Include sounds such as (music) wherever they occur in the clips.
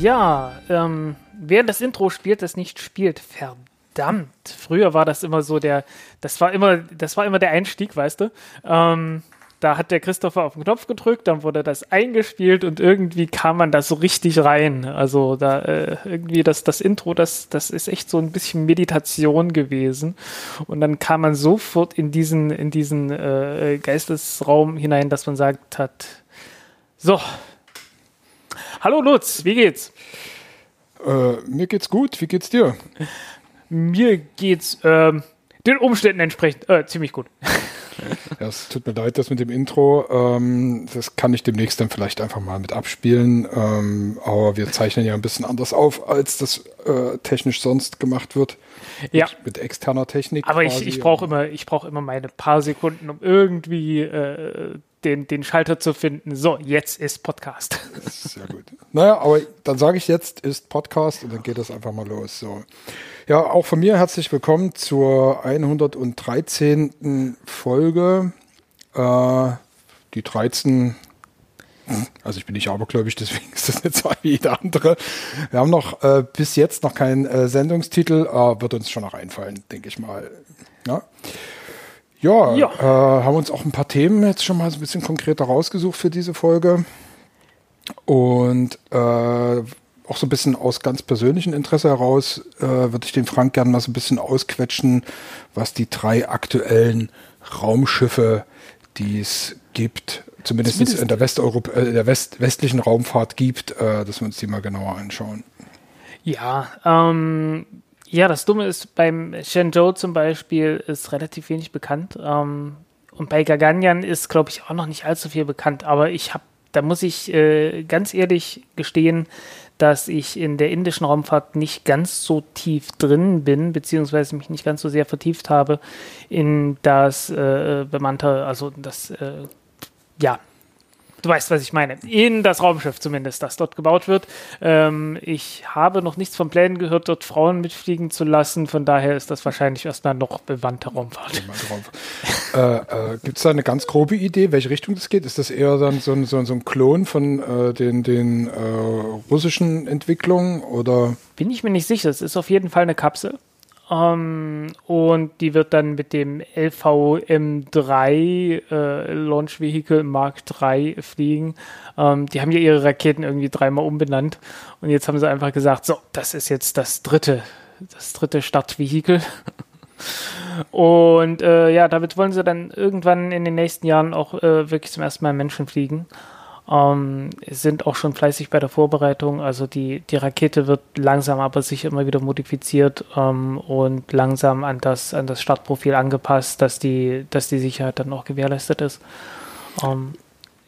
Ja, ähm, wer das Intro spielt, das nicht spielt, verdammt. Früher war das immer so der, das war immer, das war immer der Einstieg, weißt du. Ähm, da hat der Christopher auf den Knopf gedrückt, dann wurde das eingespielt und irgendwie kam man da so richtig rein. Also da äh, irgendwie das, das Intro, das, das ist echt so ein bisschen Meditation gewesen. Und dann kam man sofort in diesen, in diesen äh, Geistesraum hinein, dass man sagt hat, so, Hallo Lutz, wie geht's? Äh, mir geht's gut, wie geht's dir? Mir geht's ähm, den Umständen entsprechend äh, ziemlich gut. Ja, es tut mir leid, das mit dem Intro. Ähm, das kann ich demnächst dann vielleicht einfach mal mit abspielen. Ähm, aber wir zeichnen ja ein bisschen anders auf, als das äh, technisch sonst gemacht wird. Ja. Mit, mit externer Technik. Aber quasi. ich, ich brauche immer, ich brauche immer meine paar Sekunden, um irgendwie äh, den, den Schalter zu finden. So, jetzt ist Podcast. Sehr gut. Naja, aber dann sage ich jetzt ist Podcast und dann geht das einfach mal los. So. Ja, auch von mir herzlich willkommen zur 113. Folge. Äh, die 13. hm, Also ich bin nicht abergläubig, deswegen (laughs) ist das so wie jeder andere. Wir haben noch äh, bis jetzt noch keinen äh, Sendungstitel, wird uns schon noch einfallen, denke ich mal. Ja. Ja, Ja. Äh, haben uns auch ein paar Themen jetzt schon mal so ein bisschen konkreter rausgesucht für diese Folge. Und äh, auch so ein bisschen aus ganz persönlichem Interesse heraus äh, würde ich den Frank gerne mal so ein bisschen ausquetschen, was die drei aktuellen Raumschiffe, die es gibt, zumindest, Zumindest- in der, Westeuropa äh, der West westlichen Raumfahrt gibt, äh, dass wir uns die mal genauer anschauen. Ja, ähm, ja, das Dumme ist, beim Shenzhou zum Beispiel ist relativ wenig bekannt. Ähm, und bei Gaganyaan ist, glaube ich, auch noch nicht allzu viel bekannt. Aber ich habe, da muss ich äh, ganz ehrlich gestehen, dass ich in der indischen Raumfahrt nicht ganz so tief drin bin, beziehungsweise mich nicht ganz so sehr vertieft habe in das äh, bemannte, also das, äh, ja, Du weißt, was ich meine. In das Raumschiff zumindest, das dort gebaut wird. Ähm, ich habe noch nichts von Plänen gehört, dort Frauen mitfliegen zu lassen. Von daher ist das wahrscheinlich erstmal noch bewandte Raumfahrt. (laughs) Äh, äh, Gibt es da eine ganz grobe Idee, welche Richtung das geht? Ist das eher dann so ein, so ein, so ein Klon von äh, den, den äh, russischen Entwicklungen oder? Bin ich mir nicht sicher. Es ist auf jeden Fall eine Kapsel. Ähm, und die wird dann mit dem LVM3 äh, Launch Vehicle Mark III fliegen. Ähm, die haben ja ihre Raketen irgendwie dreimal umbenannt. Und jetzt haben sie einfach gesagt, so, das ist jetzt das dritte, das dritte Startvehikel. (laughs) Und äh, ja, damit wollen sie dann irgendwann in den nächsten Jahren auch äh, wirklich zum ersten Mal Menschen fliegen. Ähm, sind auch schon fleißig bei der Vorbereitung. Also die, die Rakete wird langsam aber sicher immer wieder modifiziert ähm, und langsam an das, an das Startprofil angepasst, dass die, dass die Sicherheit dann auch gewährleistet ist. Ähm,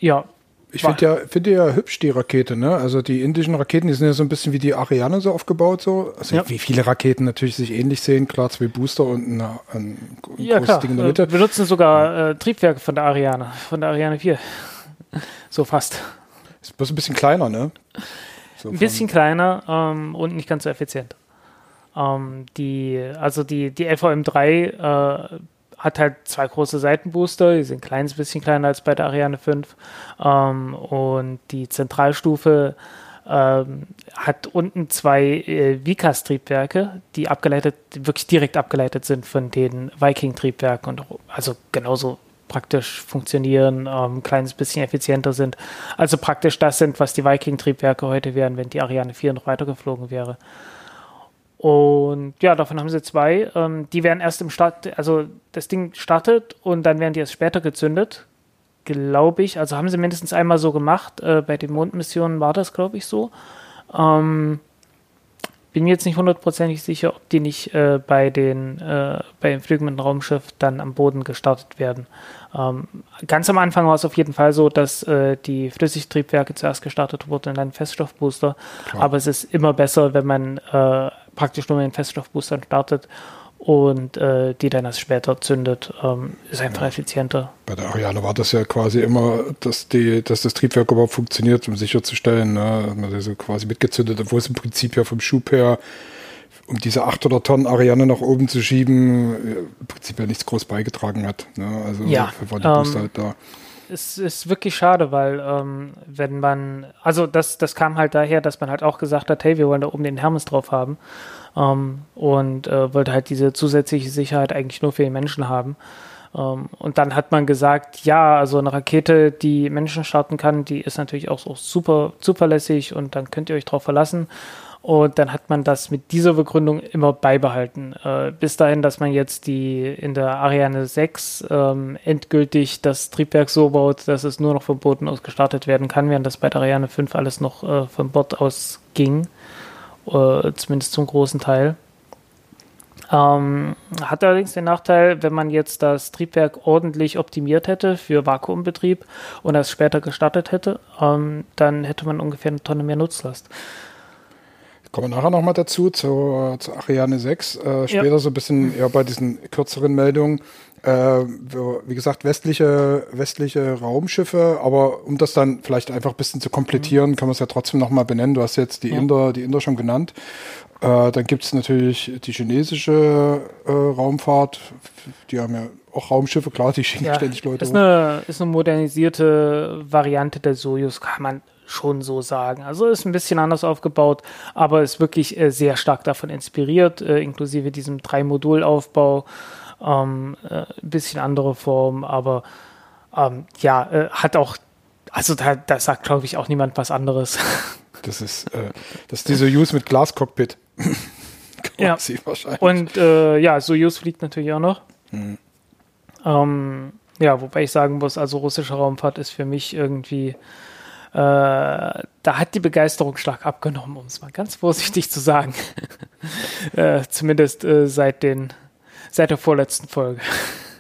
ja, Ich finde ja, finde ja hübsch die Rakete, ne? Also die indischen Raketen, die sind ja so ein bisschen wie die Ariane so aufgebaut, so. Also Ja. wie viele Raketen natürlich sich ähnlich sehen, klar, zwei Booster und ein, ein, ein ja großes klar. Ding in der Mitte. benutzen sogar äh, Triebwerke von der Ariane, von der Ariane 4. So fast. Ist bloß ein bisschen kleiner, ne? So Ein bisschen kleiner ähm, und nicht ganz so effizient. Ähm, die, also die, die LVM3 äh, hat halt zwei große Seitenbooster, die sind ein kleines bisschen kleiner als bei der Ariane 5. Ähm, und die Zentralstufe ähm, hat unten zwei äh, Vikas-Triebwerke, die abgeleitet, wirklich direkt abgeleitet sind von den Viking-Triebwerken und also genauso praktisch funktionieren, ähm, ein kleines bisschen effizienter sind. Also praktisch das sind, was die Viking-Triebwerke heute wären, wenn die Ariane 4 noch weitergeflogen wäre. Und ja, davon haben sie zwei. Ähm, die werden erst im Start, also das Ding startet und dann werden die erst später gezündet, glaube ich. Also haben sie mindestens einmal so gemacht. Äh, bei den Mondmissionen war das, glaube ich, so. Ähm, bin mir jetzt nicht hundertprozentig sicher, ob die nicht äh, bei den äh, bei Flügen mit dem Raumschiff dann am Boden gestartet werden. Ähm, ganz am Anfang war es auf jeden Fall so, dass äh, die Flüssigtriebwerke zuerst gestartet wurden und dann Feststoffbooster. Klar. Aber es ist immer besser, wenn man äh, praktisch nur mit den Feststoffboostern startet und äh, die dann erst später zündet, ähm, ist einfach ja. effizienter. Bei der Ariane war das ja quasi immer, dass, die, dass das Triebwerk überhaupt funktioniert, um sicherzustellen, ne? hat man das so quasi mitgezündet, obwohl es im Prinzip ja vom Schub her, um diese 800 Tonnen Ariane nach oben zu schieben, im Prinzip ja nichts groß beigetragen hat. Ne? Also ja, war die Booster ähm, halt da es ist wirklich schade, weil ähm, wenn man, also das, das kam halt daher, dass man halt auch gesagt hat, hey, wir wollen da oben den Hermes drauf haben ähm, und äh, wollte halt diese zusätzliche Sicherheit eigentlich nur für die Menschen haben. Ähm, und dann hat man gesagt, ja, also eine Rakete, die Menschen starten kann, die ist natürlich auch so super zuverlässig und dann könnt ihr euch drauf verlassen. Und dann hat man das mit dieser Begründung immer beibehalten. Äh, bis dahin, dass man jetzt die in der Ariane 6 ähm, endgültig das Triebwerk so baut, dass es nur noch vom Boden aus gestartet werden kann, während das bei der Ariane 5 alles noch äh, vom Bord aus ging. Äh, zumindest zum großen Teil. Ähm, hat allerdings den Nachteil, wenn man jetzt das Triebwerk ordentlich optimiert hätte für Vakuumbetrieb und das später gestartet hätte, ähm, dann hätte man ungefähr eine Tonne mehr Nutzlast. Kommen wir nachher nochmal dazu, zur, zur Ariane 6. Äh, später ja. so ein bisschen eher bei diesen kürzeren Meldungen. Äh, wie gesagt, westliche, westliche Raumschiffe, aber um das dann vielleicht einfach ein bisschen zu komplettieren, mhm. kann man es ja trotzdem nochmal benennen. Du hast jetzt die ja. Inder, die Inder schon genannt. Äh, dann gibt es natürlich die chinesische äh, Raumfahrt, die haben ja auch Raumschiffe, klar, die schicken ja, ständig Leute. Ist eine, ist eine modernisierte Variante der Soyuz, kann man schon so sagen. Also ist ein bisschen anders aufgebaut, aber ist wirklich äh, sehr stark davon inspiriert, äh, inklusive diesem Drei-Modul-Aufbau. Ähm, äh, ein bisschen andere Form, aber ähm, ja, äh, hat auch, also da, da sagt, glaube ich, auch niemand was anderes. (laughs) Das ist, äh, das ist diese Use mit Glascockpit. (laughs) ja. wahrscheinlich. Und äh, ja, Soyuz fliegt natürlich auch noch. Hm. Ähm, ja, wobei ich sagen muss, also russische Raumfahrt ist für mich irgendwie äh, da hat die Begeisterung stark abgenommen, um es mal ganz vorsichtig zu sagen. (laughs) äh, zumindest äh, seit, den, seit der vorletzten Folge.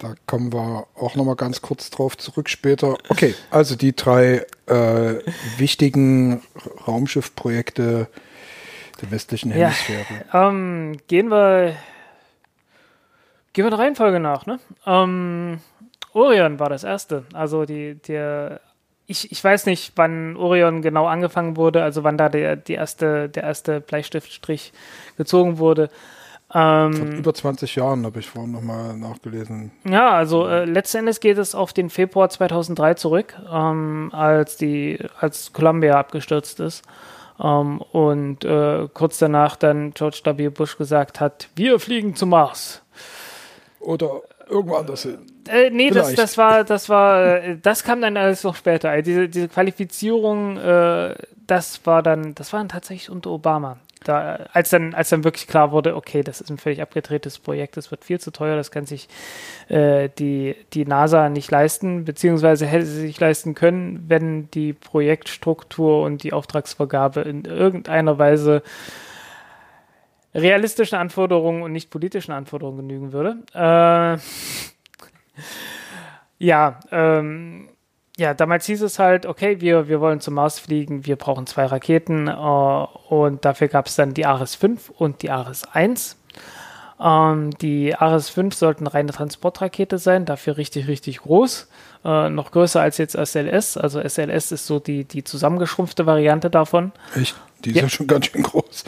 Da kommen wir auch noch mal ganz kurz drauf zurück später. Okay, also die drei äh, wichtigen Raumschiffprojekte der westlichen Hemisphäre. Ja, ähm, gehen wir gehen wir der Reihenfolge nach. Ne? Ähm, Orion war das erste, also die, der ich, ich weiß nicht, wann Orion genau angefangen wurde, also wann da der, die erste, der erste Bleistiftstrich gezogen wurde. Ähm, über 20 Jahren habe ich vorhin nochmal nachgelesen. Ja, also äh, letzten Endes geht es auf den Februar 2003 zurück, ähm, als, die, als Columbia abgestürzt ist. Ähm, und äh, kurz danach dann George W. Bush gesagt hat, wir fliegen zum Mars. Oder irgendwo anders hin. Äh, nee, das, das war, das war, äh, das kam dann alles noch später. Also diese, diese Qualifizierung, äh, das war dann, das war dann tatsächlich unter Obama. Da, als dann, als dann wirklich klar wurde, okay, das ist ein völlig abgedrehtes Projekt, das wird viel zu teuer, das kann sich äh, die, die NASA nicht leisten, beziehungsweise hätte sie sich leisten können, wenn die Projektstruktur und die Auftragsvergabe in irgendeiner Weise realistischen Anforderungen und nicht politischen Anforderungen genügen würde. Äh, (laughs) ja, ähm, ja, damals hieß es halt, okay, wir, wir wollen zum Mars fliegen, wir brauchen zwei Raketen äh, und dafür gab es dann die Ares 5 und die Ares 1. Ähm, die Ares 5 sollten reine Transportrakete sein, dafür richtig, richtig groß. Äh, noch größer als jetzt SLS. Also SLS ist so die, die zusammengeschrumpfte Variante davon. Echt? Die ist ja, ja schon ganz schön groß.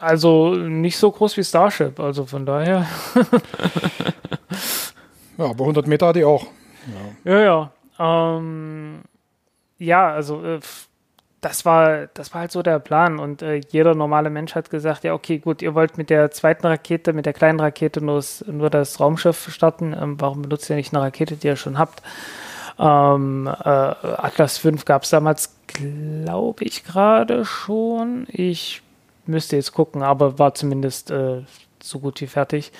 Also nicht so groß wie Starship, also von daher. (laughs) ja, aber 100 Meter hat die auch. Ja, ja. Ja, ähm, ja also äh, das war, das war halt so der Plan und äh, jeder normale Mensch hat gesagt, ja okay, gut, ihr wollt mit der zweiten Rakete, mit der kleinen Rakete nur das, nur das Raumschiff starten, ähm, warum benutzt ihr nicht eine Rakete, die ihr schon habt? Ähm, äh, Atlas 5 gab es damals, glaube ich, gerade schon. Ich müsste jetzt gucken, aber war zumindest äh, so gut wie fertig.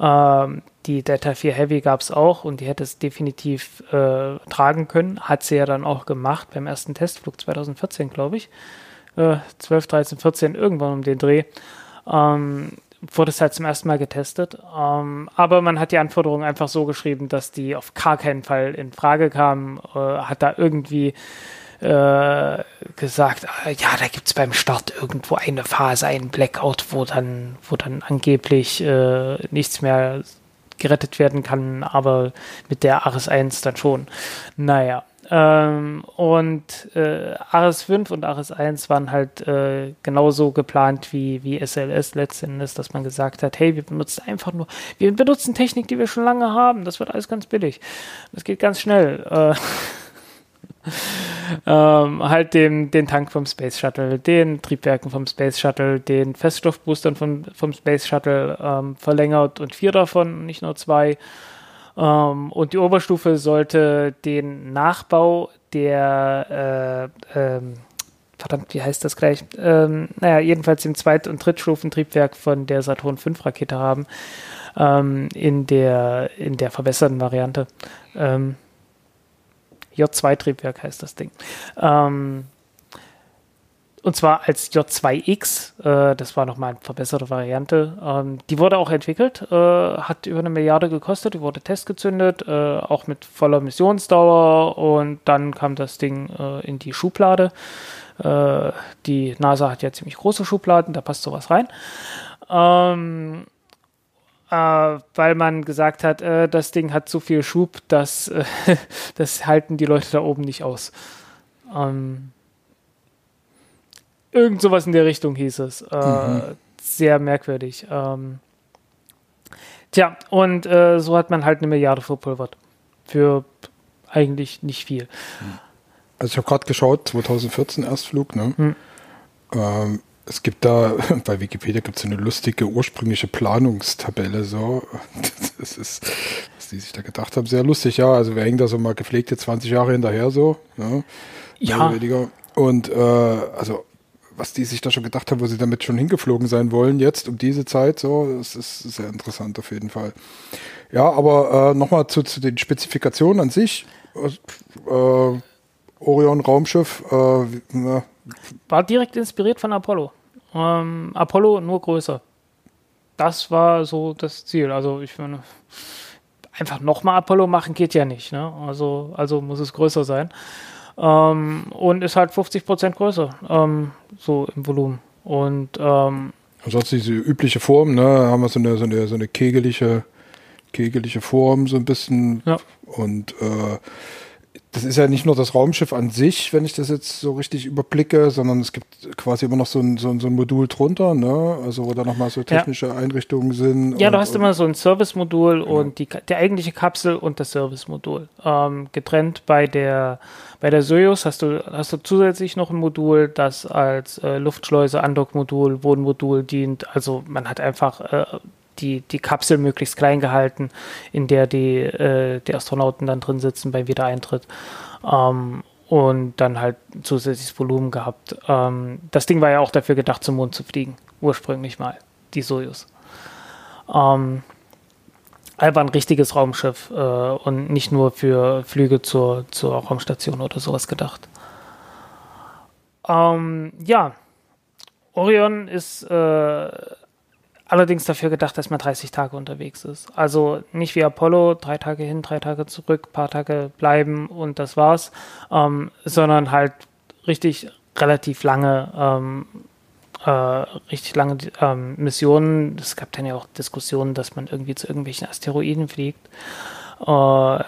Ähm, die Delta 4 Heavy gab es auch und die hätte es definitiv äh, tragen können. Hat sie ja dann auch gemacht beim ersten Testflug 2014, glaube ich. äh, 12, 13, 14, irgendwann um den Dreh, ähm, wurde es halt zum ersten Mal getestet. Ähm, aber man hat die Anforderungen einfach so geschrieben, dass die auf gar keinen Fall in Frage kamen. Äh, hat da irgendwie äh, gesagt, äh, ja, da gibt es beim Start irgendwo eine Phase, ein Blackout, wo dann, wo dann angeblich äh, nichts mehr gerettet werden kann, aber mit der Ares 1 dann schon. Naja. Ähm, und äh, Ares 5 und Ares 1 waren halt äh, genauso geplant wie, wie SLS letztendlich, dass man gesagt hat, hey, wir benutzen einfach nur, wir benutzen Technik, die wir schon lange haben, das wird alles ganz billig. Das geht ganz schnell. Äh, (laughs) (laughs) ähm, halt dem, den Tank vom Space Shuttle, den Triebwerken vom Space Shuttle, den Feststoffboostern vom, vom Space Shuttle ähm, verlängert und vier davon, nicht nur zwei. Ähm, und die Oberstufe sollte den Nachbau der, äh, ähm, verdammt, wie heißt das gleich? Ähm, naja, jedenfalls im Zweit- und Drittstufentriebwerk von der Saturn V Rakete haben. Ähm, in, der, in der verbesserten Variante. Ähm, J2-Triebwerk heißt das Ding. Ähm, und zwar als J2X, äh, das war nochmal eine verbesserte Variante. Ähm, die wurde auch entwickelt, äh, hat über eine Milliarde gekostet, die wurde testgezündet, äh, auch mit voller Missionsdauer und dann kam das Ding äh, in die Schublade. Äh, die NASA hat ja ziemlich große Schubladen, da passt sowas rein. Ähm, äh, weil man gesagt hat, äh, das Ding hat zu viel Schub, das, äh, (laughs) das halten die Leute da oben nicht aus. Ähm, irgend sowas in der Richtung hieß es. Äh, mhm. Sehr merkwürdig. Ähm, tja, und äh, so hat man halt eine Milliarde verpulvert. Für eigentlich nicht viel. Also ich habe gerade geschaut, 2014 Erstflug, ne? Hm. Ähm, es gibt da, (laughs) bei Wikipedia gibt es eine lustige ursprüngliche Planungstabelle, so. (laughs) Das ist, was die sich da gedacht haben, sehr lustig, ja. Also wir hängen da so mal gepflegte 20 Jahre hinterher, so. Ne? Ja. Und äh, also was die sich da schon gedacht haben, wo sie damit schon hingeflogen sein wollen, jetzt um diese Zeit, so, das ist sehr interessant auf jeden Fall. Ja, aber äh, nochmal zu, zu den Spezifikationen an sich. Äh, Orion Raumschiff, äh, war direkt inspiriert von Apollo. Ähm, Apollo nur größer. Das war so das Ziel. Also ich meine, einfach nochmal Apollo machen geht ja nicht. Ne? Also, also muss es größer sein. Ähm, und ist halt 50 Prozent größer, ähm, so im Volumen. Und ähm, Ansonsten diese übliche Form, ne, haben wir so eine, so eine, so eine kegelige, kegelige Form, so ein bisschen. Ja. Und äh, das ist ja nicht nur das Raumschiff an sich, wenn ich das jetzt so richtig überblicke, sondern es gibt quasi immer noch so ein, so ein, so ein Modul drunter, ne? Also wo da nochmal so technische ja. Einrichtungen sind. Ja, und, du hast immer so ein Service-Modul genau. und die, die eigentliche Kapsel und das Service-Modul. Ähm, getrennt bei der bei der Soyuz hast du, hast du zusätzlich noch ein Modul, das als äh, Luftschleuse, Andockmodul, Wohnmodul dient. Also man hat einfach äh, die, die Kapsel möglichst klein gehalten, in der die, äh, die Astronauten dann drin sitzen beim Wiedereintritt. Ähm, und dann halt zusätzliches Volumen gehabt. Ähm, das Ding war ja auch dafür gedacht, zum Mond zu fliegen, ursprünglich mal, die Soyuz. Ähm, aber ein richtiges Raumschiff äh, und nicht nur für Flüge zur, zur Raumstation oder sowas gedacht. Ähm, ja, Orion ist äh, allerdings dafür gedacht, dass man 30 Tage unterwegs ist. Also nicht wie Apollo, drei Tage hin, drei Tage zurück, paar Tage bleiben und das war's, ähm, sondern halt richtig relativ lange, ähm, äh, richtig lange ähm, Missionen. Es gab dann ja auch Diskussionen, dass man irgendwie zu irgendwelchen Asteroiden fliegt. Äh,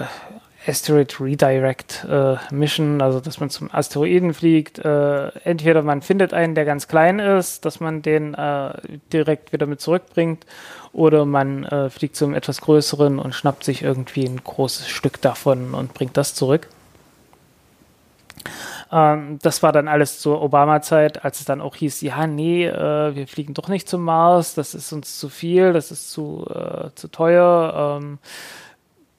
Asteroid Redirect äh, Mission, also dass man zum Asteroiden fliegt. Äh, entweder man findet einen, der ganz klein ist, dass man den äh, direkt wieder mit zurückbringt, oder man äh, fliegt zum etwas größeren und schnappt sich irgendwie ein großes Stück davon und bringt das zurück. Ähm, das war dann alles zur Obama-Zeit, als es dann auch hieß, ja, nee, äh, wir fliegen doch nicht zum Mars, das ist uns zu viel, das ist zu, äh, zu teuer. Ähm,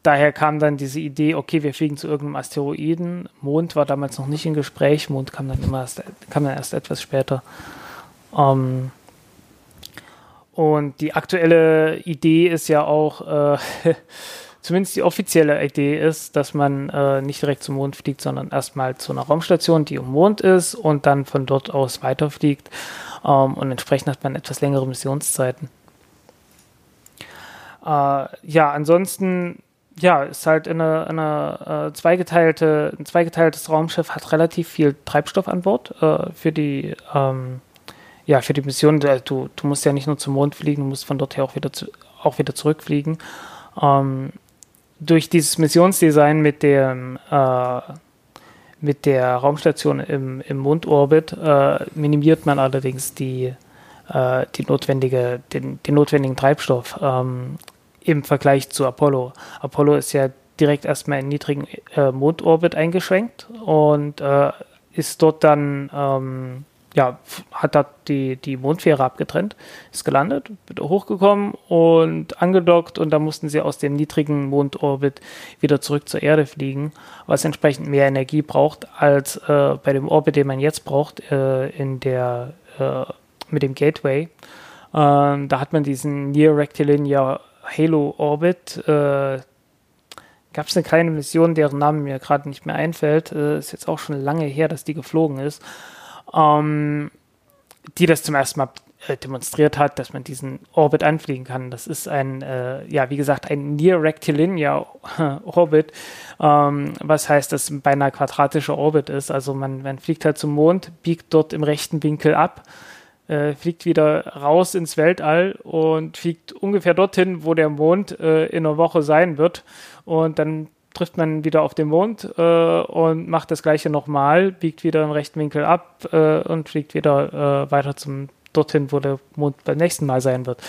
daher kam dann diese Idee, okay, wir fliegen zu irgendeinem Asteroiden. Mond war damals noch nicht im Gespräch, Mond kam dann immer erst, kam dann erst etwas später. Ähm, und die aktuelle Idee ist ja auch, äh, (laughs) zumindest die offizielle Idee ist, dass man äh, nicht direkt zum Mond fliegt, sondern erstmal zu einer Raumstation, die um Mond ist und dann von dort aus weiterfliegt. Ähm, und entsprechend hat man etwas längere Missionszeiten. Äh, ja, ansonsten ja, ist halt eine, eine äh, zweigeteilte, ein zweigeteiltes Raumschiff, hat relativ viel Treibstoff an Bord äh, für die ähm, ja, für die Mission. Du, du musst ja nicht nur zum Mond fliegen, du musst von dort her auch wieder, zu, auch wieder zurückfliegen. Ähm, durch dieses Missionsdesign mit dem äh, mit der Raumstation im, im Mondorbit äh, minimiert man allerdings die, äh, die notwendige, den, den notwendigen Treibstoff ähm, im Vergleich zu Apollo. Apollo ist ja direkt erstmal in niedrigen äh, Mondorbit eingeschränkt und äh, ist dort dann ähm, ja, hat da die, die Mondfähre abgetrennt, ist gelandet, wieder hochgekommen und angedockt und da mussten sie aus dem niedrigen Mondorbit wieder zurück zur Erde fliegen, was entsprechend mehr Energie braucht als äh, bei dem Orbit, den man jetzt braucht, äh, in der, äh, mit dem Gateway. Ähm, da hat man diesen Near Rectilinear Halo Orbit, äh, gab es eine kleine Mission, deren Name mir gerade nicht mehr einfällt, äh, ist jetzt auch schon lange her, dass die geflogen ist ähm, die das zum ersten Mal äh, demonstriert hat, dass man diesen Orbit anfliegen kann. Das ist ein, äh, ja, wie gesagt, ein Near Rectilinear (laughs) Orbit, ähm, was heißt, dass ein beinahe quadratischer Orbit ist. Also man, man fliegt halt zum Mond, biegt dort im rechten Winkel ab, äh, fliegt wieder raus ins Weltall und fliegt ungefähr dorthin, wo der Mond äh, in einer Woche sein wird. Und dann trifft man wieder auf den Mond äh, und macht das gleiche nochmal, biegt wieder im rechten Winkel ab äh, und fliegt wieder äh, weiter zum dorthin, wo der Mond beim nächsten Mal sein wird.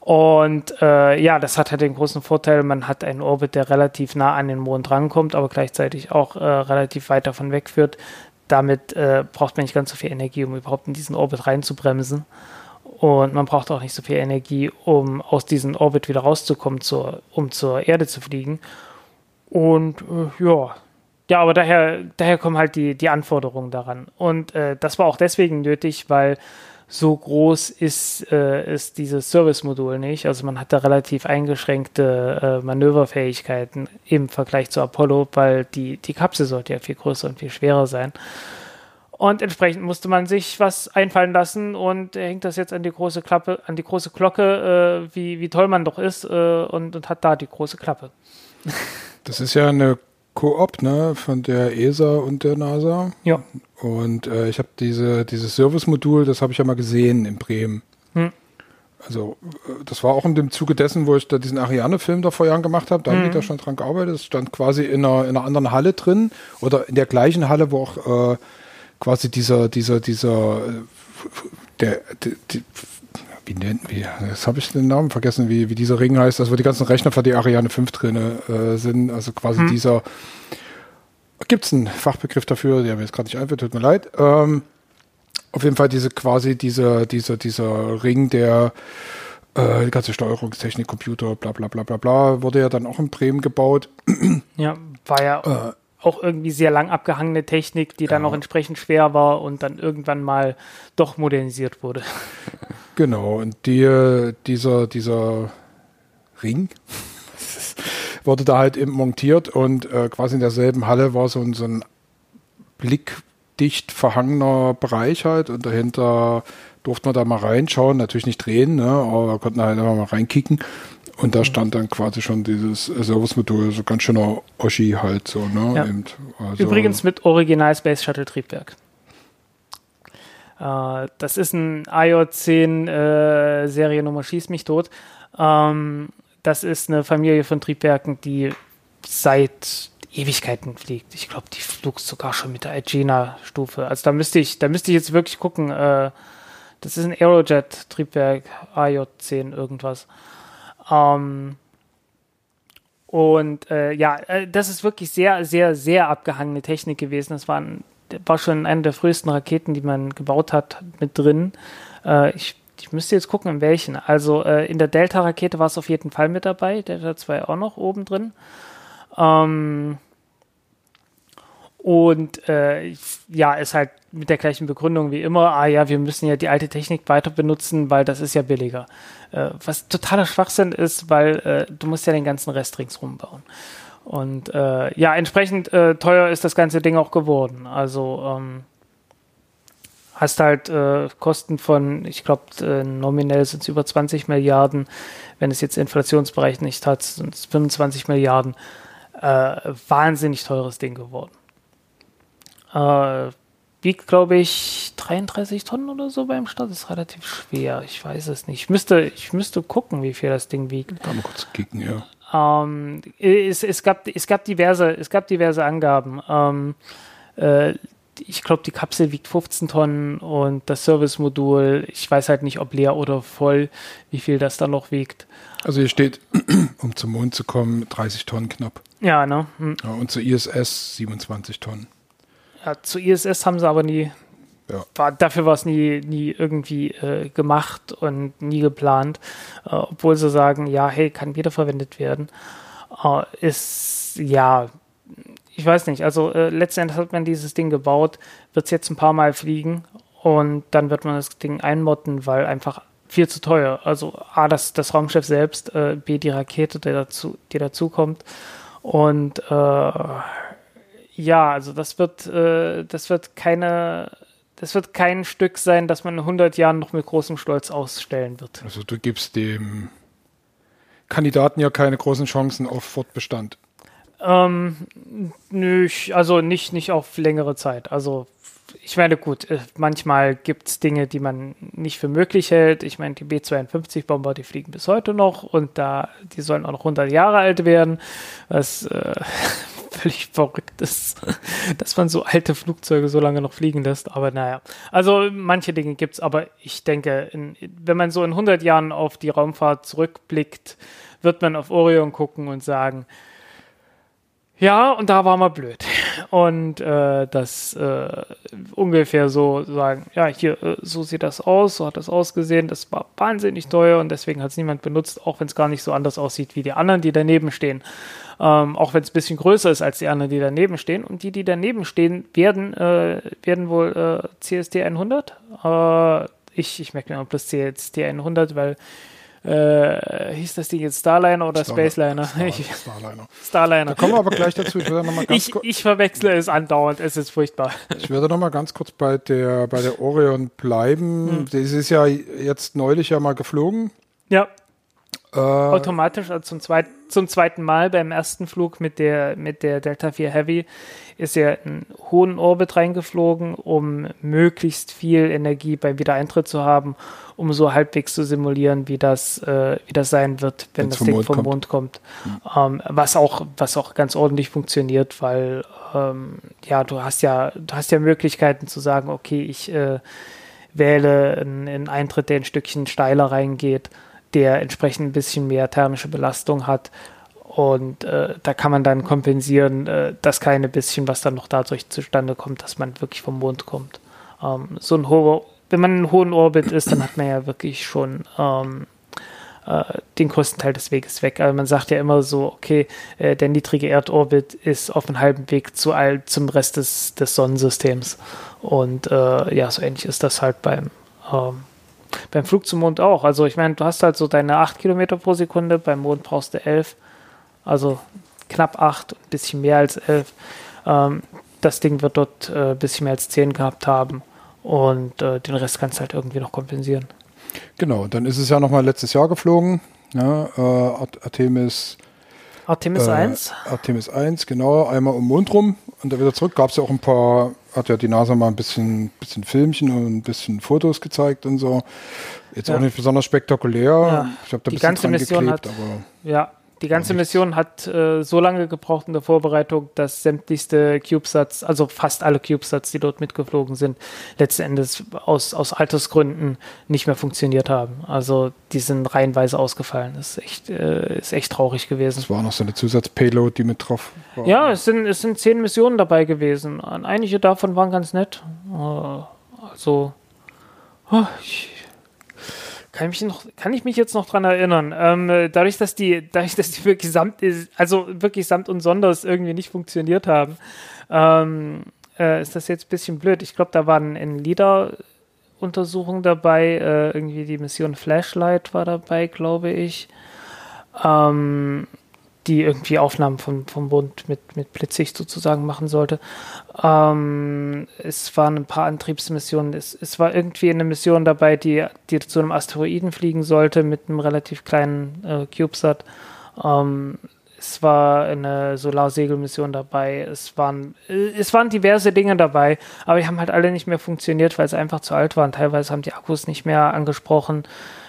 Und äh, ja, das hat halt den großen Vorteil, man hat einen Orbit, der relativ nah an den Mond rankommt, aber gleichzeitig auch äh, relativ weit davon wegführt. Damit äh, braucht man nicht ganz so viel Energie, um überhaupt in diesen Orbit reinzubremsen. Und man braucht auch nicht so viel Energie, um aus diesem Orbit wieder rauszukommen, zur, um zur Erde zu fliegen. Und äh, ja, ja, aber daher, daher kommen halt die, die Anforderungen daran. Und äh, das war auch deswegen nötig, weil so groß ist, äh, ist dieses Service-Modul nicht. Also man hat da relativ eingeschränkte äh, Manöverfähigkeiten im Vergleich zu Apollo, weil die, die Kapsel sollte ja viel größer und viel schwerer sein. Und entsprechend musste man sich was einfallen lassen und hängt das jetzt an die große Klappe, an die große Glocke, äh, wie, wie toll man doch ist, äh, und, und hat da die große Klappe. Das ist ja eine Koop, ne, von der ESA und der NASA. Ja. Und äh, ich habe diese, dieses Service-Modul, das habe ich ja mal gesehen in Bremen. Hm. Also, äh, das war auch in dem Zuge dessen, wo ich da diesen Ariane-Film da vor Jahren gemacht habe. Da hm. haben die da schon dran gearbeitet. Es stand quasi in einer, in einer anderen Halle drin oder in der gleichen Halle, wo auch äh, quasi dieser, dieser, dieser, äh, der, der, der wie nennt, wie, jetzt habe ich den Namen vergessen, wie, wie dieser Ring heißt, also wo die ganzen Rechner für die Ariane 5 drin äh, sind, also quasi hm. dieser, gibt es einen Fachbegriff dafür, der mir jetzt gerade nicht einfällt, tut mir leid. Ähm, auf jeden Fall diese quasi dieser, dieser, dieser Ring, der äh, die ganze Steuerungstechnik, Computer, bla bla bla bla bla, wurde ja dann auch in Bremen gebaut. Ja, war ja äh, auch irgendwie sehr lang abgehangene Technik, die dann ja. auch entsprechend schwer war und dann irgendwann mal doch modernisiert wurde. (laughs) Genau, und die, dieser, dieser Ring (laughs) wurde da halt eben montiert und äh, quasi in derselben Halle war so ein, so ein blickdicht verhangener Bereich halt und dahinter durfte man da mal reinschauen, natürlich nicht drehen, ne, aber da konnten halt einfach mal reinkicken. Und da stand dann quasi schon dieses Service-Modul, so ganz schöner Oschi halt so, ne? Ja. Eben, also Übrigens mit Original Space Shuttle Triebwerk. Äh, das ist ein IO-10 äh, Seriennummer Schieß mich tot. Ähm, das ist eine Familie von Triebwerken, die seit Ewigkeiten fliegt. Ich glaube, die flog sogar schon mit der Agena-Stufe. Also da müsste ich, da müsste ich jetzt wirklich gucken. Äh, das ist ein Aerojet-Triebwerk, IJ10 irgendwas. Ähm, und äh, ja, äh, das ist wirklich sehr, sehr, sehr abgehangene Technik gewesen. Das waren war schon eine der frühesten Raketen, die man gebaut hat, mit drin. Äh, ich, ich müsste jetzt gucken, in welchen. Also äh, in der Delta-Rakete war es auf jeden Fall mit dabei, Delta 2 auch noch oben drin. Ähm, und äh, ja, ist halt mit der gleichen Begründung wie immer, ah ja, wir müssen ja die alte Technik weiter benutzen, weil das ist ja billiger. Äh, was totaler Schwachsinn ist, weil äh, du musst ja den ganzen Rest ringsrum bauen. Und äh, ja, entsprechend äh, teuer ist das ganze Ding auch geworden. Also ähm, hast halt äh, Kosten von, ich glaube, äh, nominell sind es über 20 Milliarden. Wenn es jetzt Inflationsbereich nicht hat, sind es 25 Milliarden. Wahnsinnig teures Ding geworden. Wiegt, glaube ich, 33 Tonnen oder so beim Start. Das ist relativ schwer. Ich weiß es nicht. Ich müsste, ich müsste gucken, wie viel das Ding wiegt. Kann mal kurz kicken, ja. Ähm, es, es, gab, es, gab diverse, es gab diverse Angaben. Ähm, äh, ich glaube, die Kapsel wiegt 15 Tonnen und das Service-Modul, ich weiß halt nicht, ob leer oder voll, wie viel das da noch wiegt. Also hier steht, (clears throat) um zum Mond zu kommen, 30 Tonnen knapp. Ja, ne? Hm. Ja, und zur ISS 27 Tonnen. Ja, zur ISS haben sie aber nie, Ja. war, dafür war es nie, nie irgendwie äh, gemacht und nie geplant, äh, obwohl sie sagen, ja, hey, kann wiederverwendet werden. Äh, ist, ja, ich weiß nicht, also äh, letztendlich hat man dieses Ding gebaut, wird es jetzt ein paar Mal fliegen und dann wird man das Ding einmotten, weil einfach viel zu teuer. Also A, das, das Raumschiff selbst, äh, B, die Rakete, die dazu, die dazu kommt. Und äh, ja, also das wird, äh, das wird keine, das wird kein Stück sein, das man in 100 Jahren noch mit großem Stolz ausstellen wird. Also du gibst dem Kandidaten ja keine großen Chancen auf Fortbestand. Ähm, nö, also nicht, nicht auf längere Zeit. Also ich meine, gut, äh, manchmal gibt es Dinge, die man nicht für möglich hält. Ich meine, die B-52-Bomber, die fliegen bis heute noch und da, die sollen auch noch 100 Jahre alt werden, was äh, (laughs) völlig verrückt ist, (laughs) dass man so alte Flugzeuge so lange noch fliegen lässt. Aber naja, also manche Dinge gibt es, aber ich denke, in, wenn man so in 100 Jahren auf die Raumfahrt zurückblickt, wird man auf Orion gucken und sagen, ja, und da war mal blöd. Und äh, das äh, ungefähr so sagen, ja, hier, äh, so sieht das aus, so hat das ausgesehen, das war wahnsinnig teuer und deswegen hat es niemand benutzt, auch wenn es gar nicht so anders aussieht wie die anderen, die daneben stehen. Ähm, auch wenn es ein bisschen größer ist als die anderen, die daneben stehen. Und die, die daneben stehen, werden, äh, werden wohl äh, CST 100. Äh, ich, ich merke mir mal plus CST 100, weil äh, hieß das Ding jetzt Starliner oder Star- Spaceliner? Star- Ich- Starliner. Starliner. Da kommen wir aber gleich dazu. Ich würde noch mal (laughs) ganz, Ich, ich verwechsle es andauernd, es ist furchtbar. ich würde noch mal ganz kurz bei der, bei der Orion bleiben. Hm. Das ist ja jetzt neulich ja mal geflogen. Ja, Äh, automatisch also zum, zweit, zum zweiten Mal beim ersten Flug mit der, mit der Delta 4 Heavy ist er in hohen Orbit reingeflogen, um möglichst viel Energie beim Wiedereintritt zu haben, um so halbwegs zu simulieren, wie das, äh, wie das sein wird, wenn Wenn's das vom Ding Mond vom kommt. Mond kommt. Ähm, was, auch, was auch ganz ordentlich funktioniert, weil ähm, ja, du hast ja, du hast ja Möglichkeiten zu sagen, okay, ich äh, wähle einen, einen Eintritt, der ein Stückchen steiler reingeht, der entsprechend ein bisschen mehr thermische Belastung hat. Und äh, da kann man dann kompensieren, äh, das kleine bisschen, was dann noch dadurch zustande kommt, dass man wirklich vom Mond kommt. Ähm, so ein hoher, wenn man in hohen Orbit ist, dann hat man ja wirklich schon ähm, äh, den größten Teil des Weges weg. Also man sagt ja immer so, okay, äh, der niedrige Erdorbit ist auf einem halben Weg zu all, zum Rest des, des Sonnensystems. Und äh, ja, so ähnlich ist das halt beim, ähm, beim Flug zum Mond auch. Also ich meine, du hast halt so deine 8 Kilometer pro Sekunde, beim Mond brauchst du 11, also knapp 8, ein bisschen mehr als 11. Ähm, das Ding wird dort äh, ein bisschen mehr als 10 gehabt haben und äh, den Rest kannst du halt irgendwie noch kompensieren. genau, dann ist es ja noch mal letztes Jahr geflogen. Ja, äh, Art- Artemis Artemis äh, 1? Artemis 1, genau, einmal um Mond rum und dann wieder zurück. Gab es ja auch ein paar, hat ja die NASA mal ein bisschen, bisschen Filmchen und ein bisschen Fotos gezeigt und so. Jetzt Ja. auch nicht besonders spektakulär. Ja. Ich habe da ein Die bisschen ganze dran Mission geklebt, hat- aber Ja, die ganze. Mission hat äh, so lange gebraucht in der Vorbereitung, dass sämtlichste CubeSats, also fast alle CubeSats, die dort mitgeflogen sind, letzten Endes aus, aus Altersgründen nicht mehr funktioniert haben. Also die sind reihenweise ausgefallen. Das ist echt, äh, ist echt traurig gewesen. es war noch so eine Zusatzpayload, die mit drauf war. Ja, es sind, es sind zehn Missionen dabei gewesen. Einige davon waren ganz nett. Äh, Also, oh, ich, kann, mich noch, kann ich mich jetzt noch dran erinnern. Ähm, äh, dadurch, dass die, dadurch, dass die wirklich samt, also wirklich samt und sonders irgendwie nicht funktioniert haben, ähm, äh, ist das jetzt ein bisschen blöd. Ich glaube, da waren in LIDAR-Untersuchungen dabei, äh, irgendwie die Mission Flashlight war dabei, glaube ich. Ähm, die irgendwie Aufnahmen vom, vom Bund mit, mit Blitzsicht sozusagen machen sollte. Ähm, es waren ein paar Antriebsmissionen. Es, es war irgendwie eine Mission dabei, die, die zu einem Asteroiden fliegen sollte mit einem relativ kleinen äh, CubeSat. Ähm, es war eine Solarsegelmission dabei. Es waren, äh, es waren diverse Dinge dabei, aber die haben halt alle nicht mehr funktioniert, weil sie einfach zu alt waren. Teilweise haben die Akkus nicht mehr angesprochen.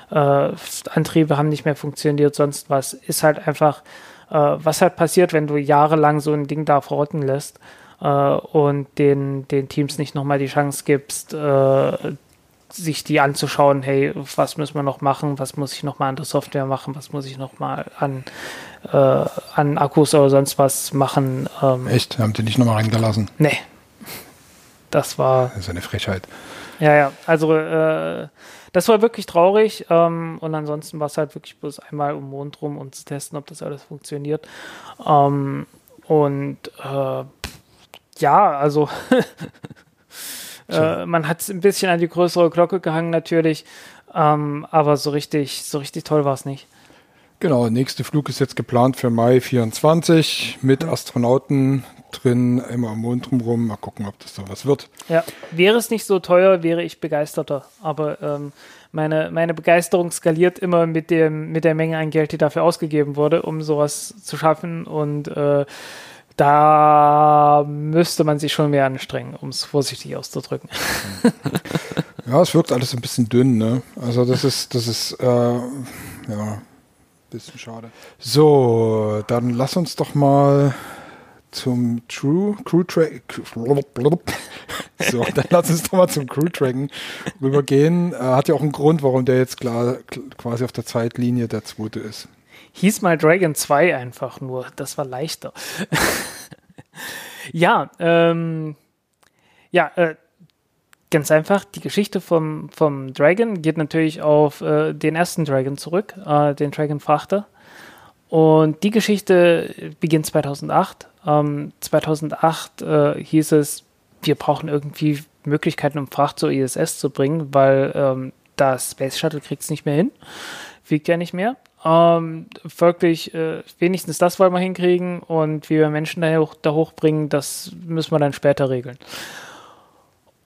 Äh, Antriebe haben nicht mehr funktioniert, sonst was. Ist halt einfach äh, was halt passiert, wenn du jahrelang so ein Ding da verrotten lässt und den, den Teams nicht nochmal die Chance gibst, äh, sich die anzuschauen, hey, was müssen wir noch machen, was muss ich nochmal an der Software machen, was muss ich nochmal an, äh, an Akkus oder sonst was machen. Ähm, Echt? Haben die nicht nochmal reingelassen? Nee. Das war. Das ist eine Frechheit. Ja, ja, also äh, das war wirklich traurig ähm, und ansonsten war es halt wirklich bloß einmal um Mond rum und zu testen, ob das alles funktioniert. Ähm, und äh, ja, also (laughs) äh, man hat es ein bisschen an die größere Glocke gehangen natürlich, ähm, aber so richtig, so richtig toll war es nicht. Genau, nächste Flug ist jetzt geplant für Mai 24 mit Astronauten drin, immer am Mond drumherum. Mal gucken, ob das so was wird. Ja, wäre es nicht so teuer, wäre ich begeisterter. Aber ähm, meine, meine Begeisterung skaliert immer mit, dem, mit der Menge an Geld, die dafür ausgegeben wurde, um sowas zu schaffen. Und äh, da müsste man sich schon mehr anstrengen, um es vorsichtig auszudrücken. (laughs) Ja, es wirkt alles ein bisschen dünn, ne? Also das ist, das ist, äh, ja, bisschen schade. So, dann lass uns doch mal zum True Crew Track. (laughs) So, dann lass uns doch mal zum Crew Dragon rübergehen. Äh, hat ja auch einen Grund, warum der jetzt klar quasi auf der Zeitlinie der zweite ist. Hieß mal Dragon 2 einfach nur. Das war leichter. (laughs) ja, ähm, ja, äh, ganz einfach. Die Geschichte vom, vom Dragon geht natürlich auf äh, den ersten Dragon zurück, äh, den Dragon Frachter. Und die Geschichte beginnt 2008 ähm, 2008 äh, hieß es, wir brauchen irgendwie Möglichkeiten, um Fracht zur ISS zu bringen, weil ähm, das Space Shuttle kriegt es nicht mehr hin, wiegt ja nicht mehr. Ähm, folglich, äh, wenigstens das wollen wir hinkriegen und wie wir Menschen da, hoch, da hochbringen, das müssen wir dann später regeln.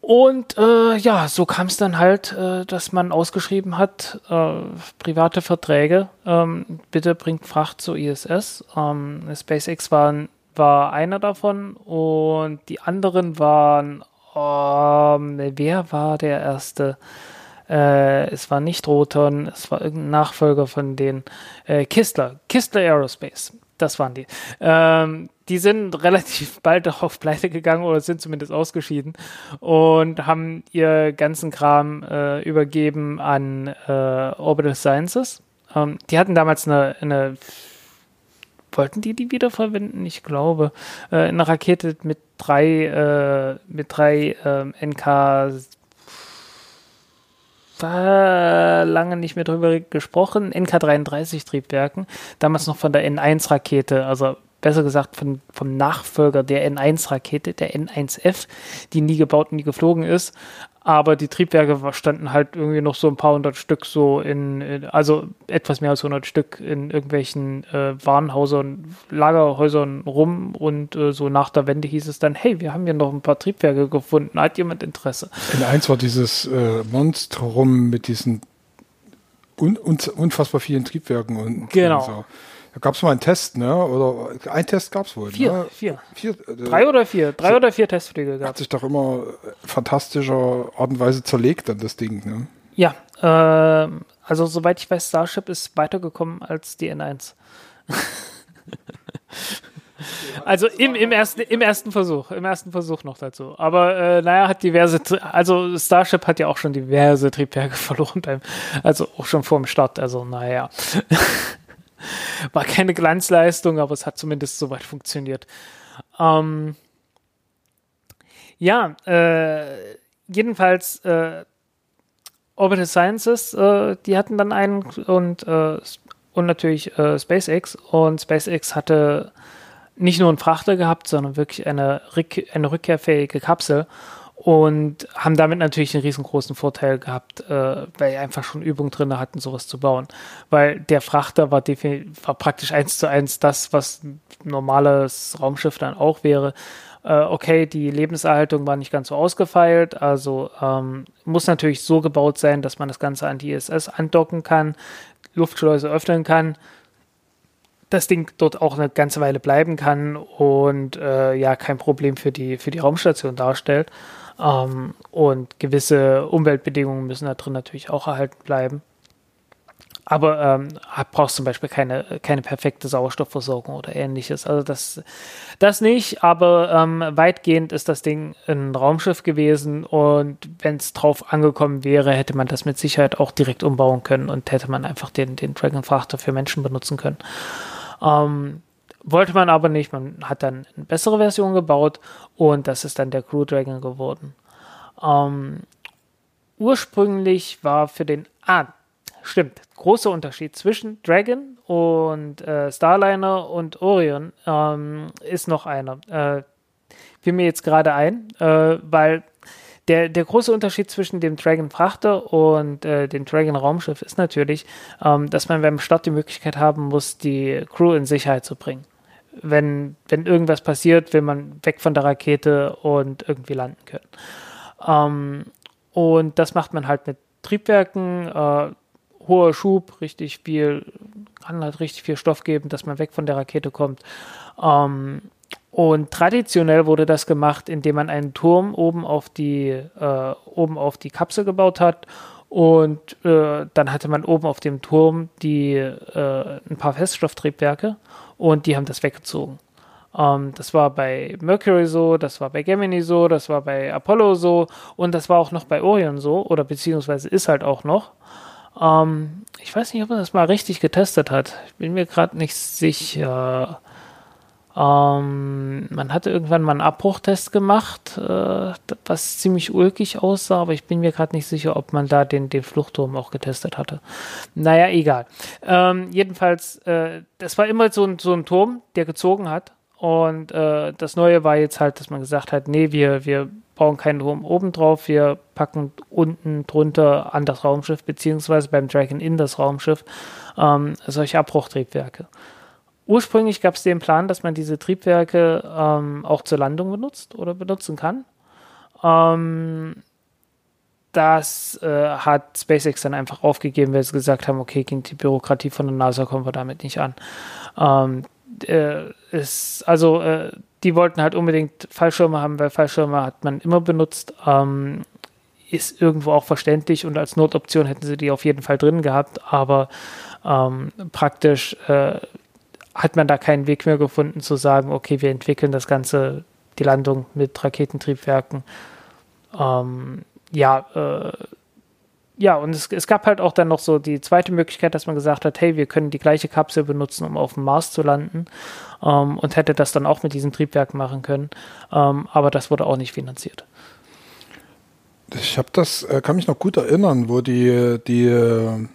Und äh, ja, so kam es dann halt, äh, dass man ausgeschrieben hat, äh, private Verträge, ähm, bitte bringt Fracht zur ISS. Ähm, SpaceX war ein war einer davon und die anderen waren, ähm, wer war der erste? Äh, es war nicht Roton, es war irgendein Nachfolger von den äh, Kistler, Kistler Aerospace. Das waren die. Ähm, die sind (laughs) relativ bald darauf pleite gegangen oder sind zumindest ausgeschieden und haben ihr ganzen Kram äh, übergeben an äh, Orbital Sciences. Ähm, die hatten damals eine, eine wollten die die wiederverwenden? Ich glaube. Äh, eine Rakete mit drei, äh, mit drei äh, NK lange nicht mehr drüber gesprochen, NK33 Triebwerken, damals noch von der N1 Rakete, also besser gesagt von, vom Nachfolger der N1-Rakete, der N1F, die nie gebaut und nie geflogen ist. Aber die Triebwerke standen halt irgendwie noch so ein paar hundert Stück so in, in also etwas mehr als hundert Stück in irgendwelchen äh, Warenhäusern, Lagerhäusern rum und äh, so nach der Wende hieß es dann, hey, wir haben hier noch ein paar Triebwerke gefunden, hat jemand Interesse? N1 war dieses äh, Monstrum mit diesen un unfassbar vielen Triebwerken und, genau. Und so. Da gab es mal einen Test, ne? Oder ein Test gab es wohl. Vier, ne? vier. vier äh, Drei oder vier. Drei so, oder vier Testflüge gab Hat sich doch immer fantastischer Art und Weise zerlegt dann das Ding, ne? Ja, äh, also soweit ich weiß, Starship ist weitergekommen als die N1. (laughs) Also im, im, ersten, im ersten Versuch, im ersten Versuch noch dazu. Aber äh, naja, hat diverse, also Starship hat ja auch schon diverse Triebwerke (laughs) verloren beim, also auch schon vor dem Start, also naja. (laughs) (laughs) War keine Glanzleistung, aber es hat zumindest soweit funktioniert. Ähm, ja, äh, jedenfalls äh, Orbital Sciences, äh, die hatten dann einen und, äh, und natürlich äh, SpaceX und SpaceX hatte nicht nur einen Frachter gehabt, sondern wirklich eine, eine rückkehrfähige Kapsel und haben damit natürlich einen riesengroßen Vorteil gehabt, äh, weil einfach schon Übung drin hatten, sowas zu bauen. Weil der Frachter war, war praktisch eins zu eins das, was ein normales Raumschiff dann auch wäre. Äh, okay, die Lebenserhaltung war nicht ganz so ausgefeilt, also ähm, muss natürlich so gebaut sein, dass man das Ganze an die ISS andocken kann, Luftschleuse öffnen kann, das Ding dort auch eine ganze Weile bleiben kann und äh, ja kein Problem für die, für die Raumstation darstellt. Ähm, und gewisse Umweltbedingungen müssen da drin natürlich auch erhalten bleiben. Aber ähm, brauchst zum Beispiel keine, keine perfekte Sauerstoffversorgung oder ähnliches. Also das, das nicht, aber ähm, weitgehend ist das Ding ein Raumschiff gewesen und wenn es drauf angekommen wäre, hätte man das mit Sicherheit auch direkt umbauen können und hätte man einfach den, den Dragon-Frachter für Menschen benutzen können. Ähm, wollte man aber nicht. Man hat dann eine bessere Version gebaut und das ist dann der Crew Dragon geworden. Ähm, ursprünglich war für den. Ah, stimmt. Großer Unterschied zwischen Dragon und äh, Starliner und Orion ähm, ist noch einer. Äh, fiel mir jetzt gerade ein, äh, weil der, der große Unterschied zwischen dem Dragon Frachter und äh, dem Dragon Raumschiff ist natürlich, ähm, dass man beim Start die Möglichkeit haben muss, die Crew in Sicherheit zu bringen. Wenn, wenn irgendwas passiert, will man weg von der Rakete und irgendwie landen können. Ähm, und das macht man halt mit Triebwerken, äh, hoher Schub, richtig viel, kann halt richtig viel Stoff geben, dass man weg von der Rakete kommt. Ähm, und traditionell wurde das gemacht, indem man einen Turm oben auf die, äh, oben auf die Kapsel gebaut hat. Und äh, dann hatte man oben auf dem Turm die, äh, ein paar Feststofftriebwerke und die haben das weggezogen. Ähm, das war bei Mercury so, das war bei Gemini so, das war bei Apollo so und das war auch noch bei Orion so oder beziehungsweise ist halt auch noch. Ähm, ich weiß nicht, ob man das mal richtig getestet hat. Ich bin mir gerade nicht sicher. Ähm, man hatte irgendwann mal einen Abbruchtest gemacht, äh, was ziemlich ulkig aussah, aber ich bin mir gerade nicht sicher, ob man da den, den Fluchtturm auch getestet hatte. Naja, egal. Ähm, jedenfalls, äh, das war immer so ein, so ein Turm, der gezogen hat. Und äh, das Neue war jetzt halt, dass man gesagt hat, nee, wir, wir bauen keinen Turm oben drauf, wir packen unten drunter an das Raumschiff, beziehungsweise beim Dragon in das Raumschiff ähm, solche Abbruchtriebwerke. Ursprünglich gab es den Plan, dass man diese Triebwerke ähm, auch zur Landung benutzt oder benutzen kann. Ähm, das äh, hat SpaceX dann einfach aufgegeben, weil sie gesagt haben, okay, gegen die Bürokratie von der NASA kommen wir damit nicht an. Ähm, äh, ist, also äh, die wollten halt unbedingt Fallschirme haben, weil Fallschirme hat man immer benutzt. Ähm, ist irgendwo auch verständlich und als Notoption hätten sie die auf jeden Fall drin gehabt, aber ähm, praktisch äh, hat man da keinen Weg mehr gefunden zu sagen, okay, wir entwickeln das Ganze, die Landung mit Raketentriebwerken. Ähm, ja, äh, ja, und es, es, gab halt auch dann noch so die zweite Möglichkeit, dass man gesagt hat, hey, wir können die gleiche Kapsel benutzen, um auf dem Mars zu landen ähm, und hätte das dann auch mit diesem Triebwerk machen können. Ähm, aber das wurde auch nicht finanziert. Ich habe das, äh, kann mich noch gut erinnern, wo die, die, äh,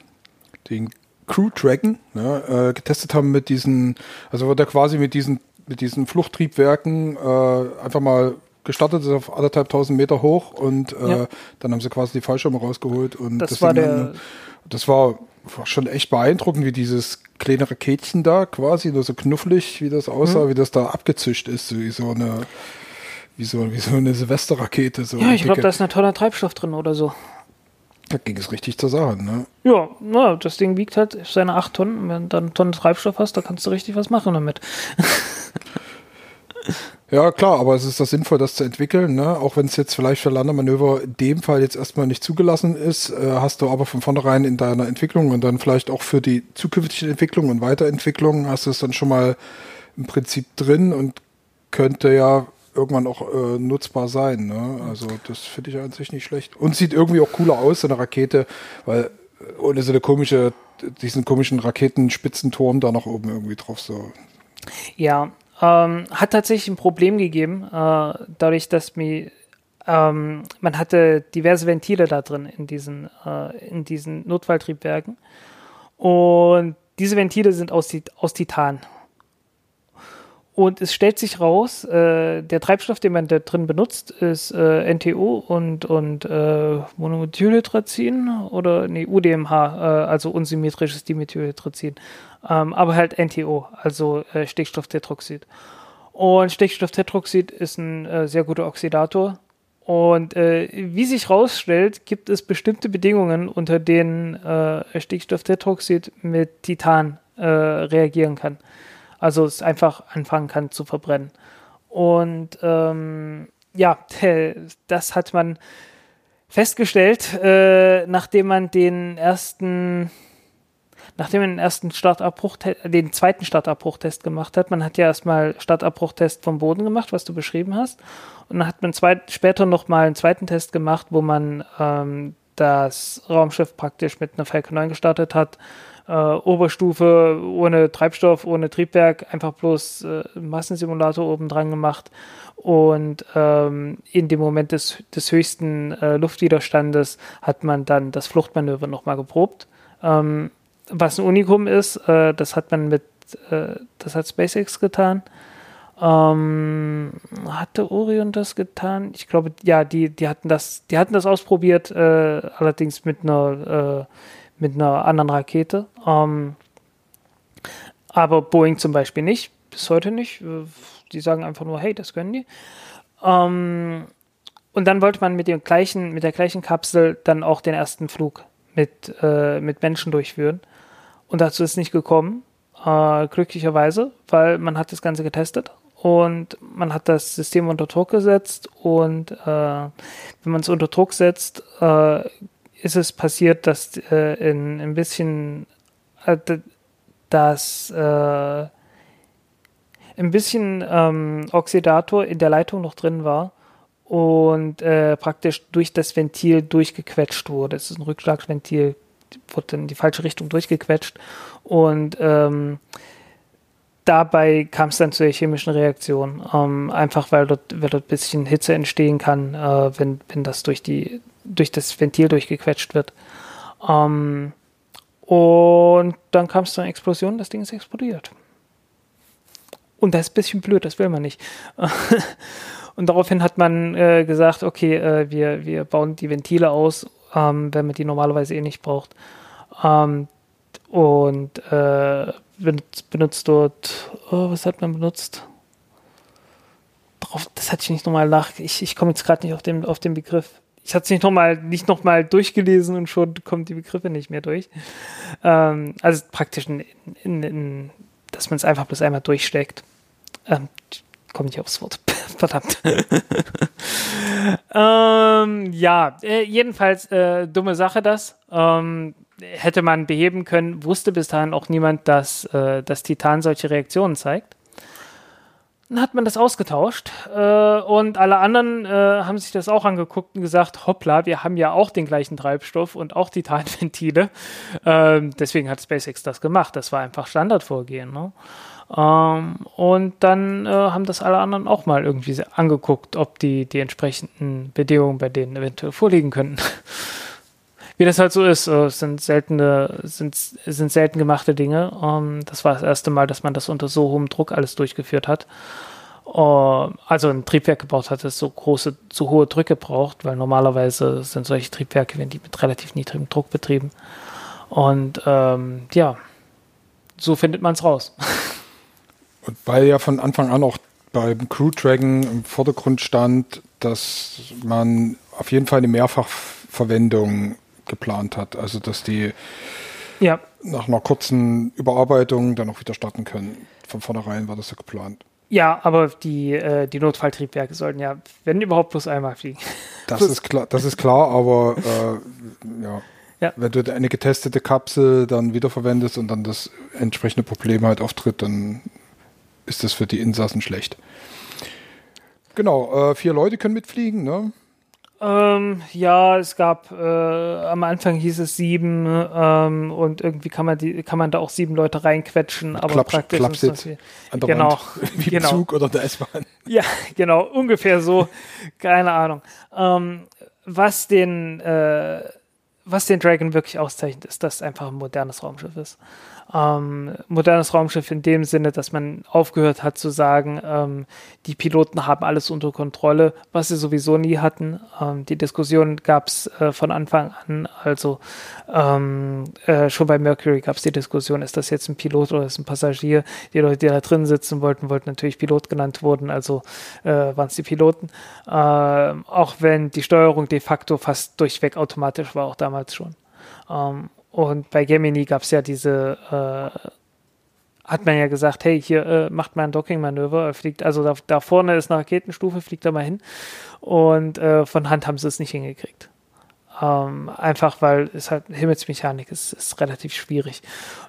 den Crew Dragon ne, äh, getestet haben mit diesen, also wurde er quasi mit diesen, mit diesen Fluchttriebwerken äh, einfach mal gestartet ist auf anderthalb tausend Meter hoch und äh, ja. dann haben sie quasi die Fallschirme rausgeholt und das, war der, dann, das war, war, schon echt beeindruckend, wie dieses kleine Raketchen da quasi, nur so knufflig, wie das aussah, mhm. wie das da abgezischt ist, wie so eine wie so, wie so eine Silvesterrakete. So ja, ich glaube, da ist ein toller Treibstoff drin oder so. Da ging es richtig zur Sache, ne? Ja, na, das Ding wiegt halt seine 8 Tonnen. Wenn du dann eine Tonne Treibstoff hast, da kannst du richtig was machen damit. (laughs) ja, klar, aber es ist doch sinnvoll, das zu entwickeln, ne? Auch wenn es jetzt vielleicht für Landemanöver in dem Fall jetzt erstmal nicht zugelassen ist, äh, hast du aber von vornherein in deiner Entwicklung und dann vielleicht auch für die zukünftige Entwicklung und Weiterentwicklung hast du es dann schon mal im Prinzip drin und könnte ja irgendwann auch äh, nutzbar sein. Ne? Also das finde ich an sich nicht schlecht. Und sieht irgendwie auch cooler aus, so eine Rakete, weil äh, ohne so eine komische, diesen komischen Raketenspitzenturm da noch oben irgendwie drauf so. Ja, ähm, hat tatsächlich ein Problem gegeben, äh, dadurch, dass mir ähm, man hatte diverse Ventile da drin in diesen, äh, in diesen Notfalltriebwerken. Und diese Ventile sind aus, aus Titan. Und es stellt sich raus, äh, der Treibstoff, den man da drin benutzt, ist äh, NTO und, und äh, Monomethylhydrazin oder nee, UDMH, äh, also unsymmetrisches Dimethylhydrazin. Ähm, aber halt NTO, also äh, Stickstofftetroxid. Und Stickstofftetroxid ist ein äh, sehr guter Oxidator. Und äh, wie sich herausstellt, gibt es bestimmte Bedingungen, unter denen äh, Stickstofftetroxid mit Titan äh, reagieren kann. Also es einfach anfangen kann zu verbrennen. Und ähm, ja, das hat man festgestellt, äh, nachdem man den ersten, nachdem man den ersten Startabbruch, den zweiten Startabbruchtest gemacht hat. Man hat ja erstmal Startabbruchtest vom Boden gemacht, was du beschrieben hast. Und dann hat man zweit, später nochmal einen zweiten Test gemacht, wo man ähm, das Raumschiff praktisch mit einer Falcon 9 gestartet hat äh, Oberstufe ohne Treibstoff, ohne Triebwerk, einfach bloß äh, Massensimulator oben dran gemacht und ähm, in dem Moment des, des höchsten äh, Luftwiderstandes hat man dann das Fluchtmanöver nochmal geprobt. Ähm, was ein Unikum ist, äh, das hat man mit, äh, das hat SpaceX getan. Ähm, hatte Orion das getan? Ich glaube, ja, die, die hatten das, die hatten das ausprobiert, äh, allerdings mit einer äh, mit einer anderen Rakete. Ähm, aber Boeing zum Beispiel nicht, bis heute nicht. Die sagen einfach nur, hey, das können die. Ähm, und dann wollte man mit, dem gleichen, mit der gleichen Kapsel dann auch den ersten Flug mit, äh, mit Menschen durchführen. Und dazu ist nicht gekommen, äh, glücklicherweise, weil man hat das Ganze getestet und man hat das System unter Druck gesetzt und äh, wenn man es unter Druck setzt, äh, ist es passiert, dass äh, in ein bisschen äh, dass äh, ein bisschen ähm, Oxidator in der Leitung noch drin war und äh, praktisch durch das Ventil durchgequetscht wurde. Es ist ein Rückschlagventil, wurde in die falsche Richtung durchgequetscht und ähm, dabei kam es dann zu der chemischen Reaktion, ähm, einfach weil dort, weil dort ein bisschen Hitze entstehen kann, äh, wenn, wenn das durch die durch das Ventil durchgequetscht wird. Ähm, und dann kam es zu einer Explosion, das Ding ist explodiert. Und das ist ein bisschen blöd, das will man nicht. (laughs) und daraufhin hat man äh, gesagt, okay, äh, wir, wir bauen die Ventile aus, ähm, wenn man die normalerweise eh nicht braucht. Ähm, und äh, benutzt, benutzt, dort, oh, was hat man benutzt? Darauf, das hatte ich nicht nochmal nach. Ich, ich komme jetzt gerade nicht auf den, auf den Begriff ich hatte es nicht nochmal nicht noch mal durchgelesen und schon kommen die Begriffe nicht mehr durch. Ähm, also praktisch, in, in, in, dass man es einfach bloß einmal durchsteckt. Ähm, komme nicht aufs Wort. (laughs) Verdammt. (laughs) ähm, ja, äh, jedenfalls äh, dumme Sache das. Ähm, hätte man beheben können, wusste bis dahin auch niemand, dass äh, das Titan solche Reaktionen zeigt. Dann hat man das ausgetauscht äh, und alle anderen äh, haben sich das auch angeguckt und gesagt, hoppla, wir haben ja auch den gleichen Treibstoff und auch Titanventile. (laughs) Ähm, deswegen hat SpaceX das gemacht. Das war einfach Standardvorgehen. Ne? Ähm, und dann äh, haben das alle anderen auch mal irgendwie angeguckt, ob die die entsprechenden Bedingungen bei denen eventuell vorliegen könnten (laughs) wie das halt so ist, äh, sind seltene, sind, sind selten gemachte Dinge. Ähm, das war das erste Mal, dass man das unter so hohem Druck alles durchgeführt hat. Uh, also ein Triebwerk gebaut hat, das so große, so hohe Drücke braucht, weil normalerweise sind solche Triebwerke, wenn die mit relativ niedrigem Druck betrieben. Und ähm, ja, so findet man es raus. (laughs) Und weil ja von Anfang an auch beim Crew Dragon im Vordergrund stand, dass man auf jeden Fall eine Mehrfachverwendung geplant hat. Also dass die ja. nach einer kurzen Überarbeitung dann auch wieder starten können. Von vornherein war das so geplant. Ja, aber die, äh, die Notfalltriebwerke sollten ja, wenn überhaupt, bloß einmal fliegen. (laughs) Das ist klar, das ist klar, aber äh, ja. ja. Wenn du eine getestete Kapsel dann wiederverwendest und dann das entsprechende Problem halt auftritt, dann ist das für die Insassen schlecht. Genau, äh, vier Leute können mitfliegen, ne? Ähm, ja, es gab äh, am Anfang hieß es sieben ähm, und irgendwie kann man die kann man da auch sieben Leute reinquetschen, aber Klapp, praktisch Klappsitz ist das wie, genau, (laughs) wie genau. Zug oder der S-Bahn. (laughs) Ja, genau, ungefähr so, keine Ahnung. Ähm, was den äh, was den Dragon wirklich auszeichnet, ist, dass es einfach ein modernes Raumschiff ist. Ähm, modernes Raumschiff in dem Sinne, dass man aufgehört hat zu sagen, ähm, die Piloten haben alles unter Kontrolle, was sie sowieso nie hatten. Ähm, die Diskussion gab es äh, von Anfang an, also ähm, äh, schon bei Mercury gab es die Diskussion, ist das jetzt ein Pilot oder ist ein Passagier? Die Leute, die da drin sitzen wollten, wollten natürlich Pilot genannt wurden, also äh, waren es die Piloten. Ähm, auch wenn die Steuerung de facto fast durchweg automatisch war, auch damals schon. Ähm, und bei Gemini gab es ja diese, äh, hat man ja gesagt, hey, hier äh, macht mal ein Docking-Manöver, fliegt, also da, da, vorne ist eine Raketenstufe, fliegt da mal hin. Und äh, von Hand haben sie es nicht hingekriegt. Ähm, einfach weil es halt Himmelsmechanik ist, ist relativ schwierig.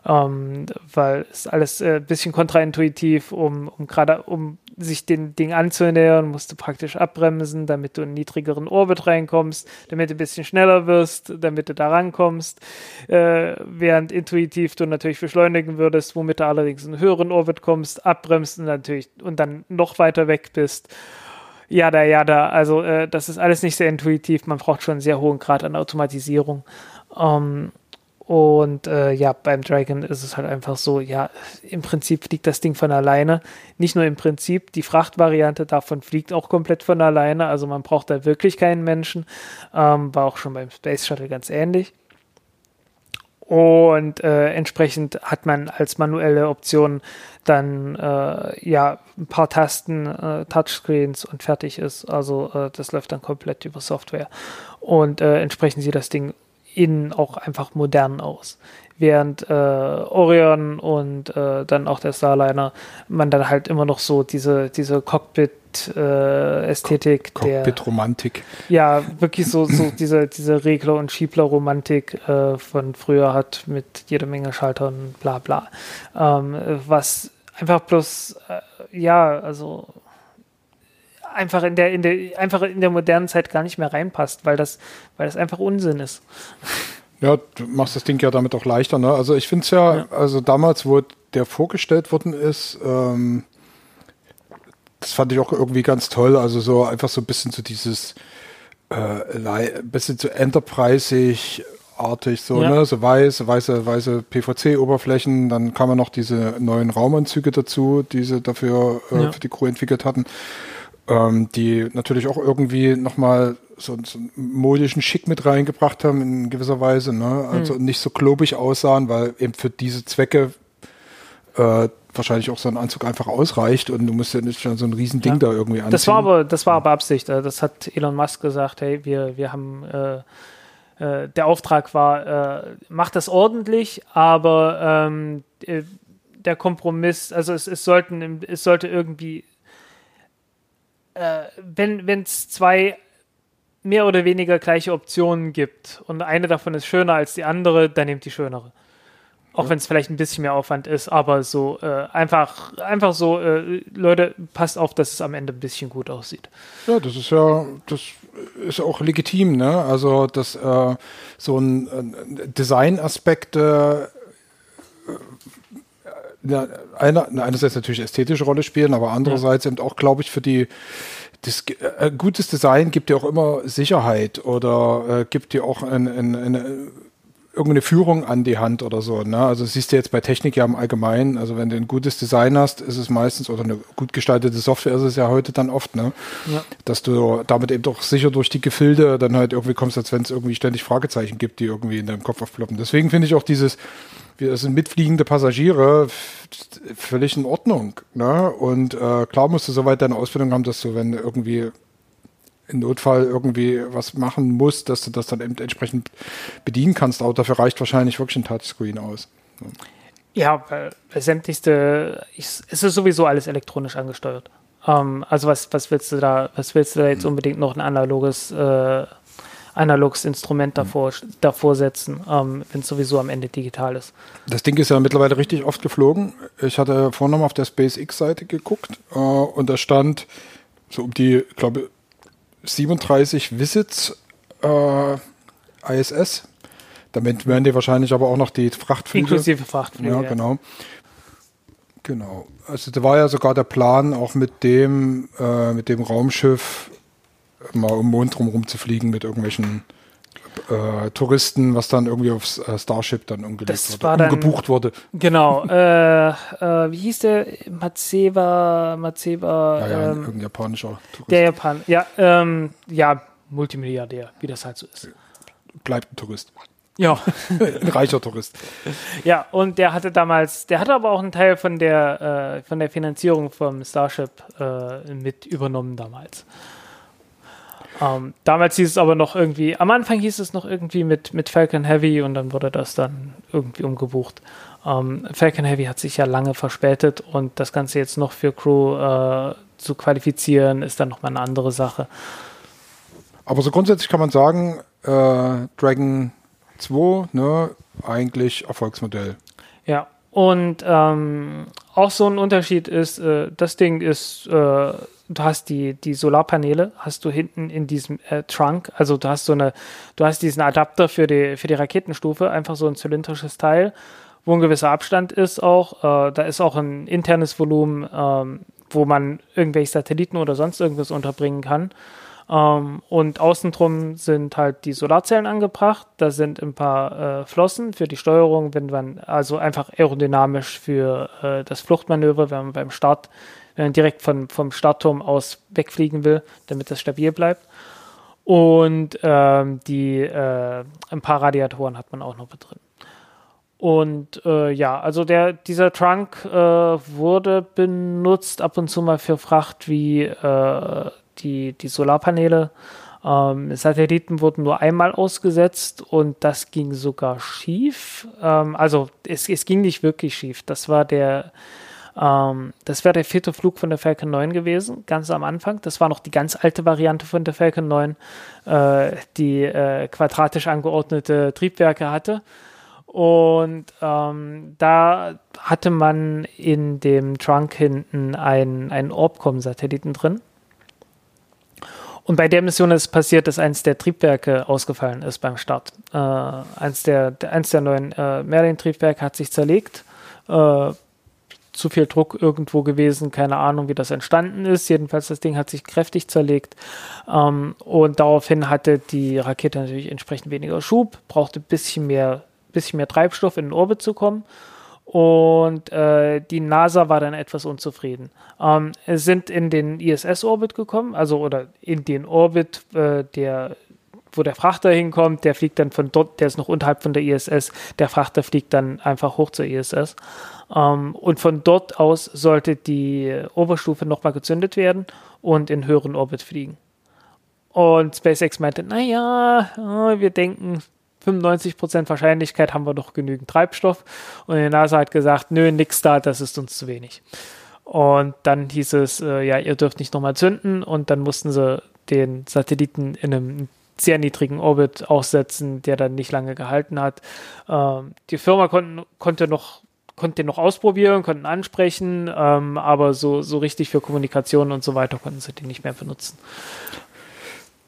Ähm, weil es alles ein äh, bisschen kontraintuitiv, um, um gerade um sich den Ding anzunähern, musst du praktisch abbremsen, damit du in einen niedrigeren Orbit reinkommst, damit du ein bisschen schneller wirst, damit du da rankommst, äh, während intuitiv du natürlich beschleunigen würdest, womit du allerdings in einen höheren Orbit kommst, abbremst und natürlich und dann noch weiter weg bist. Ja, da, ja, da. Also äh, das ist alles nicht sehr intuitiv. Man braucht schon einen sehr hohen Grad an Automatisierung. Ähm, und äh, ja, beim Dragon ist es halt einfach so, ja, im Prinzip fliegt das Ding von alleine. Nicht nur im Prinzip, die Frachtvariante davon fliegt auch komplett von alleine. Also man braucht da wirklich keinen Menschen. Ähm, war auch schon beim Space Shuttle ganz ähnlich. Und äh, entsprechend hat man als manuelle Option dann äh, ja ein paar Tasten, äh, Touchscreens und fertig ist. Also äh, das läuft dann komplett über Software. Und äh, entsprechend sieht das Ding innen auch einfach modern aus. Während äh, Orion und äh, dann auch der Starliner man dann halt immer noch so diese, diese Cockpit-Ästhetik. Äh, Cockpit-Romantik. Ja, wirklich so, so diese, diese Regler- und Schiebler-Romantik äh, von früher hat mit jeder Menge Schaltern, bla bla. Ähm, was einfach bloß, äh, ja, also einfach in der, in der, einfach in der modernen Zeit gar nicht mehr reinpasst, weil das, weil das einfach Unsinn ist. Ja, du machst das Ding ja damit auch leichter, ne? Also ich finde es ja, ja, also damals, wo der vorgestellt worden ist, ähm, das fand ich auch irgendwie ganz toll. Also so einfach so ein bisschen so dieses äh, bisschen so enterprisig artig, so, ja. ne, so weiß, weiße, weiße PVC-Oberflächen, dann kamen noch diese neuen Raumanzüge dazu, die sie dafür äh, ja. für die Crew entwickelt hatten ähm, die natürlich auch irgendwie nochmal so, so einen modischen Schick mit reingebracht haben in gewisser Weise, ne? Also hm. nicht so klobig aussahen, weil eben für diese Zwecke äh, wahrscheinlich auch so ein Anzug einfach ausreicht und du musst ja nicht schon so ein Riesending ja. da irgendwie anziehen. Das war aber, das war aber Absicht. Also das hat Elon Musk gesagt, hey, wir, wir haben äh, äh, der Auftrag war, äh, macht das ordentlich, aber ähm, äh, der Kompromiss, also es, es sollten, es sollte irgendwie äh, wenn es zwei mehr oder weniger gleiche Optionen gibt und eine davon ist schöner als die andere, dann nehmt die schönere. Auch ja. wenn es vielleicht ein bisschen mehr Aufwand ist, aber so äh, einfach, einfach so, äh, Leute, passt auf, dass es am Ende ein bisschen gut aussieht. Ja, das ist ja, das ist auch legitim, ne? Also, dass äh, so ein Designaspekt ja, einer, einerseits natürlich ästhetische Rolle spielen, aber andererseits ja. eben auch, glaube ich, für die das, äh, gutes Design gibt dir auch immer Sicherheit oder äh, gibt dir auch ein, ein, eine irgendeine Führung an die Hand oder so. Ne? Also siehst du jetzt bei Technik ja im Allgemeinen, also wenn du ein gutes Design hast, ist es meistens, oder eine gut gestaltete Software ist es ja heute dann oft, ne? Ja. dass du damit eben doch sicher durch die Gefilde dann halt irgendwie kommst, als wenn es irgendwie ständig Fragezeichen gibt, die irgendwie in deinem Kopf aufploppen. Deswegen finde ich auch dieses wir sind mitfliegende Passagiere, völlig in Ordnung. Ne? Und äh, klar musst du soweit deine Ausbildung haben, dass du, wenn du irgendwie im Notfall irgendwie was machen musst, dass du das dann entsprechend bedienen kannst. Aber dafür reicht wahrscheinlich wirklich ein Touchscreen aus. Ne? Ja, weil sämtlichste, es ist sowieso alles elektronisch angesteuert. Ähm, also was, was willst du da, was willst du da jetzt hm. unbedingt noch ein analoges äh, analoges Instrument mhm. davor, davor setzen, ähm, wenn es sowieso am Ende digital ist. Das Ding ist ja mittlerweile richtig oft geflogen. Ich hatte vorhin noch mal auf der SpaceX-Seite geguckt äh, und da stand so um die, glaube 37 Visits äh, ISS. Damit werden die wahrscheinlich aber auch noch die Frachtflüge. Inklusive Frachtflüge. Ja, genau. Genau. Also da war ja sogar der Plan, auch mit dem, äh, mit dem Raumschiff mal um den Mond drumherum zu fliegen mit irgendwelchen äh, Touristen, was dann irgendwie aufs äh, Starship dann umgelegt Das wurde, war dann- umgebucht wurde. Genau. äh, äh, wie hieß der? Matseva, Matseva, Ja, ja, ähm, irgendein japanischer Tourist. der Japan. Ja, ähm, ja, Multimilliardär, wie das halt so ist. Bleibt ein Tourist. Ja. (laughs) Ein reicher Tourist. Ja, und der hatte damals, der hatte aber auch einen Teil von der, äh, von der Finanzierung vom Starship äh, mit übernommen damals. Ähm, damals hieß es aber noch irgendwie, am Anfang hieß es noch irgendwie mit, mit Falcon Heavy und dann wurde das dann irgendwie umgebucht. Ähm, Falcon Heavy hat sich ja lange verspätet und das Ganze jetzt noch für Crew äh, zu qualifizieren, ist dann nochmal eine andere Sache. Aber so grundsätzlich kann man sagen, äh, Dragon 2, ne, eigentlich Erfolgsmodell. Ja, und ähm, auch so ein Unterschied ist, äh, das Ding ist, äh, du hast die, die Solarpaneele, hast du hinten in diesem äh, Trunk, also du hast so eine, du hast diesen Adapter für die, für die Raketenstufe, einfach so ein zylindrisches Teil, wo ein gewisser Abstand ist auch, äh, da ist auch ein internes Volumen, ähm, wo man irgendwelche Satelliten oder sonst irgendwas unterbringen kann. Ähm, und außen drum sind halt die Solarzellen angebracht. Da sind ein paar äh, Flossen für die Steuerung, wenn man also einfach aerodynamisch für äh, das Fluchtmanöver, wenn man beim Start, wenn man direkt von, vom Startturm aus wegfliegen will, damit das stabil bleibt. Und ähm, die äh, ein paar Radiatoren hat man auch noch mit drin. Und äh, ja, also der, dieser Trunk äh, wurde benutzt ab und zu mal für Fracht wie äh, die, die Solarpaneele. Ähm, Satelliten wurden nur einmal ausgesetzt und das ging sogar schief. Ähm, also es, es ging nicht wirklich schief. Das war der, ähm, das wäre der vierte Flug von der Falcon 9 gewesen, ganz am Anfang. Das war noch die ganz alte Variante von der Falcon 9, äh, die äh, quadratisch angeordnete Triebwerke hatte. Und ähm, da hatte man in dem Trunk hinten einen, einen Orbcom-Satelliten drin. Und bei der Mission ist passiert, dass eins der Triebwerke ausgefallen ist beim Start. Äh, eins, der, eins der neuen äh, Merlin-Triebwerke hat sich zerlegt. Äh, zu viel Druck irgendwo gewesen, keine Ahnung, wie das entstanden ist. Jedenfalls, das Ding hat sich kräftig zerlegt. Ähm, und daraufhin hatte die Rakete natürlich entsprechend weniger Schub, brauchte ein bisschen mehr, bisschen mehr Treibstoff in den Orbit zu kommen. Und äh, die NASA war dann etwas unzufrieden. Ähm, es sind in den ISS-Orbit gekommen, also oder in den Orbit, äh, der, wo der Frachter hinkommt, der fliegt dann von dort, der ist noch unterhalb von der ISS, der Frachter fliegt dann einfach hoch zur ISS. Ähm, und von dort aus sollte die Oberstufe nochmal gezündet werden und in höheren Orbit fliegen. Und SpaceX meinte, naja, wir denken, 95% Wahrscheinlichkeit haben wir doch genügend Treibstoff. Und die NASA hat gesagt, nö, nix da, das ist uns zu wenig. Und dann hieß es, äh, ja, ihr dürft nicht nochmal zünden. Und dann mussten sie den Satelliten in einem sehr niedrigen Orbit aussetzen, der dann nicht lange gehalten hat. Ähm, die Firma konnten, konnte noch konnte den noch ausprobieren, konnten ansprechen, ähm, aber so, so richtig für Kommunikation und so weiter konnten sie den nicht mehr benutzen.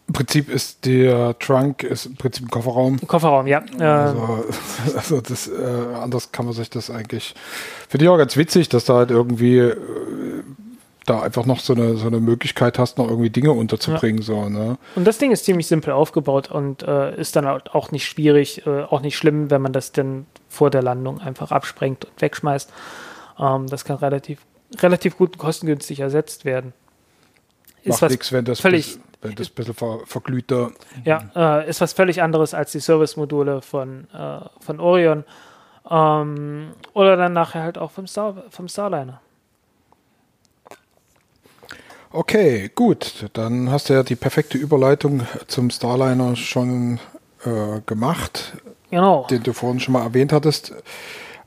Im Prinzip ist der Trunk ist im Prinzip ein Kofferraum. Kofferraum, ja. Also, (laughs) also das, äh, anders kann man sich das eigentlich. Finde ich auch ganz witzig, dass da halt irgendwie äh, da einfach noch so eine, so eine Möglichkeit hast, noch irgendwie Dinge unterzubringen. So, ne? Und das Ding ist ziemlich simpel aufgebaut und äh, ist dann halt auch nicht schwierig, äh, auch nicht schlimm, wenn man das dann vor der Landung einfach absprengt und wegschmeißt. Ähm, das kann relativ, relativ gut kostengünstig ersetzt werden. Macht nichts, wenn das, völlig, bis, wenn das ein bisschen ver, verglühter. ja, äh, ist was völlig anderes als die Service-Module von, äh, von Orion. Ähm, oder dann nachher halt auch vom, Star, vom Starliner. Okay, gut. Dann hast du ja die perfekte Überleitung zum Starliner schon äh, gemacht, Genau. den du vorhin schon mal erwähnt hattest.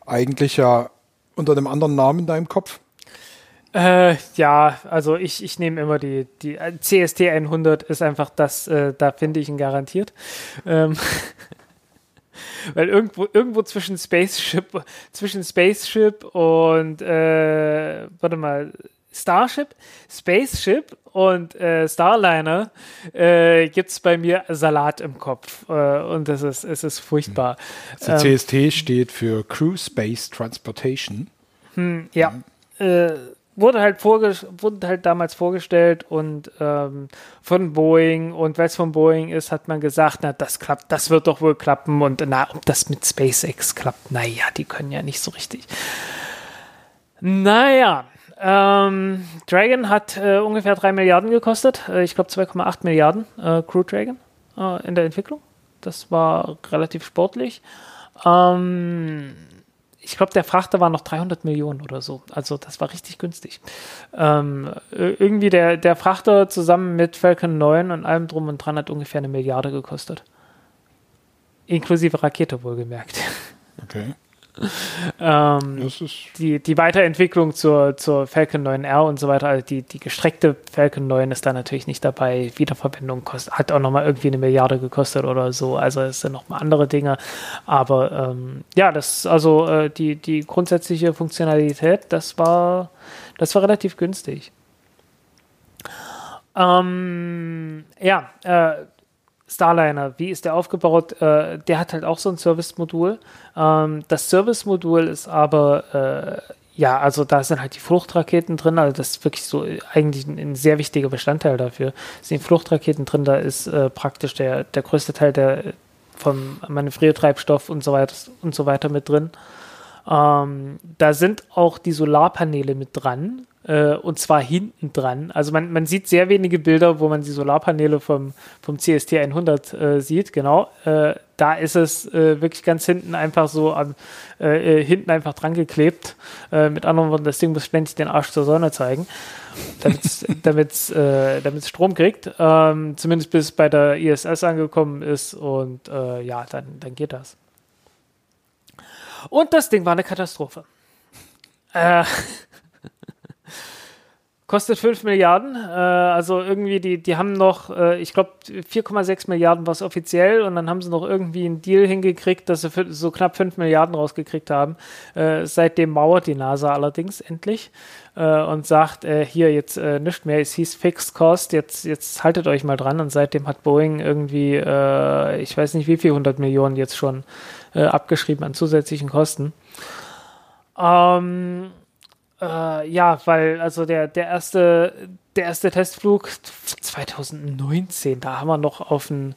Eigentlich ja unter einem anderen Namen in deinem Kopf. Äh, ja, also ich, ich nehme immer die, die äh, CST 100 ist einfach das, äh, da finde ich ihn garantiert. Ähm, (laughs) weil irgendwo, irgendwo zwischen Spaceship, zwischen Spaceship und, äh, warte mal, Starship, Spaceship und äh, Starliner äh, gibt es bei mir Salat im Kopf. Äh, und das ist, es ist furchtbar. Also Ähm, CST steht für Crew Space Transportation. Hm, ja. Äh, wurde halt, wurde halt damals vorgestellt und ähm, von Boeing und weil es von Boeing ist, hat man gesagt, na, das klappt, das wird doch wohl klappen und na, ob das mit SpaceX klappt, naja, die können ja nicht so richtig. Naja, ähm, Dragon hat äh, ungefähr 3 Milliarden gekostet, äh, ich glaube 2,8 Milliarden äh, Crew Dragon äh, in der Entwicklung. Das war relativ sportlich. Ähm, ich glaube, der Frachter war noch 300 Millionen oder so. Also das war richtig günstig. Ähm, irgendwie der, der Frachter zusammen mit Falcon 9 und allem drum und dran hat ungefähr eine Milliarde gekostet. Inklusive Rakete wohlgemerkt. Okay. (laughs) ähm, die, die Weiterentwicklung zur, zur Falcon 9R und so weiter, also die, die gestreckte Falcon 9 ist da natürlich nicht dabei. Wiederverwendung kostet, hat auch nochmal irgendwie eine Milliarde gekostet oder so. Also es sind nochmal andere Dinge. Aber ähm, ja, das also äh, die, die grundsätzliche Funktionalität, das war, das war relativ günstig. Ähm, ja, äh, Starliner, wie ist der aufgebaut? Äh, der hat halt auch so ein Service-Modul. Ähm, das Service-Modul ist aber, äh, ja, also da sind halt die Fluchtraketen drin, also das ist wirklich so eigentlich ein, ein sehr wichtiger Bestandteil dafür. Es sind Fluchtraketen drin, da ist äh, praktisch der, der größte Teil der, vom Manövriertreibstoff und so weiter und so weiter mit drin. Ähm, da sind auch die Solarpaneele mit dran äh, und zwar hinten dran. Also man, man sieht sehr wenige Bilder, wo man die Solarpaneele vom, vom CST 100 äh, sieht, genau. Äh, da ist es äh, wirklich ganz hinten einfach so am, äh, äh, hinten einfach dran geklebt. mit anderen Worten, das Ding muss ständig den Arsch zur Sonne zeigen, damit es (laughs) Strom kriegt. Ähm, zumindest bis bei der ISS angekommen ist und ja, dann, dann geht das. Und das Ding war eine Katastrophe. Äh, (laughs) kostet 5 Milliarden. Äh, also irgendwie, die, die haben noch, äh, ich glaube, 4,6 Milliarden war es offiziell und dann haben sie noch irgendwie einen Deal hingekriegt, dass sie so knapp 5 Milliarden rausgekriegt haben. Äh, seitdem mauert die NASA allerdings endlich äh, und sagt, äh, hier jetzt äh, nicht mehr, es hieß Fixed Cost, jetzt, jetzt haltet euch mal dran und seitdem hat Boeing irgendwie, ich weiß nicht wie viel 100 Millionen jetzt schon abgeschrieben an zusätzlichen Kosten. Ähm, äh, ja, weil also der, der erste der erste Testflug 2019, da haben wir noch auf dem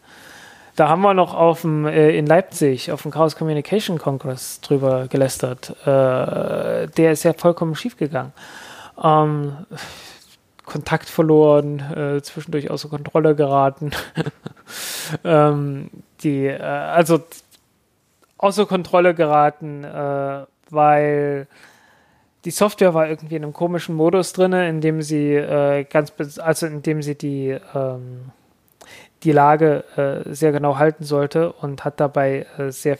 da haben wir noch auf dem, äh, in Leipzig auf dem Chaos Communication Congress drüber gelästert. Äh, der ist ja vollkommen schief gegangen. Ähm, Kontakt verloren, äh, zwischendurch außer Kontrolle geraten. (laughs) ähm, die, äh, also außer Kontrolle geraten, äh, weil die Software war irgendwie in einem komischen Modus drin, in dem sie äh, ganz, also in dem sie die, ähm, die Lage äh, sehr genau halten sollte und hat dabei äh, sehr,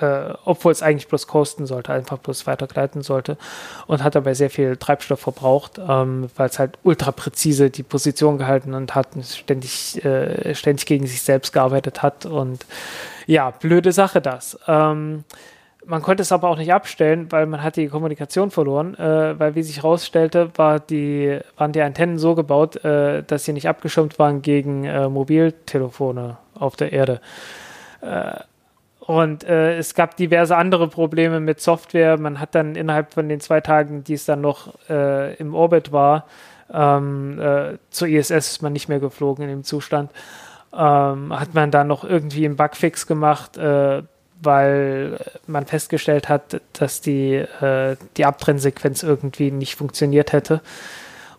äh, obwohl es eigentlich bloß coasten sollte, einfach bloß weitergleiten sollte und hat dabei sehr viel Treibstoff verbraucht, ähm, weil es halt ultra präzise die Position gehalten und hat ständig, äh, ständig gegen sich selbst gearbeitet hat und ja, blöde Sache das. Ähm, man konnte es aber auch nicht abstellen, weil man hat die Kommunikation verloren, äh, weil wie sich herausstellte, war die, waren die Antennen so gebaut, äh, dass sie nicht abgeschirmt waren gegen äh, Mobiltelefone auf der Erde. Äh, und äh, es gab diverse andere Probleme mit Software. Man hat dann innerhalb von den zwei Tagen, die es dann noch äh, im Orbit war, ähm, zur ISS ist man nicht mehr geflogen in dem Zustand. Ähm, hat man dann noch irgendwie einen Bugfix gemacht, weil man festgestellt hat, dass die, äh, die Abtrennsequenz irgendwie nicht funktioniert hätte.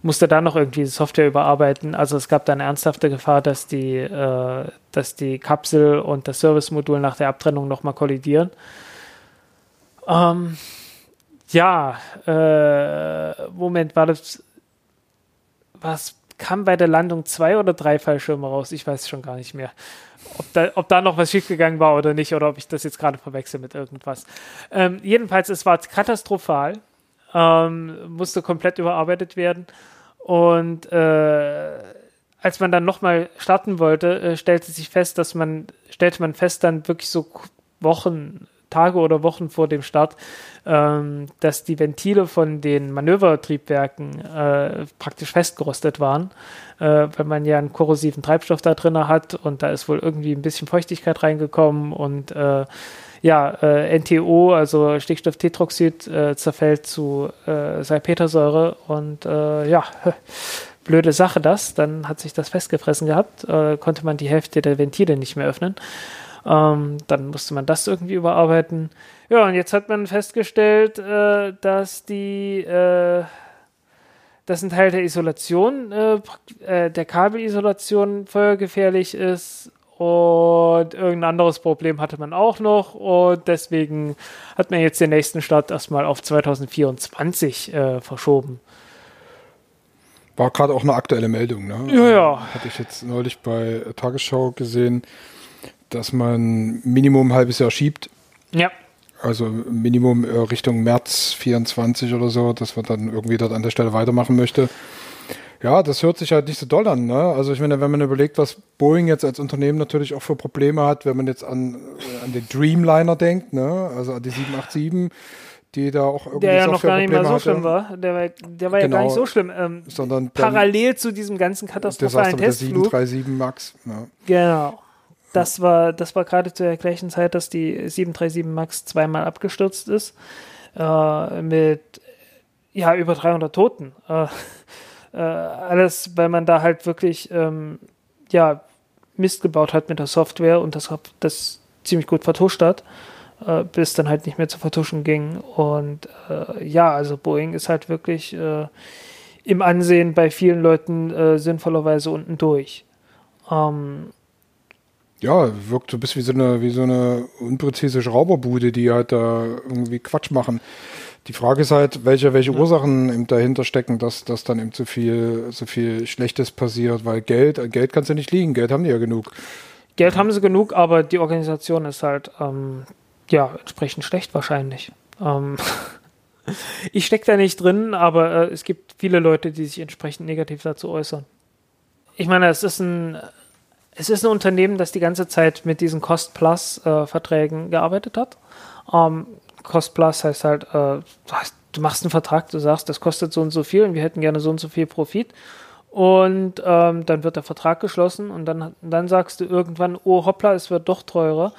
Musste dann noch irgendwie die Software überarbeiten. Also es gab dann ernsthafte Gefahr, dass die, äh, dass die Kapsel und das Servicemodul nach der Abtrennung nochmal kollidieren. Ähm, ja, äh, Moment, war das. Was kam bei der Landung zwei oder drei Fallschirme raus? Ich weiß schon gar nicht mehr ob da, ob da noch was schiefgegangen war oder nicht, oder ob ich das jetzt gerade verwechsel mit irgendwas. Ähm, jedenfalls, es war katastrophal, ähm, musste komplett überarbeitet werden. Und äh, als man dann nochmal starten wollte, äh, stellte sich fest, dass man, stellte man fest, dann wirklich so Wochen, Tage oder Wochen vor dem Start, ähm, dass die Ventile von den Manövertriebwerken äh, praktisch festgerostet waren, äh, weil man ja einen korrosiven Treibstoff da drin hat und da ist wohl irgendwie ein bisschen Feuchtigkeit reingekommen und äh, ja, äh, NTO, also Stickstofftetroxid, äh, zerfällt zu äh, Salpetersäure und ja, (laughs) blöde Sache das. Dann hat sich das festgefressen gehabt, konnte man die Hälfte der Ventile nicht mehr öffnen. Ähm, dann musste man das irgendwie überarbeiten. Ja, und jetzt hat man festgestellt, äh, dass die, äh, dass ein Teil der Isolation, äh, äh, der Kabelisolation feuergefährlich ist und irgendein anderes Problem hatte man auch noch und deswegen hat man jetzt den nächsten Start erstmal auf 2024 äh, verschoben. War gerade auch eine aktuelle Meldung, ne? Ja, ja. Hatte ich jetzt neulich bei Tagesschau gesehen, dass man Minimum ein halbes Jahr schiebt. Ja. Also Minimum äh, Richtung März 24 oder so, dass man dann irgendwie dort an der Stelle weitermachen möchte. Ja, das hört sich halt nicht so doll an. Ne? Also ich meine, wenn man überlegt, was Boeing jetzt als Unternehmen natürlich auch für Probleme hat, wenn man jetzt an, äh, an den Dreamliner denkt, ne? also an die 787, die da auch irgendwie Der ja noch gar nicht mal so hatte. schlimm war. Der war, der war ja Genau. gar nicht so schlimm. Ähm, Sondern parallel zu diesem ganzen Desaster katastrophalen mit der Testflug. 737 MAX. Ja. Genau. Das war, das war gerade zu der gleichen Zeit, dass die 737 MAX zweimal abgestürzt ist. Äh, mit ja, über 300 Toten. Äh, (laughs) äh, alles, weil man da halt wirklich ähm, ja, Mist gebaut hat mit der Software und das, das ziemlich gut vertuscht hat, äh, bis dann halt nicht mehr zu vertuschen ging. Und äh, ja, also Boeing ist halt wirklich äh, im Ansehen bei vielen Leuten äh, sinnvollerweise unten durch. Ähm, ja, wirkt so ein bisschen wie so eine, wie so eine unpräzise Schrauberbude, die halt da irgendwie Quatsch machen. Die Frage ist halt, welche, welche Ursachen eben dahinter stecken, dass, dass dann eben so viel, so viel Schlechtes passiert, weil Geld, Geld kannst du nicht liegen, Geld haben die ja genug. Geld haben sie genug, aber die Organisation ist halt ähm, ja entsprechend schlecht wahrscheinlich. Ähm, (laughs) ich stecke da nicht drin, aber äh, es gibt viele Leute, die sich entsprechend negativ dazu äußern. Ich meine, es ist ein es ist ein Unternehmen, das die ganze Zeit mit diesen Cost-Plus-Verträgen gearbeitet hat. Ähm, Cost-Plus heißt halt, äh, du, hast, du machst einen Vertrag, du sagst, das kostet so und so viel und wir hätten gerne so und so viel Profit. Und ähm, dann wird der Vertrag geschlossen und dann, dann sagst du irgendwann, oh hoppla, es wird doch teurer.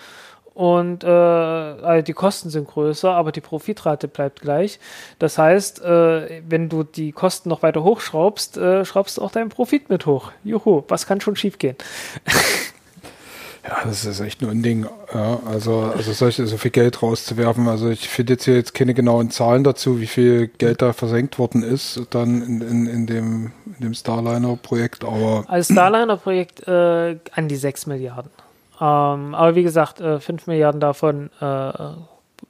Und äh, also die Kosten sind größer, aber die Profitrate bleibt gleich. Das heißt, äh, wenn du die Kosten noch weiter hochschraubst, äh, schraubst du auch deinen Profit mit hoch. Juhu, was kann schon schiefgehen? (laughs) Ja, das ist echt nur ein Ding. Ja, also, also solche, so viel Geld rauszuwerfen. Also ich finde jetzt hier jetzt keine genauen Zahlen dazu, wie viel Geld da versenkt worden ist, dann in, in, in dem, in dem Starliner-Projekt, aber Als Starliner-Projekt äh, an die 6 Milliarden. Ähm, aber wie gesagt, äh, 5 Milliarden davon äh,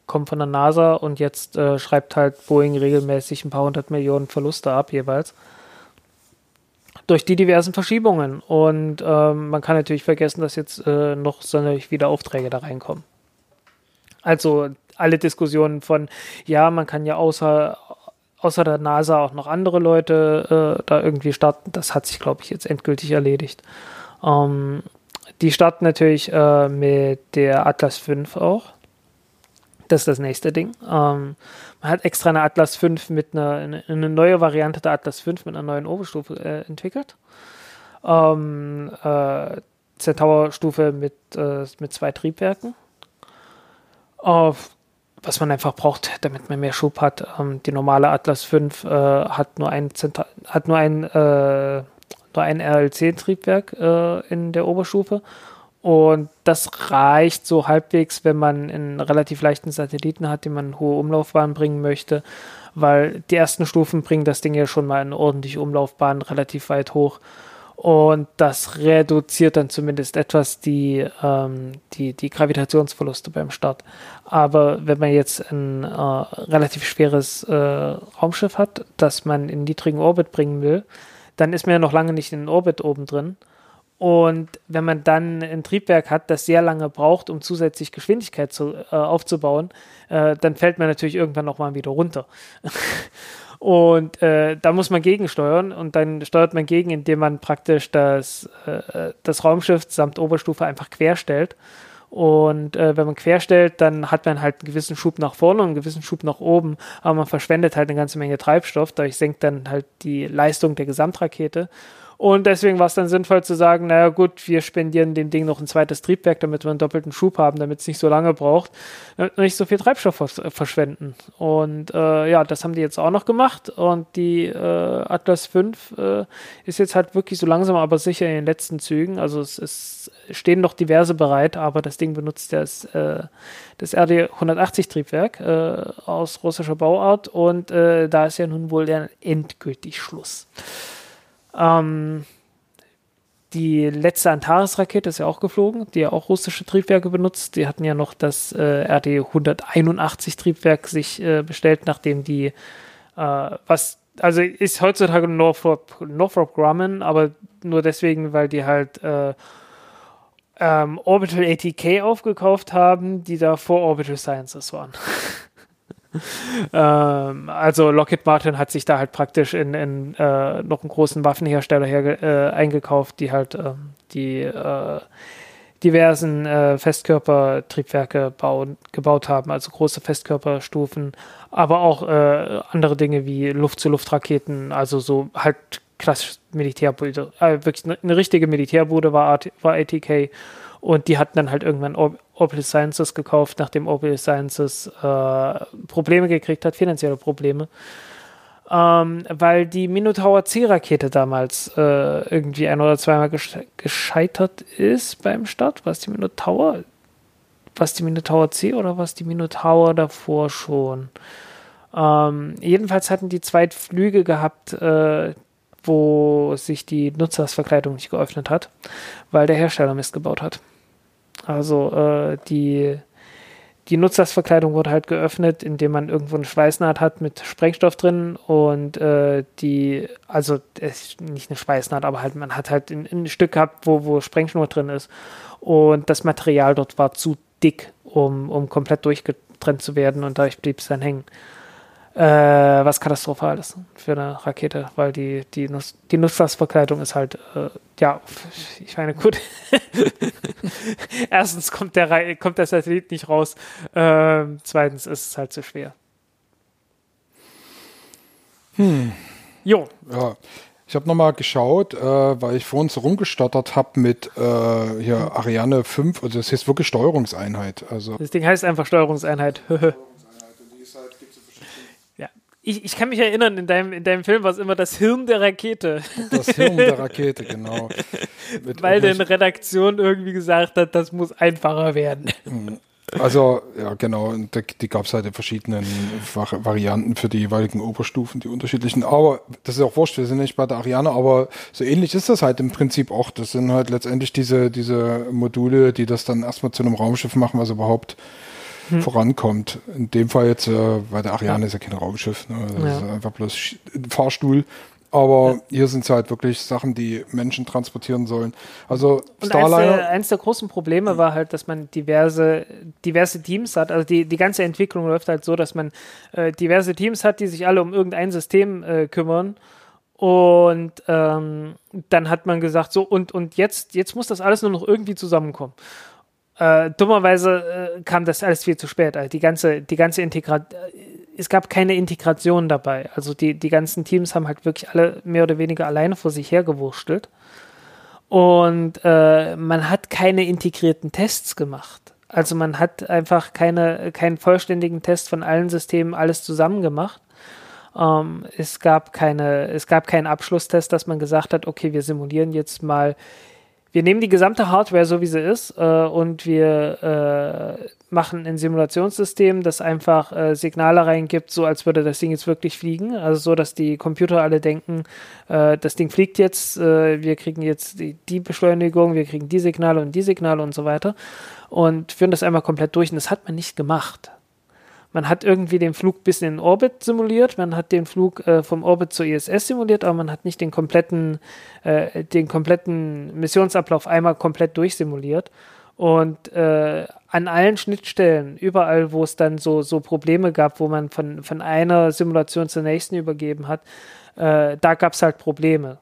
kommen von der NASA und jetzt äh, schreibt halt Boeing regelmäßig ein paar hundert Millionen Verluste ab jeweils. Durch die diversen Verschiebungen. Und ähm, man kann natürlich vergessen, dass jetzt äh, noch sonderlich wieder Aufträge da reinkommen. Also alle Diskussionen von, ja, man kann ja außer, außer der NASA auch noch andere Leute äh, da irgendwie starten, das hat sich, glaube ich, jetzt endgültig erledigt. Ähm, die starten natürlich äh, mit der Atlas 5 auch. Das ist das nächste Ding. Ähm, man hat extra eine Atlas 5 mit einer eine, neue Variante der Atlas 5 mit einer neuen Oberstufe äh, entwickelt. Ähm, äh, Centaur-Stufe mit, äh, mit zwei Triebwerken. Was man einfach braucht, damit man mehr Schub hat. Ähm, die normale Atlas 5 äh, hat nur ein, Zenta hat nur ein, äh, nur ein RL10-Triebwerk äh, in der Oberstufe. Und das reicht so halbwegs, wenn man einen relativ leichten Satelliten hat, den man in hohe Umlaufbahn bringen möchte, weil die ersten Stufen bringen das Ding ja schon mal in ordentliche Umlaufbahn relativ weit hoch. Und das reduziert dann zumindest etwas die, ähm, die, die Gravitationsverluste beim Start. Aber wenn man jetzt ein äh, relativ schweres äh, Raumschiff hat, das man in niedrigen Orbit bringen will, dann ist man ja noch lange nicht in den Orbit oben drin. Und wenn man dann ein Triebwerk hat, das sehr lange braucht, um zusätzlich Geschwindigkeit zu, äh, aufzubauen, äh, dann fällt man natürlich irgendwann nochmal wieder runter. (laughs) und äh, da muss man gegensteuern und dann steuert man gegen, indem man praktisch das, äh, das Raumschiff samt Oberstufe einfach querstellt. Und äh, wenn man querstellt, dann hat man halt einen gewissen Schub nach vorne und einen gewissen Schub nach oben, aber man verschwendet halt eine ganze Menge Treibstoff, dadurch senkt dann halt die Leistung der Gesamtrakete. Und deswegen war es dann sinnvoll zu sagen, naja gut, wir spendieren dem Ding noch ein zweites Triebwerk, damit wir einen doppelten Schub haben, damit es nicht so lange braucht, damit wir nicht so viel Treibstoff verschwenden. Und äh, ja, das haben die jetzt auch noch gemacht. Und die äh, Atlas 5 äh, ist jetzt halt wirklich so langsam, aber sicher in den letzten Zügen. Also es, es stehen noch diverse bereit, aber das Ding benutzt das, äh, das RD 180 Triebwerk äh, aus russischer Bauart und äh, da ist ja nun wohl der endgültig Schluss. Ähm, die letzte Antares-Rakete ist ja auch geflogen, die ja auch russische Triebwerke benutzt. Die hatten ja noch das äh, RD-181 Triebwerk sich äh, bestellt, nachdem die, äh, was, also ist heutzutage Northrop, Northrop Grumman, aber nur deswegen, weil die halt äh, ähm, Orbital ATK aufgekauft haben, die da vor Orbital Sciences waren. (laughs) ähm, also Lockheed Martin hat sich da halt praktisch in, in äh, noch einen großen Waffenhersteller her, äh, eingekauft, die halt äh, die diversen äh, Festkörpertriebwerke bauen, gebaut haben, also große Festkörperstufen, aber auch äh, andere Dinge wie Luft-zu-Luft-Raketen, also so halt klassisch Militärbude, wirklich eine, eine richtige Militärbude war, war ATK und die hatten dann halt irgendwann Orbital Sciences gekauft, nachdem Orbital Sciences äh, Probleme gekriegt hat, finanzielle Probleme. Ähm, weil die Minotaur C-Rakete damals äh, irgendwie ein oder zweimal gesche gescheitert ist beim Start. Was die Minotaur? Was die Minotaur C oder was die Minotaur davor schon? Ähm, jedenfalls hatten die zwei Flüge gehabt, äh, wo sich die Nutzersverkleidung nicht geöffnet hat, weil der Hersteller Mist gebaut hat. Also äh, die, die Nutzersverkleidung wurde halt geöffnet, indem man irgendwo eine Schweißnaht hat mit Sprengstoff drin und äh, die, also nicht eine Schweißnaht, aber halt man hat halt ein, ein Stück gehabt, wo, wo Sprengschnur drin ist und das Material dort war zu dick, um, um komplett durchgetrennt zu werden und dadurch blieb es dann hängen äh, was katastrophal ist für eine Rakete, weil die, die, Nuss, die Nutzlastverkleidung ist halt, äh, ja, ich meine, gut. (laughs) Erstens kommt der, kommt der Satellit nicht raus, äh, zweitens ist es halt zu schwer. Hm. Jo. Ja. Ich habe nochmal geschaut, äh, weil ich vorhin so rumgestottert habe mit äh, hier Ariane 5, also das heißt wirklich Steuerungseinheit. Also das Ding heißt einfach Steuerungseinheit. (laughs) Ich, ich kann mich erinnern, in deinem, in deinem Film war es immer das Hirn der Rakete. Das Hirn der Rakete, genau. Mit Weil deine Redaktion irgendwie gesagt hat, das muss einfacher werden. Mhm. Also, ja, genau. Und die, die gab es halt in verschiedenen Varianten für die jeweiligen Oberstufen, die unterschiedlichen. Aber das ist auch wurscht, wir sind nicht bei der Ariane, aber so ähnlich ist das halt im Prinzip auch. Das sind halt letztendlich diese, diese Module, die das dann erstmal zu einem Raumschiff machen, was überhaupt hm. vorankommt. In dem Fall jetzt, äh, weil der Ariane ja. ist ja kein Raumschiff, ne? das ja. ist einfach bloß ein Fahrstuhl. Aber ja. hier sind es halt wirklich Sachen, die Menschen transportieren sollen. Also Und Starliner. Eins der, eins der großen Probleme war halt, dass man diverse, diverse Teams hat. Also die, die ganze Entwicklung läuft halt so, dass man äh, diverse Teams hat, die sich alle um irgendein System äh, kümmern. Und ähm, dann hat man gesagt, so, und, und jetzt, jetzt muss das alles nur noch irgendwie zusammenkommen. Äh, dummerweise äh, kam das alles viel zu spät. Also die ganze, die ganze Integration, äh, es gab keine Integration dabei. Also die, die ganzen Teams haben halt wirklich alle mehr oder weniger alleine vor sich hergewurstelt. Und äh, man hat keine integrierten Tests gemacht. Also man hat einfach keine, keinen vollständigen Test von allen Systemen alles zusammen gemacht. Ähm, es gab keine, es gab keinen Abschlusstest, dass man gesagt hat, okay, wir simulieren jetzt mal wir nehmen die gesamte Hardware so wie sie ist äh, und wir äh, machen ein Simulationssystem, das einfach äh, Signale reingibt, so als würde das Ding jetzt wirklich fliegen. Also so, dass die Computer alle denken, äh, das Ding fliegt jetzt, äh, wir kriegen jetzt die, die, Beschleunigung, wir kriegen die Signale und die Signale und so weiter und führen das einmal komplett durch und das hat man nicht gemacht. Man hat irgendwie den Flug bis in den Orbit simuliert, man hat den Flug äh, vom Orbit zur ISS simuliert, aber man hat nicht den kompletten, äh, den kompletten Missionsablauf einmal komplett durchsimuliert. Und äh, an allen Schnittstellen, überall, wo es dann so, so Probleme gab, wo man von, von einer Simulation zur nächsten übergeben hat, äh, da gab es halt Probleme.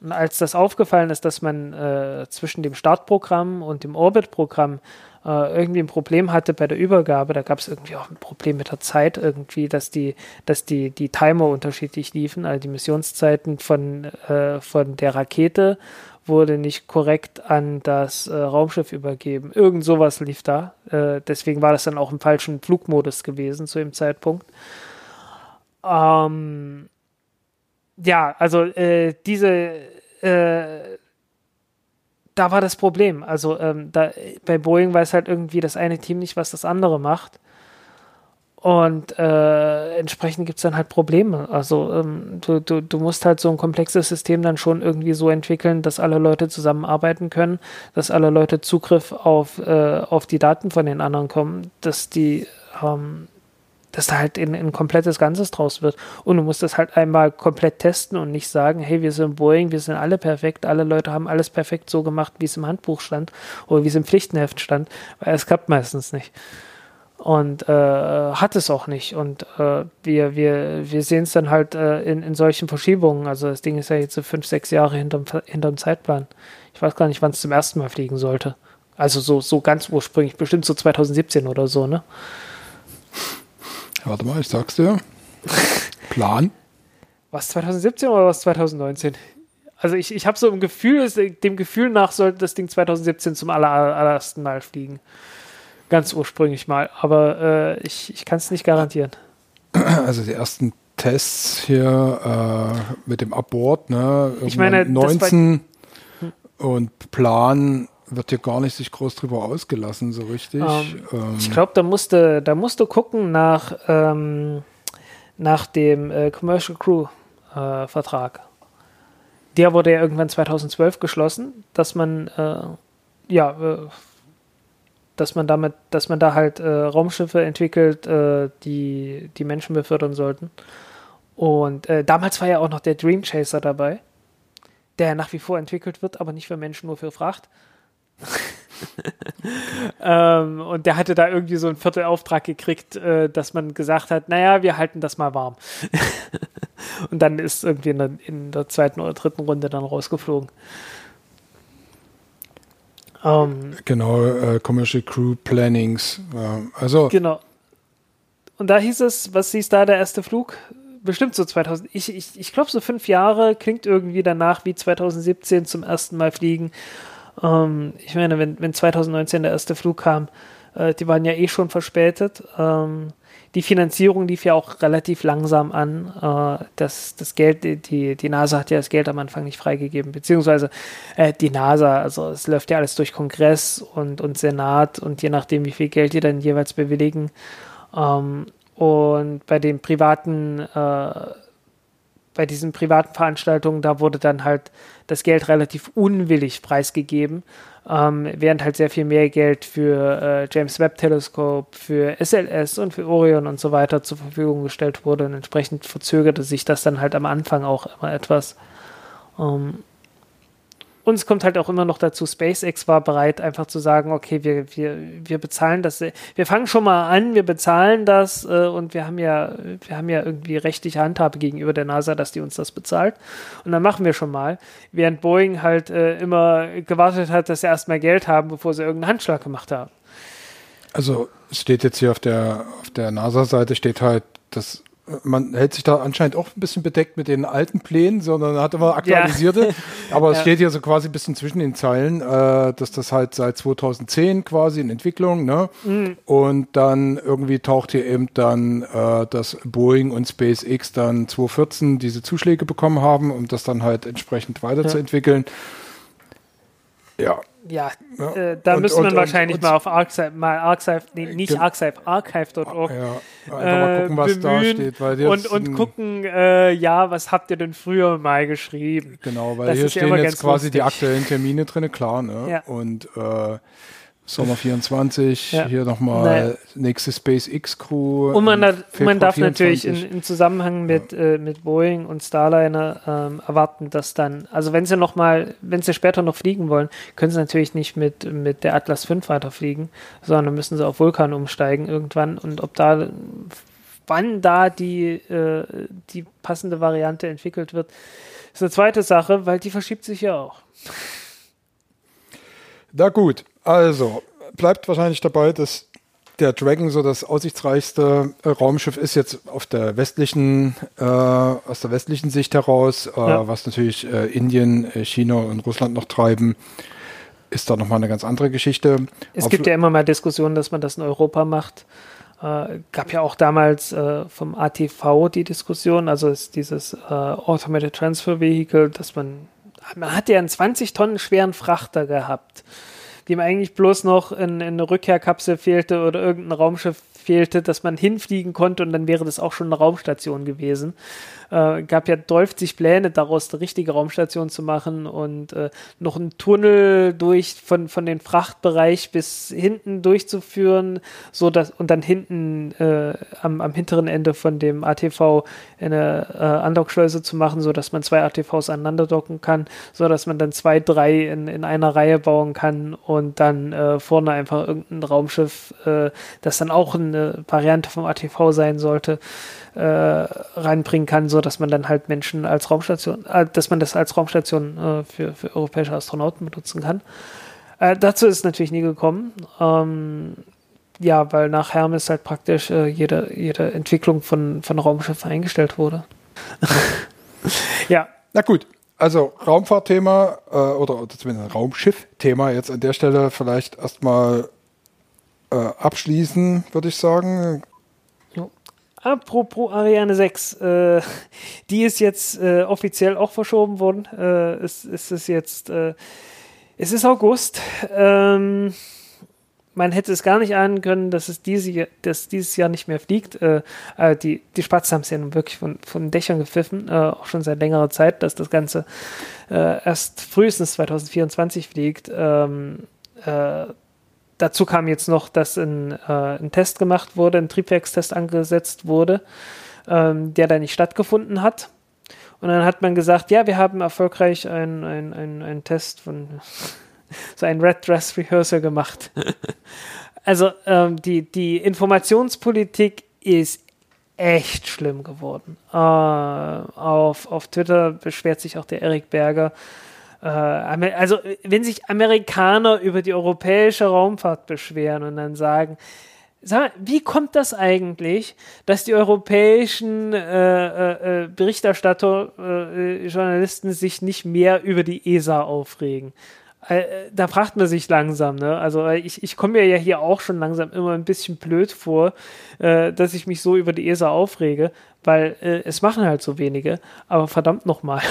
Und als das aufgefallen ist, dass man äh, zwischen dem Startprogramm und dem Orbit-Programm äh, irgendwie ein Problem hatte bei der Übergabe, da gab es irgendwie auch ein Problem mit der Zeit irgendwie, dass die, dass die, die Timer unterschiedlich liefen, also die Missionszeiten von, äh, von der Rakete wurde nicht korrekt an das äh, Raumschiff übergeben. Irgend sowas lief da. Äh, deswegen war das dann auch im falschen Flugmodus gewesen zu dem Zeitpunkt. Ähm, ja, also äh, diese, äh, da war das Problem. Also ähm, da, bei Boeing weiß halt irgendwie das eine Team nicht, was das andere macht. Und äh, entsprechend gibt es dann halt Probleme. Also ähm, du, du, du musst halt so ein komplexes System dann schon irgendwie so entwickeln, dass alle Leute zusammenarbeiten können, dass alle Leute Zugriff auf, äh, auf die Daten von den anderen kommen, dass die ähm, dass da halt ein, ein komplettes Ganzes draus wird. Und du musst das halt einmal komplett testen und nicht sagen, hey, wir sind Boeing, wir sind alle perfekt, alle Leute haben alles perfekt so gemacht, wie es im Handbuch stand oder wie es im Pflichtenheft stand, weil es klappt meistens nicht und äh, hat es auch nicht. Und äh, wir, wir, wir sehen es dann halt äh, in, in solchen Verschiebungen. Also das Ding ist ja jetzt so fünf, sechs Jahre hinterm, hinterm Zeitplan. Ich weiß gar nicht, wann es zum ersten Mal fliegen sollte. Also so, so ganz ursprünglich, bestimmt so 2017 oder so, ne? Warte mal, ich sag's dir. Plan. (laughs) Was 2017 oder was 2019? Also ich, ich habe so ein Gefühl, dem Gefühl nach sollte das Ding 2017 zum aller, allerersten Mal fliegen. Ganz ursprünglich mal, aber äh, ich, ich kann es nicht garantieren. (clears throat) Also die ersten Tests hier äh, mit dem Abort, ne? Ich meine, 19 hm. und Plan wird hier gar nicht sich groß drüber ausgelassen, so richtig. Ähm, ähm, ich glaube, da musste, da musste gucken nach, ähm, nach dem äh, Commercial Crew äh, Vertrag. Der wurde ja irgendwann 2012 geschlossen, dass man äh, ja äh, dass man damit, dass man da halt äh, Raumschiffe entwickelt, äh, die die Menschen befördern sollten. Und damals war ja auch noch der Dream Chaser dabei, der nach wie vor entwickelt wird, aber nicht für Menschen, nur für Fracht. Ähm, und der hatte da irgendwie so einen Viertelauftrag gekriegt, äh, dass man gesagt hat, naja, wir halten das mal warm. (laughs) und dann ist irgendwie in der, in der zweiten oder dritten Runde dann rausgeflogen. Ähm, genau, äh, Commercial Crew Plannings. Ja, also. Genau. Und da hieß es, was hieß da der erste Flug? Bestimmt so 2000. Ich, ich, ich glaube, so fünf Jahre klingt irgendwie danach wie 2017 zum ersten Mal fliegen. Ähm, ich meine, wenn, wenn 2019 der erste Flug kam, äh, die waren ja eh schon verspätet. Ähm, die Finanzierung lief ja auch relativ langsam an. Äh, das, das Geld, die, die NASA hat ja das Geld am Anfang nicht freigegeben, beziehungsweise äh, die NASA, also es läuft ja alles durch Kongress und, und Senat und je nachdem, wie viel Geld die dann jeweils bewilligen. Ähm, und bei den privaten, äh, bei diesen privaten Veranstaltungen, da wurde dann halt das Geld relativ unwillig preisgegeben ähm, während halt sehr viel mehr Geld für äh, James Webb Teleskop, für SLS und für Orion und so weiter zur Verfügung gestellt wurde und entsprechend verzögerte sich das dann halt am Anfang auch immer etwas. Ähm, und es kommt halt auch immer noch dazu, SpaceX war bereit, einfach zu sagen, okay, wir, wir, wir bezahlen das, wir fangen schon mal an, wir bezahlen das äh, und wir haben ja, wir haben ja irgendwie rechtliche Handhabe gegenüber der NASA, dass die uns das bezahlt. Und dann machen wir schon mal. Während Boeing halt äh, immer gewartet hat, dass sie erstmal Geld haben, bevor sie irgendeinen Handschlag gemacht haben. Also steht jetzt hier auf der, auf der NASA-Seite steht halt, dass man hält sich da anscheinend auch ein bisschen bedeckt mit den alten Plänen, sondern hat immer aktualisierte. Ja. (laughs) Aber es ja. steht hier so quasi ein bisschen zwischen den Zeilen, äh, dass das halt seit 2010 quasi in Entwicklung, ne? Mhm. Und dann irgendwie taucht hier eben dann, äh, dass Boeing und SpaceX dann 2014 diese Zuschläge bekommen haben, um das dann halt entsprechend weiterzuentwickeln. Ja. ja ja, ja. Äh, da und, müsste man und, wahrscheinlich und, mal auf Archive, mal Archive, nee, nicht Archive, archive.org ja, mal gucken, was da steht. Weil und, und gucken, äh, ja, was habt ihr denn früher mal geschrieben? Genau, weil das hier stehen jetzt quasi lustig. die aktuellen Termine drin, klar, ne? Ja. Und äh, Sommer 24, ja. hier nochmal naja. nächste SpaceX Crew. Und man, da, man darf 24. natürlich in, im Zusammenhang mit, ja. äh, mit Boeing und Starliner ähm, erwarten, dass dann, also wenn sie nochmal, wenn sie später noch fliegen wollen, können sie natürlich nicht mit, mit der Atlas 5 weiterfliegen, sondern müssen sie auf Vulkan umsteigen irgendwann und ob da, wann da die, äh, die passende Variante entwickelt wird, ist eine zweite Sache, weil die verschiebt sich ja auch. Na gut, also bleibt wahrscheinlich dabei, dass der Dragon so das aussichtsreichste äh, Raumschiff ist jetzt auf der westlichen, äh, aus der westlichen Sicht heraus, äh, ja. was natürlich äh, Indien, äh, China und Russland noch treiben, ist da nochmal eine ganz andere Geschichte. Es auf gibt ja immer mal Diskussionen, dass man das in Europa macht. Äh, gab ja auch damals vom ATV die Diskussion, also ist dieses Automated Transfer Vehicle, dass man, man hat ja einen 20 Tonnen schweren Frachter gehabt, dem eigentlich bloß noch in, in eine Rückkehrkapsel fehlte oder irgendein Raumschiff fehlte, dass man hinfliegen konnte und dann wäre das auch schon eine Raumstation gewesen. Äh, gab ja 30 Pläne daraus, eine richtige Raumstation zu machen und äh, noch einen Tunnel durch von, von den Frachtbereich bis hinten durchzuführen, so dass und dann hinten äh, am, am hinteren Ende von dem ATV eine äh, Andockschleuse zu machen, so dass man zwei ATVs aneinander docken kann, so dass man dann zwei, drei in, in einer Reihe bauen kann und dann äh, vorne einfach irgendein Raumschiff, äh, das dann auch eine Variante vom ATV sein sollte, äh, reinbringen kann, so dass man dann halt Menschen als Raumstation, äh, dass man das als Raumstation äh, für, für europäische Astronauten benutzen kann. Äh, dazu ist es natürlich nie gekommen. Ähm, ja, weil nach Hermes halt praktisch äh, jede, jede Entwicklung von, von Raumschiffen eingestellt wurde. (laughs) ja. Na gut, also Raumfahrtthema äh, oder, oder zumindest Raumschiff-Thema jetzt an der Stelle vielleicht erstmal äh, abschließen, würde ich sagen. Apropos Ariane 6, äh, die ist jetzt äh, offiziell auch verschoben worden. Äh, es, es ist jetzt, äh, es ist August. Ähm, man hätte es gar nicht ahnen können, dass es diese, dass dieses Jahr nicht mehr fliegt. Äh, äh, die, die Spatzen haben es ja nun wirklich von, von Dächern gepfiffen, auch schon seit längerer Zeit, dass das Ganze erst frühestens 2024 fliegt. Ähm, dazu kam jetzt noch, dass ein, äh, ein Test gemacht wurde, ein Triebwerkstest angesetzt wurde, ähm, der da nicht stattgefunden hat. Und dann hat man gesagt, ja, wir haben erfolgreich einen ein, ein Test von (laughs) so ein Red Dress Rehearsal gemacht. (laughs) also ähm, die, die Informationspolitik ist echt schlimm geworden. Äh, auf, auf Twitter beschwert sich auch der Erik Berger, also wenn sich Amerikaner über die europäische Raumfahrt beschweren und dann sagen, sag mal, wie kommt das eigentlich, dass die europäischen äh, äh, äh Berichterstatter, äh, Journalisten sich nicht mehr über die ESA aufregen? Äh, da fragt man sich langsam, ne? Also ich, ich komme mir ja hier auch schon langsam immer ein bisschen blöd vor, äh, dass ich mich so über die ESA aufrege, weil äh, es machen halt so wenige, aber verdammt nochmal.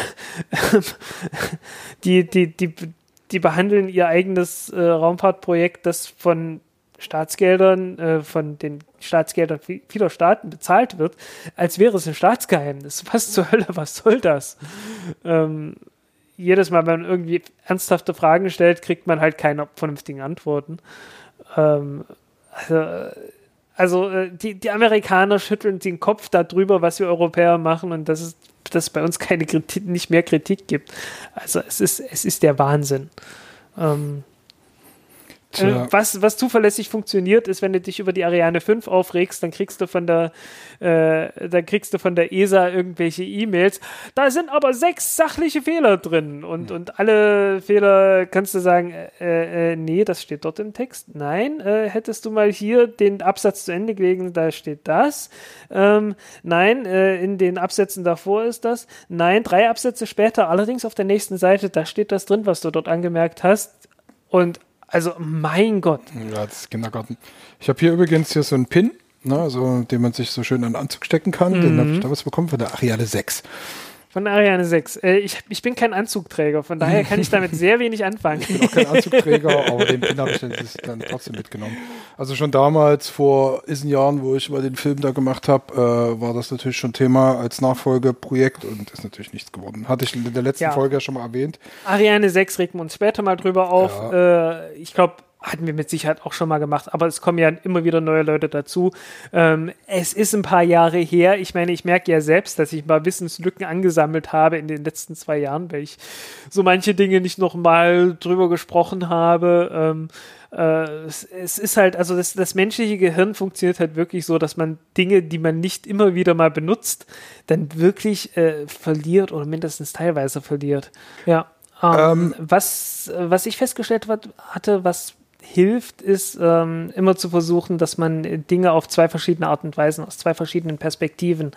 (laughs) die, die, die, die behandeln ihr eigenes äh, Raumfahrtprojekt, das von Staatsgeldern, äh, von den Staatsgeldern vieler Staaten bezahlt wird, als wäre es ein Staatsgeheimnis. Was zur Hölle, was soll das? Ähm, jedes Mal, wenn man irgendwie ernsthafte Fragen stellt, kriegt man halt keine vernünftigen Antworten. Ähm, also, also äh, die, die Amerikaner schütteln den Kopf darüber, was wir Europäer machen und dass es, dass es bei uns keine Kritik, nicht mehr Kritik gibt. Also es ist, es ist der Wahnsinn. Ähm, äh, was, was zuverlässig funktioniert, ist, wenn du dich über die Ariane 5 aufregst, dann kriegst du von der, äh, dann kriegst du von der ESA irgendwelche E-Mails. Da sind aber sechs sachliche Fehler drin und, und alle Fehler kannst du sagen, äh, äh, nee, das steht dort im Text. Nein, äh, hättest du mal hier den Absatz zu Ende gelegen, da steht das. Ähm, nein, äh, in den Absätzen davor ist das. Nein, drei Absätze später, allerdings auf der nächsten Seite, da steht das drin, was du dort angemerkt hast. Und also, mein Gott. Ja, das ist Kindergarten. Ich habe hier übrigens hier so einen Pin, ne, also, den man sich so schön an den Anzug stecken kann. Mhm. Den habe ich damals bekommen von der Ariane 6. Von Ariane 6. Äh, ich, ich bin kein Anzugträger, von daher kann ich damit sehr wenig anfangen. Ich bin auch kein Anzugträger, (laughs) aber den Pin habe ich dann, dann, trotzdem mitgenommen. Also schon damals, vor diesen Jahren, wo ich mal den Film da gemacht habe, äh, war das natürlich schon Thema als Nachfolgeprojekt und ist natürlich nichts geworden. Hatte ich in der letzten ja. Folge ja schon mal erwähnt. Ariane 6 regt wir uns später mal drüber auf. Ja. Äh, ich glaube, hatten wir mit Sicherheit auch schon mal gemacht, aber es kommen ja immer wieder neue Leute dazu. Ähm, es ist ein paar Jahre her. Ich meine, ich merke ja selbst, dass ich mal Wissenslücken angesammelt habe in den letzten zwei Jahren, weil ich so manche Dinge nicht nochmal drüber gesprochen habe. Ähm, äh, es, es, ist halt, also das, das menschliche Gehirn funktioniert halt wirklich so, dass man Dinge, die man nicht immer wieder mal benutzt, dann wirklich äh, verliert oder mindestens teilweise verliert. Ja. Ähm, ähm, was, was ich festgestellt hatte, was hilft, ist ähm, immer zu versuchen, dass man Dinge auf zwei verschiedene Art und Weisen, aus zwei verschiedenen Perspektiven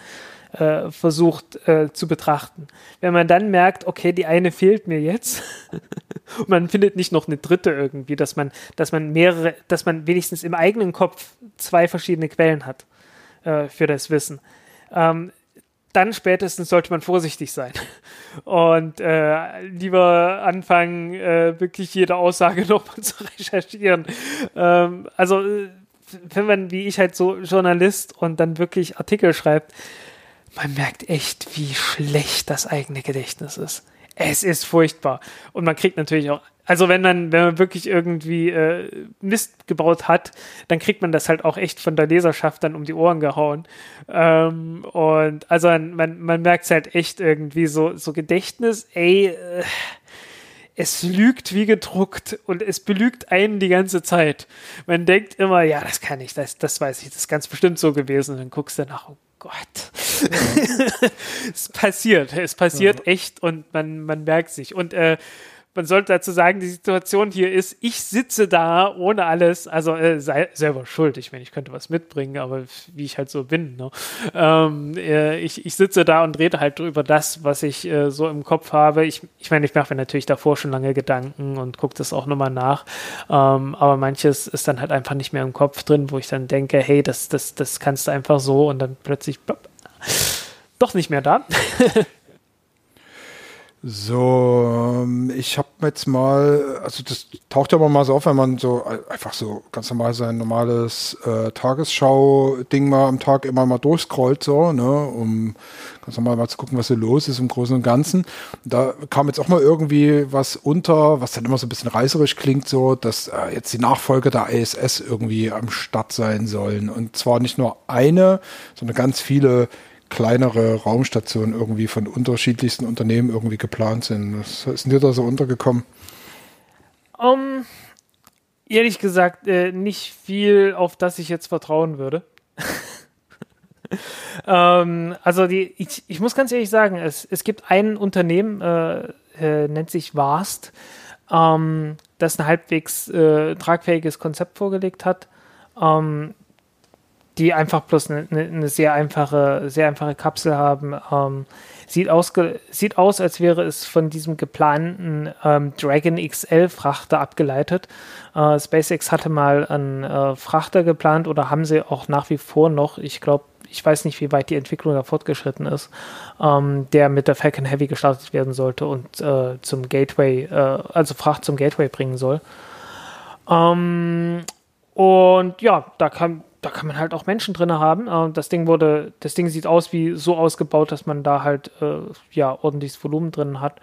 äh, versucht äh, zu betrachten. Wenn man dann merkt, okay, die eine fehlt mir jetzt (laughs) und man findet nicht noch eine dritte irgendwie, dass man, dass man mehrere, dass man wenigstens im eigenen Kopf zwei verschiedene Quellen hat äh, für das Wissen. Ähm, dann spätestens sollte man vorsichtig sein und äh, lieber anfangen, äh, wirklich jede Aussage (laughs) nochmal zu recherchieren. Ähm, also, äh, wenn man, wie ich halt so Journalist und dann wirklich Artikel schreibt, man merkt echt, wie schlecht das eigene Gedächtnis ist. Es ist furchtbar. Und man kriegt natürlich auch, also wenn man, wenn man wirklich irgendwie äh, Mist gebaut hat, dann kriegt man das halt auch echt von der Leserschaft dann um die Ohren gehauen. Ähm, und also man, man merkt es halt echt irgendwie so, so Gedächtnis, ey, äh, es lügt wie gedruckt und es belügt einen die ganze Zeit. Man denkt immer, ja, das kann ich, das, das weiß ich, das ist ganz bestimmt so gewesen. Und dann guckst du nach, oh Gott. (laughs) es passiert, es passiert ja. echt und man, man merkt sich. Und äh, man sollte dazu sagen, die Situation hier ist, ich sitze da ohne alles, also äh, sei selber schuld. Ich meine, ich könnte was mitbringen, aber wie ich halt so bin. Ne? Ähm, äh, ich, ich sitze da und rede halt über das, was ich äh, so im Kopf habe. Ich, ich meine, ich mache mir natürlich davor schon lange Gedanken und gucke das auch nochmal nach. Ähm, aber manches ist dann halt einfach nicht mehr im Kopf drin, wo ich dann denke, hey, das, das, das kannst du einfach so und dann plötzlich doch nicht mehr da. (laughs) So, ähm, ich habe jetzt mal, also das taucht ja mal so auf, wenn man so einfach so ganz normal sein normales äh, Tagesschau-Ding mal am Tag immer mal durchscrollt, so, ne, um ganz normal mal zu gucken, was so los ist im Großen und Ganzen. Da kam jetzt auch mal irgendwie was unter, was dann immer so ein bisschen reißerisch klingt, so, dass äh, jetzt die Nachfolger der ISS irgendwie am Start sein sollen. Und zwar nicht nur eine, sondern ganz viele kleinere Raumstationen irgendwie von unterschiedlichsten Unternehmen irgendwie geplant sind. Was ist dir da so untergekommen? Um, ehrlich gesagt, äh, nicht viel, auf das ich jetzt vertrauen würde. (laughs) ähm, also die, ich, ich, muss ganz ehrlich sagen, es, es gibt ein Unternehmen, äh, äh, nennt sich VAST, ähm, das ein halbwegs äh, tragfähiges Konzept vorgelegt hat. Ähm, die einfach bloß eine, eine, sehr einfache, sehr einfache Kapsel haben. Ähm, sieht, aus, sieht aus, als wäre es von diesem geplanten ähm, Dragon XL Frachter abgeleitet. Äh, SpaceX hatte mal einen äh, Frachter geplant oder haben sie auch nach wie vor noch. Ich glaube, ich weiß nicht, wie weit die Entwicklung da fortgeschritten ist, ähm, der mit der Falcon Heavy gestartet werden sollte und äh, zum Gateway, äh, also Fracht zum Gateway bringen soll. Ähm, und ja, da kann, da kann man halt auch Menschen drin haben. Äh, das Ding wurde, das Ding sieht aus wie so ausgebaut, dass man da halt äh, ja ordentliches Volumen drin hat.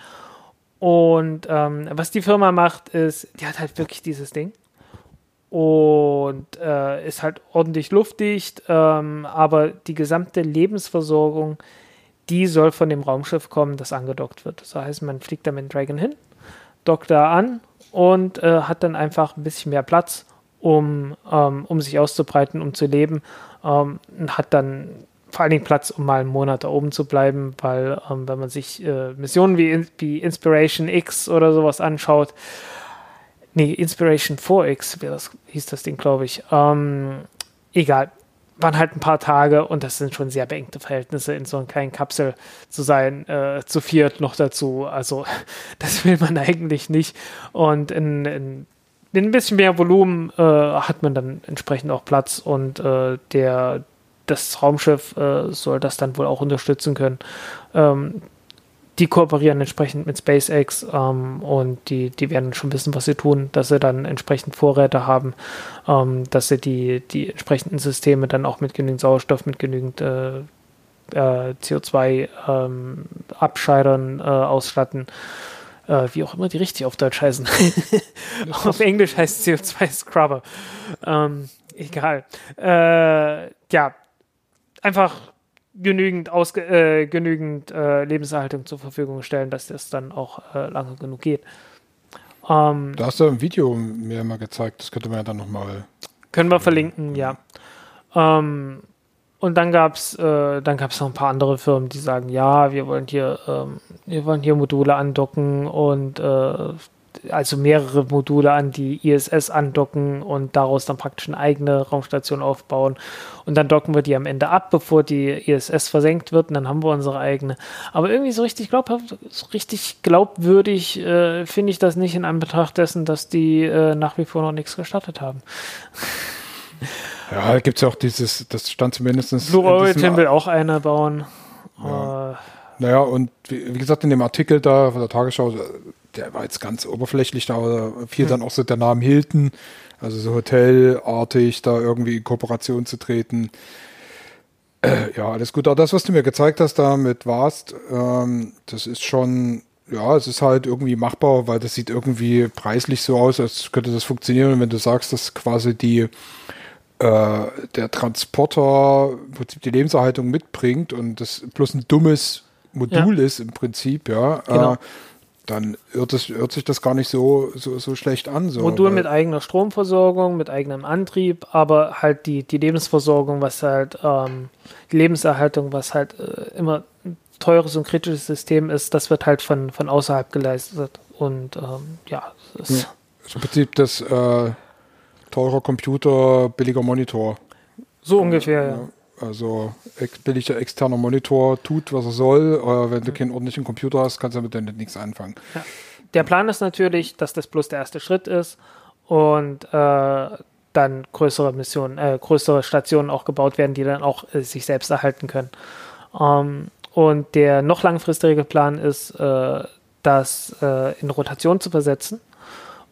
Und ähm, was die Firma macht, ist, die hat halt wirklich dieses Ding und äh, ist halt ordentlich luftdicht, ähm, aber die gesamte Lebensversorgung, die soll von dem Raumschiff kommen, das angedockt wird. Das heißt, man fliegt da mit Dragon hin, dockt da an und äh, hat dann einfach ein bisschen mehr Platz um, ähm, um sich auszubreiten, um zu leben, ähm, hat dann vor allen Dingen Platz, um mal einen Monat da oben zu bleiben, weil ähm, wenn man sich äh, Missionen wie, wie Inspiration X oder sowas anschaut, nee, Inspiration 4X, wie das, hieß das Ding, glaube ich, ähm, egal, waren halt ein paar Tage und das sind schon sehr beengte Verhältnisse, in so einer kleinen Kapsel zu sein, äh, zu viert noch dazu. Also (laughs) das will man eigentlich nicht. Und in, in ein bisschen mehr Volumen äh, hat man dann entsprechend auch Platz und äh, der, das Raumschiff äh, soll das dann wohl auch unterstützen können. Ähm, die kooperieren entsprechend mit SpaceX ähm, und die, die werden schon wissen, was sie tun, dass sie dann entsprechend Vorräte haben, ähm, dass sie die, die entsprechenden Systeme dann auch mit genügend Sauerstoff, mit genügend äh, äh, CO2 ähm, äh, ausstatten äh, wie auch immer die richtig auf Deutsch heißen. (laughs) auf Englisch heißt CO2 Scrubber. Ähm, egal. Äh, ja, einfach genügend, ausge äh, genügend äh, Lebenserhaltung zur Verfügung stellen, dass das dann auch äh, lange genug geht. Ähm, da hast du ein Video mir mal gezeigt, das könnte man ja dann nochmal. Können wir verlinken, ja. Ähm, und dann gab es äh, dann gab's noch ein paar andere Firmen, die sagen, ja, wir wollen hier, ähm, wir wollen hier Module andocken und äh, also mehrere Module an die ISS andocken und daraus dann praktisch eine eigene Raumstation aufbauen. Und dann docken wir die am Ende ab, bevor die ISS versenkt wird und dann haben wir unsere eigene. Aber irgendwie so richtig glaubhaft, so richtig glaubwürdig äh, finde ich das nicht in Anbetracht dessen, dass die äh, nach wie vor noch nichts gestartet haben. (laughs) Ja, da gibt es ja auch dieses, das stand zumindest. Origin will auch eine bauen. Ja. Äh, naja, und wie, wie, gesagt, in dem Artikel da von der Tagesschau, der war jetzt ganz oberflächlich, da fiel hm. dann auch so der Name Hilton, also so hotelartig, da irgendwie in Kooperation zu treten. Äh, ja, alles gut. Aber das, was du mir gezeigt hast da mit Vast, ähm, das ist schon, ja, es ist halt irgendwie machbar, weil das sieht irgendwie preislich so aus, als könnte das funktionieren. Und wenn du sagst, dass quasi die der Transporter im Prinzip die Lebenserhaltung mitbringt und das bloß ein dummes Modul ja. ist im Prinzip, ja, genau. äh, dann hört, es, hört sich das gar nicht so, so, so schlecht an. So, Modul mit eigener Stromversorgung, mit eigenem Antrieb, aber halt die, die Lebensversorgung, was halt, ähm, die Lebenserhaltung, was halt äh, immer ein teures und kritisches System ist, das wird halt von, von außerhalb geleistet. Und ähm, ja, das ist. Ja, Im Prinzip das äh, teurer Computer, billiger Monitor. So ungefähr, ja. Also ex billiger externer Monitor tut, was er soll. Aber wenn du keinen ordentlichen Computer hast, kannst du damit dann nichts anfangen. Ja. Der Plan ist natürlich, dass das bloß der erste Schritt ist und äh, dann größere Missionen, äh, größere Stationen auch gebaut werden, die dann auch äh, sich selbst erhalten können. Ähm, und der noch langfristige Plan ist, äh, das äh, in Rotation zu versetzen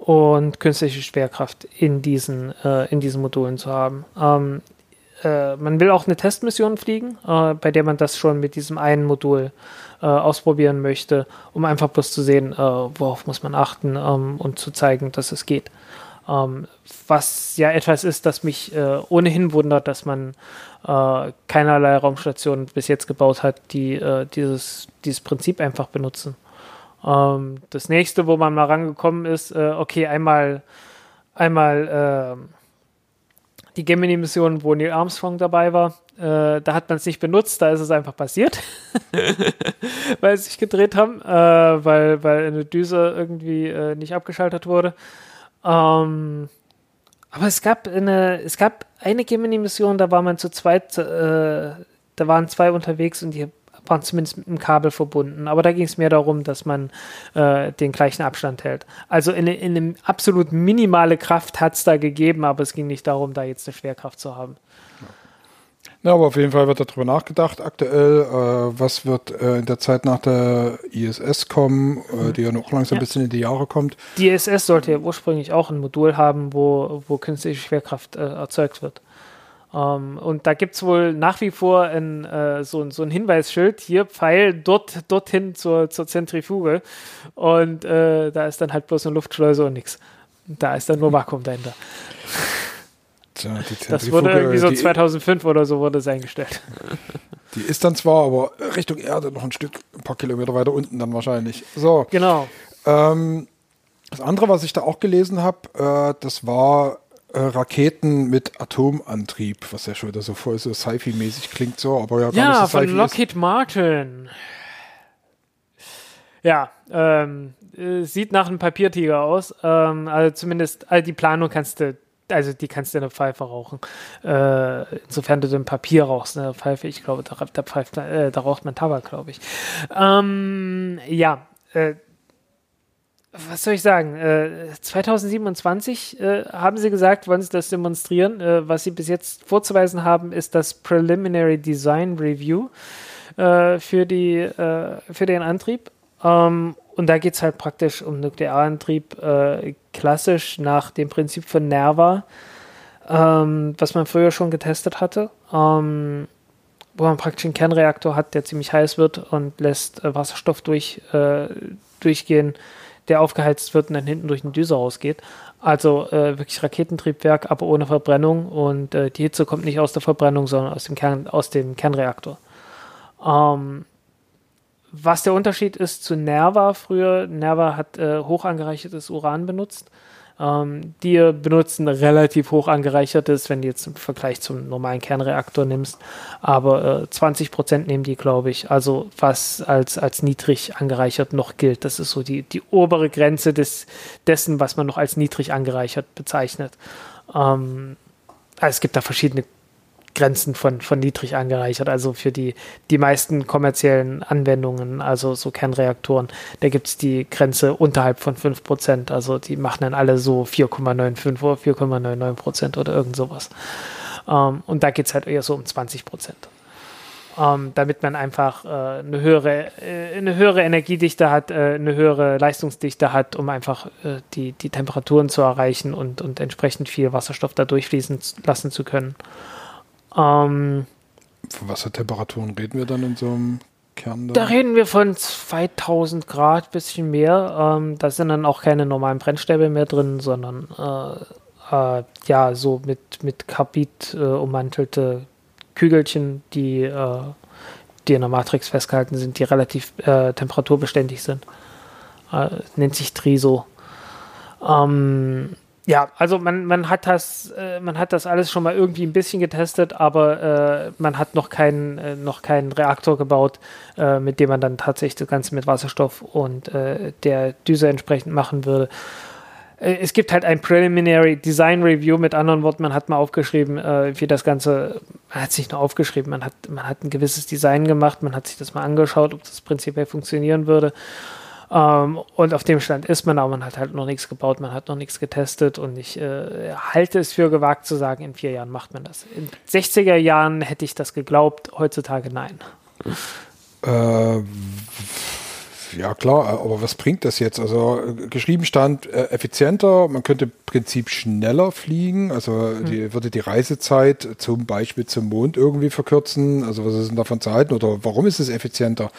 und künstliche Schwerkraft in diesen, äh, in diesen Modulen zu haben. Ähm, äh, man will auch eine Testmission fliegen, äh, bei der man das schon mit diesem einen Modul äh, ausprobieren möchte, um einfach bloß zu sehen, äh, worauf muss man achten ähm, und zu zeigen, dass es geht. Ähm, was ja etwas ist, das mich äh, ohnehin wundert, dass man keinerlei Raumstationen bis jetzt gebaut hat, die dieses, dieses Prinzip einfach benutzen. Ähm, das nächste, wo man mal rangekommen ist, äh, okay, einmal, einmal äh, die Gemini-Mission, wo Neil Armstrong dabei war. Äh, da hat man es nicht benutzt, da ist es einfach passiert, (laughs) weil sie sich gedreht haben, äh, weil, weil eine Düse irgendwie äh, nicht abgeschaltet wurde. Ähm, aber es gab eine, es gab eine Gemini-Mission, da war man zu zweit, äh, da waren zwei unterwegs und die waren zumindest mit einem Kabel verbunden. Aber da ging es mehr darum, dass man äh, den gleichen Abstand hält. Also in, in eine absolut minimale Kraft hat es da gegeben, aber es ging nicht darum, da jetzt eine Schwerkraft zu haben. Ja, aber auf jeden Fall wird darüber nachgedacht aktuell, äh, was wird äh, in der Zeit nach der ISS kommen, äh, mhm. die ja noch langsam ja. ein bisschen in die Jahre kommt. Die ISS sollte ja ursprünglich auch ein Modul haben, wo, wo künstliche Schwerkraft äh, erzeugt wird. Um, ähm, und da gibt es wohl nach wie vor ein, äh, so, so ein Hinweisschild, hier Pfeil dort, dorthin zur, zur Zentrifuge. Und äh, da ist dann halt bloß eine Luftschleuse und nichts. Da ist dann nur Vakuum dahinter. Tja, (laughs) das wurde irgendwie so 2005 oder so wurde es eingestellt. (laughs) Die ist dann zwar, aber Richtung Erde noch ein Stück, ein paar Kilometer weiter unten dann wahrscheinlich. So. Genau. Ähm, das andere, was ich da auch gelesen habe, äh, das war äh, Raketen mit Atomantrieb, was ja schon wieder so voll so Sci-Fi-mäßig klingt so, aber ja gar ja, nicht so von Lockheed ist. Martin. Ja, ähm, äh, sieht nach einem Papiertiger aus. Ähm, also zumindest, also die Planung kannst du, also die kannst du in der Pfeife rauchen. Äh, insofern du den Papier rauchst, in der Pfeife, ich glaube, da, da, pfeift, äh, da raucht man Tabak, glaube ich. Ähm, ja, äh, was soll ich sagen? Äh, 2027 äh, haben sie gesagt, wollen sie das demonstrieren. Äh, was sie bis jetzt vorzuweisen haben, ist das Preliminary Design Review äh, für, die, äh, für den Antrieb. Ähm, und da geht es halt praktisch um Nuklearantrieb, äh, klassisch nach dem Prinzip von Nerva, ähm, was man früher schon getestet hatte. Ähm, wo man praktisch einen Kernreaktor hat, der ziemlich heiß wird und lässt Wasserstoff durch, durchgehen der aufgeheizt wird und dann hinten durch den Düse rausgeht. Also äh, wirklich Raketentriebwerk, aber ohne Verbrennung und äh, die Hitze kommt nicht aus der Verbrennung, sondern aus dem, Kern, aus dem Kernreaktor. Ähm, was der Unterschied ist zu Nerva früher, Nerva hat äh, hoch angereichertes Uran benutzt. Ähm, die benutzen relativ hoch angereichertes, wenn du jetzt im Vergleich zum normalen Kernreaktor nimmst. Aber äh, 20 Prozent nehmen die, glaube ich. Also was als, als niedrig angereichert noch gilt. Das ist so die, die obere Grenze des, dessen, was man noch als niedrig angereichert bezeichnet. Ähm, also es gibt da verschiedene Grenzen von, von niedrig angereichert. Also für die, die meisten kommerziellen Anwendungen, also so Kernreaktoren, da gibt es die Grenze unterhalb von 5%. Also die machen dann alle so 4,95 oder 4,99% oder irgend sowas. Ähm, und da geht es halt eher so um 20%. Ähm, damit man einfach äh, eine, höhere, äh, eine höhere Energiedichte hat, äh, eine höhere Leistungsdichte hat, um einfach äh, die, die Temperaturen zu erreichen und, und entsprechend viel Wasserstoff da durchfließen lassen zu können. Ähm, Von was für Temperaturen reden wir dann in so einem Kern? Da, da reden wir von 2000 Grad, bisschen mehr. Ähm, da sind dann auch keine normalen Brennstäbe mehr drin, sondern äh, äh, ja, so mit, mit Carbid äh, ummantelte Kügelchen, die, äh, die in der Matrix festgehalten sind, die relativ äh, temperaturbeständig sind. Äh, nennt sich Triso. Ähm, ja, also man, man hat das, äh, man hat das alles schon mal irgendwie ein bisschen getestet, aber äh, man hat noch keinen, äh, noch keinen Reaktor gebaut, äh, mit dem man dann tatsächlich das Ganze mit Wasserstoff und äh, der Düse entsprechend machen würde. Äh, es gibt halt ein Preliminary Design Review, mit anderen Worten, man hat mal aufgeschrieben, wie das Ganze, man hat sich nur aufgeschrieben, man hat, man hat ein gewisses Design gemacht, man hat sich das mal angeschaut, ob das prinzipiell funktionieren würde. Ähm, und auf dem Stand ist man, aber man hat halt noch nichts gebaut, man hat noch nichts getestet und ich äh, halte es für gewagt zu sagen, in vier Jahren macht man das. In 60er Jahren hätte ich das geglaubt, heutzutage nein. Äh, ja klar, aber was bringt das jetzt? Also geschrieben stand äh, effizienter, man könnte im Prinzip schneller fliegen, also mhm. die, würde die Reisezeit zum Beispiel zum Mond irgendwie verkürzen. Also was ist denn davon zu halten oder warum ist es effizienter?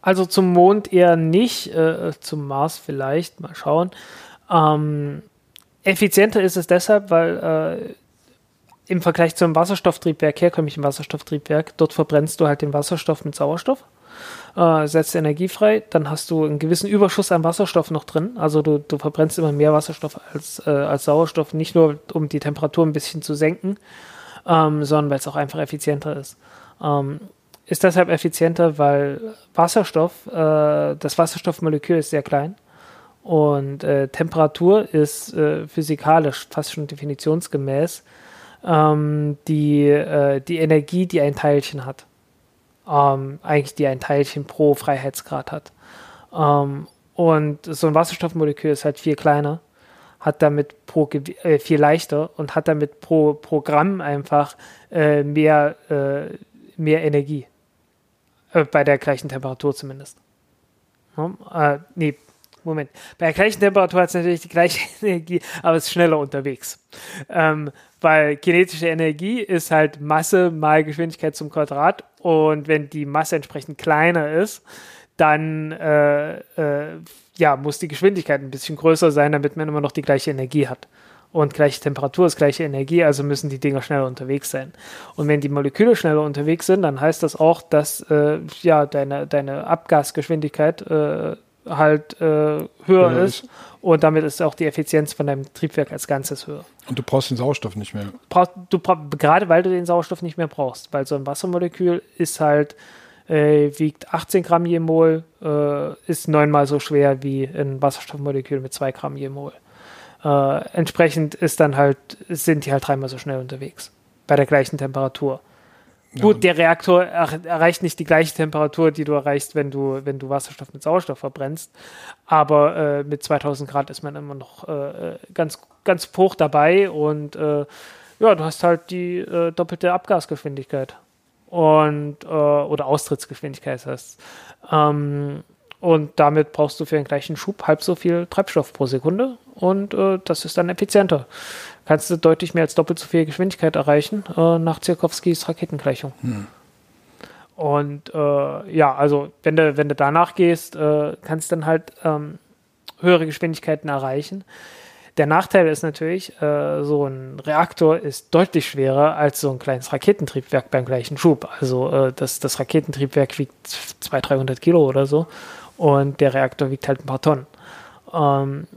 Also zum Mond eher nicht, äh, zum Mars vielleicht, mal schauen. Ähm, effizienter ist es deshalb, weil äh, im Vergleich zum Wasserstofftriebwerk, herkömmlichen Wasserstofftriebwerk, dort verbrennst du halt den Wasserstoff mit Sauerstoff, äh, setzt Energie frei, dann hast du einen gewissen Überschuss an Wasserstoff noch drin. Also du, du verbrennst immer mehr Wasserstoff als, äh, als Sauerstoff, nicht nur um die Temperatur ein bisschen zu senken, ähm, sondern weil es auch einfach effizienter ist. Ähm, ist deshalb effizienter, weil Wasserstoff, äh, das Wasserstoffmolekül ist sehr klein und äh, Temperatur ist äh, physikalisch fast schon definitionsgemäß ähm, die, äh, die Energie, die ein Teilchen hat. Ähm, eigentlich die ein Teilchen pro Freiheitsgrad hat. Ähm, und so ein Wasserstoffmolekül ist halt viel kleiner, hat damit pro äh, viel leichter und hat damit pro Programm einfach äh, mehr, mehr Energie. Äh, bei der gleichen Temperatur zumindest. Hm? Äh, nee, Moment. Bei der gleichen Temperatur hat es natürlich die gleiche (laughs) Energie, aber es ist schneller unterwegs. Ähm, weil kinetische Energie ist halt Masse mal Geschwindigkeit zum Quadrat und wenn die Masse entsprechend kleiner ist, dann äh, äh, ja, muss die Geschwindigkeit ein bisschen größer sein, damit man immer noch die gleiche Energie hat und gleiche Temperatur ist gleiche Energie, also müssen die Dinger schneller unterwegs sein. Und wenn die Moleküle schneller unterwegs sind, dann heißt das auch, dass äh, ja, deine, deine Abgasgeschwindigkeit äh, halt äh, höher ja, ist und damit ist auch die Effizienz von deinem Triebwerk als Ganzes höher. Und du brauchst den Sauerstoff nicht mehr. Brauch, du, gerade weil du den Sauerstoff nicht mehr brauchst, weil so ein Wassermolekül ist halt äh, wiegt 18 Gramm je Mol, äh, ist neunmal so schwer wie ein Wasserstoffmolekül mit 2 Gramm je Mol. Äh, entsprechend ist dann halt, sind die halt dreimal so schnell unterwegs. Bei der gleichen Temperatur. Ja. Gut, der Reaktor er erreicht nicht die gleiche Temperatur, die du erreichst, wenn du, wenn du Wasserstoff mit Sauerstoff verbrennst. Aber äh, mit 2000 Grad ist man immer noch äh, ganz, ganz hoch dabei und äh, ja, du hast halt die äh, doppelte Abgasgeschwindigkeit und äh, oder Austrittsgeschwindigkeit heißt. Ähm, und damit brauchst du für den gleichen Schub halb so viel Treibstoff pro Sekunde und äh, das ist dann effizienter. Kannst du deutlich mehr als doppelt so viel Geschwindigkeit erreichen äh, nach Zirkowskis Raketengleichung. Hm. Und äh, ja, also wenn du, wenn du danach gehst, äh, kannst dann halt ähm, höhere Geschwindigkeiten erreichen. Der Nachteil ist natürlich, äh, so ein Reaktor ist deutlich schwerer als so ein kleines Raketentriebwerk beim gleichen Schub. Also äh, das, das Raketentriebwerk wiegt 200, 300 Kilo oder so und der Reaktor wiegt halt ein paar Tonnen. Ähm,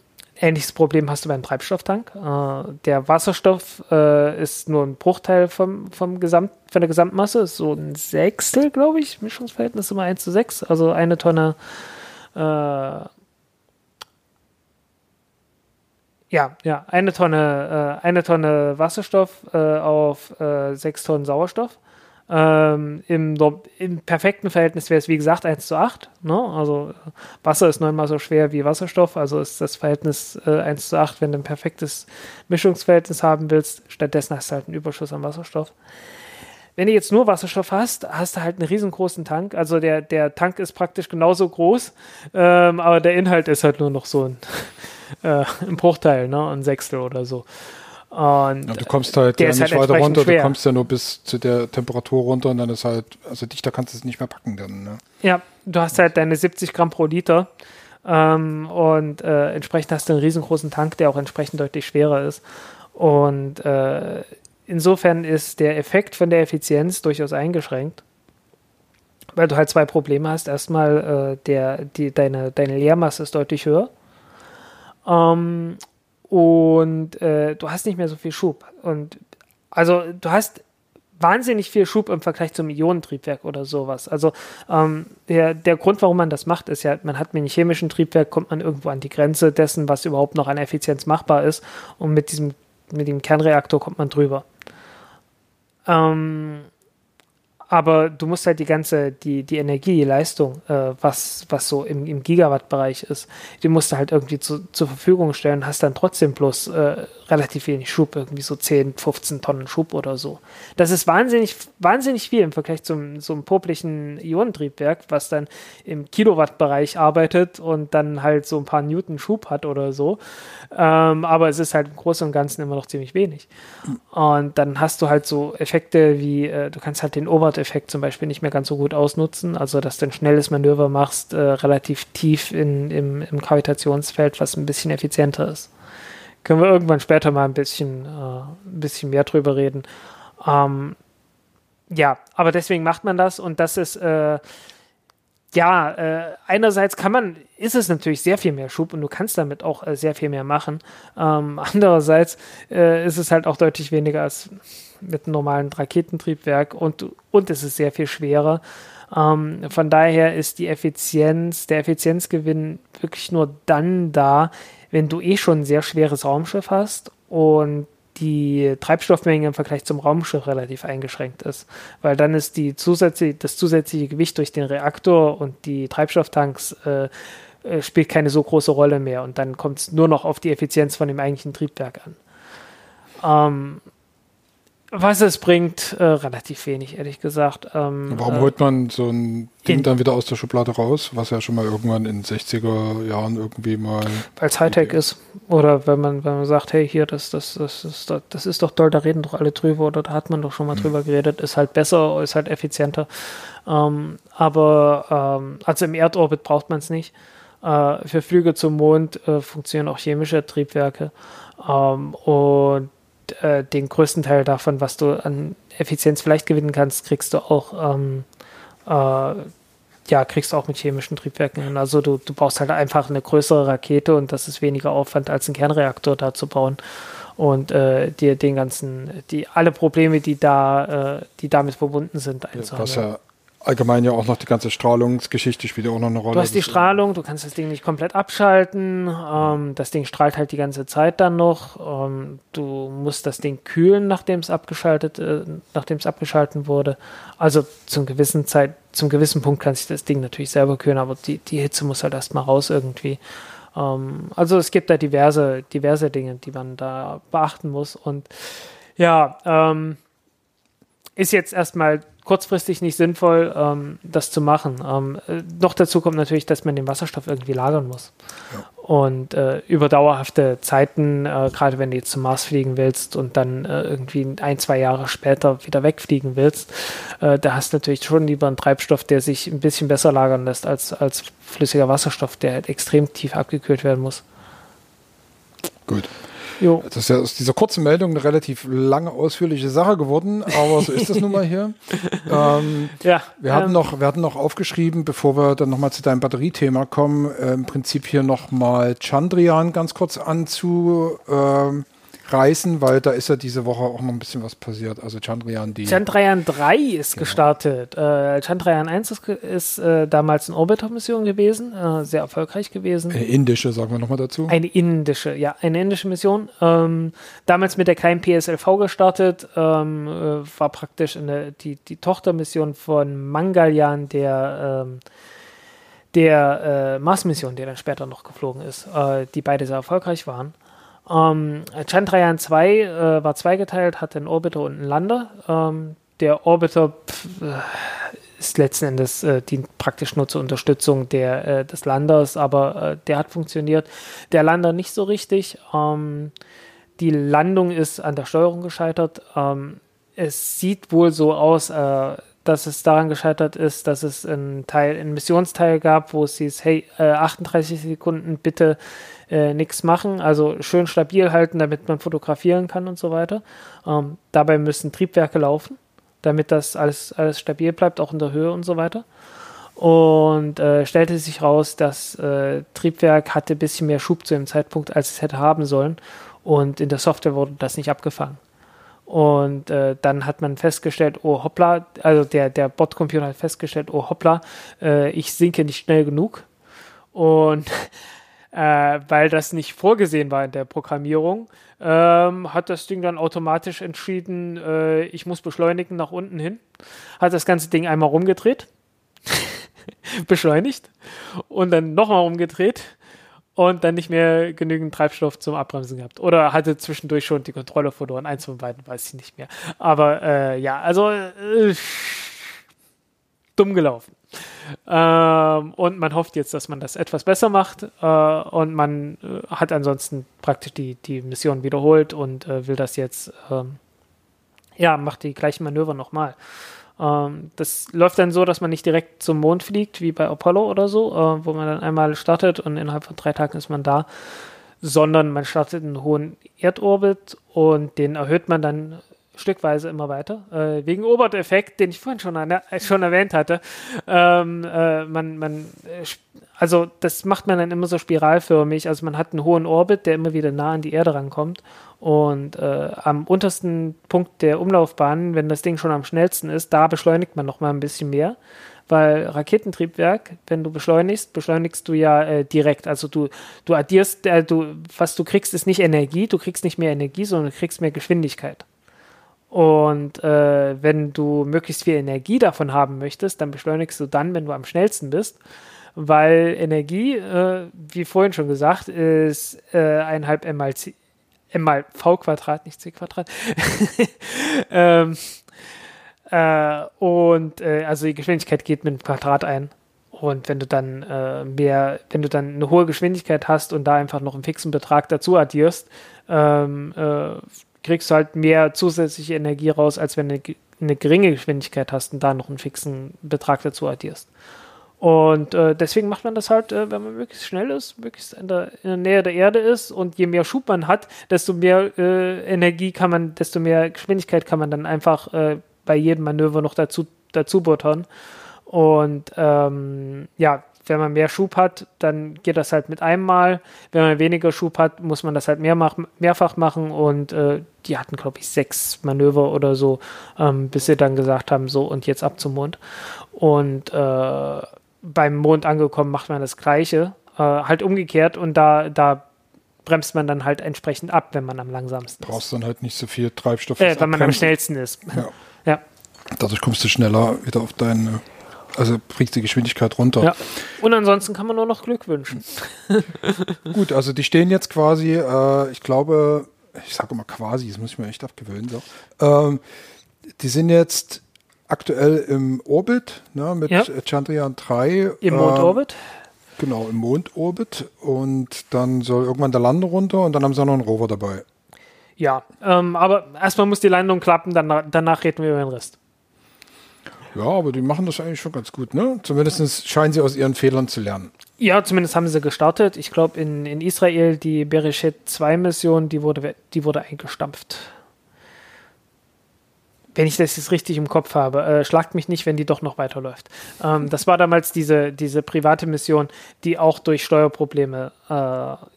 ähnliches Problem hast du beim Treibstofftank. Äh, der Wasserstoff äh, ist nur ein Bruchteil vom, vom Gesamt, von der Gesamtmasse, ist so ein Sechstel, glaube ich, Mischungsverhältnis immer 1 zu 6, also eine Tonne äh, Ja, ja, eine Tonne, äh, eine Tonne Wasserstoff äh, auf äh, sechs Tonnen Sauerstoff. Ähm, im, im, perfekten Verhältnis wäre es, wie gesagt, 1 zu 8. Ne? Also Wasser ist neunmal so schwer wie Wasserstoff, also ist das Verhältnis äh, 1 zu 8, wenn du ein perfektes Mischungsverhältnis haben willst. Stattdessen hast du halt einen Überschuss an Wasserstoff. Wenn du jetzt nur Wasserstoff hast, hast du halt einen riesengroßen Tank. Also der, der Tank ist praktisch genauso groß, ähm, aber der Inhalt ist halt nur noch so ein (laughs) äh, ein Bruchteil, ne? ein Sechstel oder so. Und ja, du kommst halt ja nicht halt weiter runter, schwer. du kommst ja nur bis zu der Temperatur runter und dann ist halt, also dichter kannst du es nicht mehr packen dann. Ne? Ja, du hast halt deine 70 Gramm pro Liter ähm, und äh, entsprechend hast du einen riesengroßen Tank, der auch entsprechend deutlich schwerer ist. Und äh, insofern ist der Effekt von der Effizienz durchaus eingeschränkt, weil du halt zwei Probleme hast. Erstmal, äh, der, die, deine, deine Leermasse ist deutlich höher ähm, und äh, du hast nicht mehr so viel Schub. Und also du hast wahnsinnig viel Schub im Vergleich zum Ionentriebwerk oder sowas. Also ähm, der, der Grund, warum man das macht, ist ja, man hat mit einem chemischen Triebwerk, kommt man irgendwo an die Grenze dessen, was überhaupt noch an Effizienz machbar ist. Und mit diesem, mit dem Kernreaktor kommt man drüber. Ähm, aber du musst halt die ganze, die, die Energie, die Leistung, äh, was, was so im, im Gigawatt-Bereich ist, die musst du halt irgendwie zu, zur Verfügung stellen, hast dann trotzdem bloß äh, relativ wenig Schub, irgendwie so 10, 15 Tonnen Schub oder so. Das ist wahnsinnig, wahnsinnig viel im Vergleich zum, zum poplichen Ionentriebwerk, was dann im Kilowatt-Bereich arbeitet und dann halt so ein paar Newton Schub hat oder so. Ähm, aber es ist halt im Großen und Ganzen immer noch ziemlich wenig. Und dann hast du halt so Effekte wie, äh, du kannst halt den Overt Effekt zum Beispiel nicht mehr ganz so gut ausnutzen. Also, dass du ein schnelles Manöver machst, äh, relativ tief in, im, im Gravitationsfeld, was ein bisschen effizienter ist. Können wir irgendwann später mal ein bisschen, äh, ein bisschen mehr drüber reden. Ähm, ja, aber deswegen macht man das und das ist, äh, ja, äh, einerseits kann man, ist es natürlich sehr viel mehr Schub und du kannst damit auch äh, sehr viel mehr machen. Ähm, (laughs) andererseits äh, ist es halt auch deutlich weniger als mit einem normalen Raketentriebwerk und, und es ist sehr viel schwerer. Ähm, von daher ist die Effizienz, der Effizienzgewinn wirklich nur dann da, wenn du eh schon ein sehr schweres Raumschiff hast und die Treibstoffmenge im Vergleich zum Raumschiff relativ eingeschränkt ist, weil dann ist die zusätzliche, das zusätzliche Gewicht durch den Reaktor und die Treibstofftanks äh, äh spielt keine so große Rolle mehr und dann kommt es nur noch auf die Effizienz von dem eigentlichen Triebwerk an. Ähm, was es bringt, äh, relativ wenig, ehrlich gesagt. Ähm, Warum äh, holt man so ein Ding dann wieder aus der Schublade raus, was ja schon mal irgendwann in den 60er Jahren irgendwie mal. Weil es Hightech ist. Oder wenn man, wenn man sagt, hey, hier, das, das, das, ist, doch, das ist doch toll, da reden doch alle drüber oder da hat man doch schon mal mhm. drüber geredet, ist halt besser, ist halt effizienter. Ähm, aber ähm, also im Erdorbit braucht man es nicht. Äh, für Flüge zum Mond äh, funktionieren auch chemische Triebwerke. Ähm, und äh, den größten Teil davon, was du an Effizienz vielleicht gewinnen kannst, kriegst du auch, ähm, äh, ja, kriegst du auch mit chemischen Triebwerken hin. Also du, du brauchst halt einfach eine größere Rakete und das ist weniger Aufwand, als einen Kernreaktor da zu bauen. Und äh, dir den ganzen, die alle Probleme, die da, äh, die damit verbunden sind, einzuhalten. Was ja allgemein ja auch noch die ganze Strahlungsgeschichte spielt ja auch noch eine Rolle. Du hast die Strahlung, du kannst das Ding nicht komplett abschalten. Ähm, das Ding strahlt halt die ganze Zeit dann noch. Ähm, du musst das Ding kühlen, nachdem es abgeschaltet, äh, nachdem es abgeschalten wurde. Also zum gewissen Zeit, zum gewissen Punkt kann sich das Ding natürlich selber kühlen, aber die, die Hitze muss halt erstmal raus irgendwie. Ähm, also es gibt da diverse, diverse Dinge, die man da beachten muss. Und ja, ähm, ist jetzt erstmal kurzfristig nicht sinnvoll, ähm, das zu machen. Ähm, äh, noch dazu kommt natürlich, dass man den Wasserstoff irgendwie lagern muss. Ja. Und äh, über dauerhafte Zeiten, äh, gerade wenn du jetzt zum Mars fliegen willst und dann äh, irgendwie ein, zwei Jahre später wieder wegfliegen willst, äh, da hast du natürlich schon lieber einen Treibstoff, der sich ein bisschen besser lagern lässt als, als flüssiger Wasserstoff, der halt extrem tief abgekühlt werden muss. Gut. Jo. Das ist ja aus dieser kurzen Meldung eine relativ lange, ausführliche Sache geworden, aber so ist das nun mal hier. (laughs) ähm, ja, wir, hatten ähm, noch, wir hatten noch aufgeschrieben, bevor wir dann nochmal zu deinem Batteriethema kommen, äh, im Prinzip hier nochmal Chandrian ganz kurz anzu. Ähm, reißen, weil da ist ja diese Woche auch noch ein bisschen was passiert. Also Chandrayaan die. Chandrayaan 3 ist genau. gestartet. Äh, Chandrayaan 1 ist, ist äh, damals eine Orbiter-Mission gewesen, äh, sehr erfolgreich gewesen. Eine indische, sagen wir nochmal dazu. Eine indische, ja, eine indische Mission. Ähm, damals mit der kleinen PSLV gestartet, ähm, äh, war praktisch eine, die, die Tochtermission von Mangalyan, der ähm, der äh, Mars-Mission, die dann später noch geflogen ist, äh, die beide sehr erfolgreich waren. Ähm, Chandrayaan 2 äh, war zweigeteilt, hatte einen Orbiter und einen Lander. Ähm, der Orbiter pf, äh, ist letzten Endes äh, dient praktisch nur zur Unterstützung der, äh, des Landers, aber äh, der hat funktioniert. Der Lander nicht so richtig. Ähm, die Landung ist an der Steuerung gescheitert. Ähm, es sieht wohl so aus, äh, dass es daran gescheitert ist, dass es einen Teil, einen Missionsteil gab, wo es hieß, hey, 38 Sekunden bitte äh, nichts machen, also schön stabil halten, damit man fotografieren kann und so weiter. Ähm, dabei müssen Triebwerke laufen, damit das alles, alles stabil bleibt, auch in der Höhe und so weiter. Und äh, stellte sich raus, das äh, Triebwerk hatte ein bisschen mehr Schub zu dem Zeitpunkt, als es hätte haben sollen. Und in der Software wurde das nicht abgefangen. Und äh, dann hat man festgestellt, oh hoppla, also der, der Botcomputer hat festgestellt, oh hoppla, äh, ich sinke nicht schnell genug. Und (laughs) äh, weil das nicht vorgesehen war in der Programmierung, ähm, hat das Ding dann automatisch entschieden, äh, ich muss beschleunigen nach unten hin. Hat das ganze Ding einmal rumgedreht, (laughs) beschleunigt und dann nochmal rumgedreht und dann nicht mehr genügend Treibstoff zum Abbremsen gehabt. Oder hatte zwischendurch schon die Kontrolle verloren. Eins von beiden weiß ich nicht mehr. Aber äh, ja, also äh, dumm gelaufen. Ähm, und man hofft jetzt, dass man das etwas besser macht äh, und man äh, hat ansonsten praktisch die, die Mission wiederholt und äh, will das jetzt, ähm, ja, macht die gleichen Manöver nochmal. Ähm, das läuft dann so, dass man nicht direkt zum Mond fliegt, wie bei Apollo oder so, äh, wo man dann einmal startet und innerhalb von drei Tagen ist man da, sondern man startet einen hohen Erdorbit und den erhöht man dann stückweise immer weiter. Äh, wegen Obert-Effekt, den ich vorhin schon, äh, schon erwähnt hatte. Ähm, äh, man, man, äh, also das macht man dann immer so spiralförmig. Also man hat einen hohen Orbit, der immer wieder nah an die Erde rankommt. Und äh, am untersten Punkt der Umlaufbahn, wenn das Ding schon am schnellsten ist, da beschleunigt man noch mal ein bisschen mehr. Weil Raketentriebwerk, wenn du beschleunigst, beschleunigst du ja äh, direkt. Also du, du addierst, äh, du, was du kriegst, ist nicht Energie, du kriegst nicht mehr Energie, sondern du kriegst mehr Geschwindigkeit. Und äh, wenn du möglichst viel Energie davon haben möchtest, dann beschleunigst du dann, wenn du am schnellsten bist, weil Energie, äh, wie vorhin schon gesagt, ist äh, einhalb m mal, c, m mal v Quadrat, nicht c Quadrat. (laughs) ähm, äh, und äh, also die Geschwindigkeit geht mit dem Quadrat ein. Und wenn du dann äh, mehr, wenn du dann eine hohe Geschwindigkeit hast und da einfach noch einen fixen Betrag dazu addierst, ähm, äh, kriegst du halt mehr zusätzliche Energie raus, als wenn du eine geringe Geschwindigkeit hast und da noch einen fixen Betrag dazu addierst. Und äh, deswegen macht man das halt, äh, wenn man möglichst schnell ist, möglichst in der, in der, Nähe der Erde ist und je mehr Schub man hat, desto mehr äh, Energie kann man, desto mehr Geschwindigkeit kann man dann einfach äh, bei jedem Manöver noch dazu, dazu buttern. Und ähm, ja, wenn man mehr Schub hat, dann geht das halt mit einem Mal. Wenn man weniger Schub hat, muss man das halt mehr mach, mehrfach machen. Und äh, die hatten, glaube ich, sechs Manöver oder so, ähm, bis sie dann gesagt haben, so und jetzt ab zum Mond. Und äh, beim Mond angekommen macht man das Gleiche, äh, halt umgekehrt. Und da, da bremst man dann halt entsprechend ab, wenn man am langsamsten Brauchst ist. Brauchst dann halt nicht so viel Treibstoff. Äh, wenn man am schnellsten ist. Ja. ja. Dadurch kommst du schneller wieder auf deine also bringst die Geschwindigkeit runter. Ja. Und ansonsten kann man nur noch Glück wünschen. (laughs) Gut, also die stehen jetzt quasi, äh, ich glaube, ich sage immer quasi, das muss ich mir echt abgewöhnen. So. Ähm, die sind jetzt aktuell im Orbit ne, mit Ja. Chandrayaan 3. Im Mondorbit. Genau, im Mondorbit. Und dann soll irgendwann der Lander runter und dann haben sie auch noch einen Rover dabei. Ja, ähm, aber erstmal muss die Landung klappen, dann, danach reden wir über den Rest. Ja, aber die machen das eigentlich schon ganz gut, ne? Zumindest scheinen sie aus ihren Fehlern zu lernen. Ja, zumindest haben sie gestartet. Ich glaube, in, in Israel die Bereshit 2 Mission, die wurde, die wurde eingestampft. Wenn ich das jetzt richtig im Kopf habe, äh, schlagt mich nicht, wenn die doch noch weiterläuft. Ähm, das war damals diese, diese private Mission, die auch durch Steuerprobleme äh,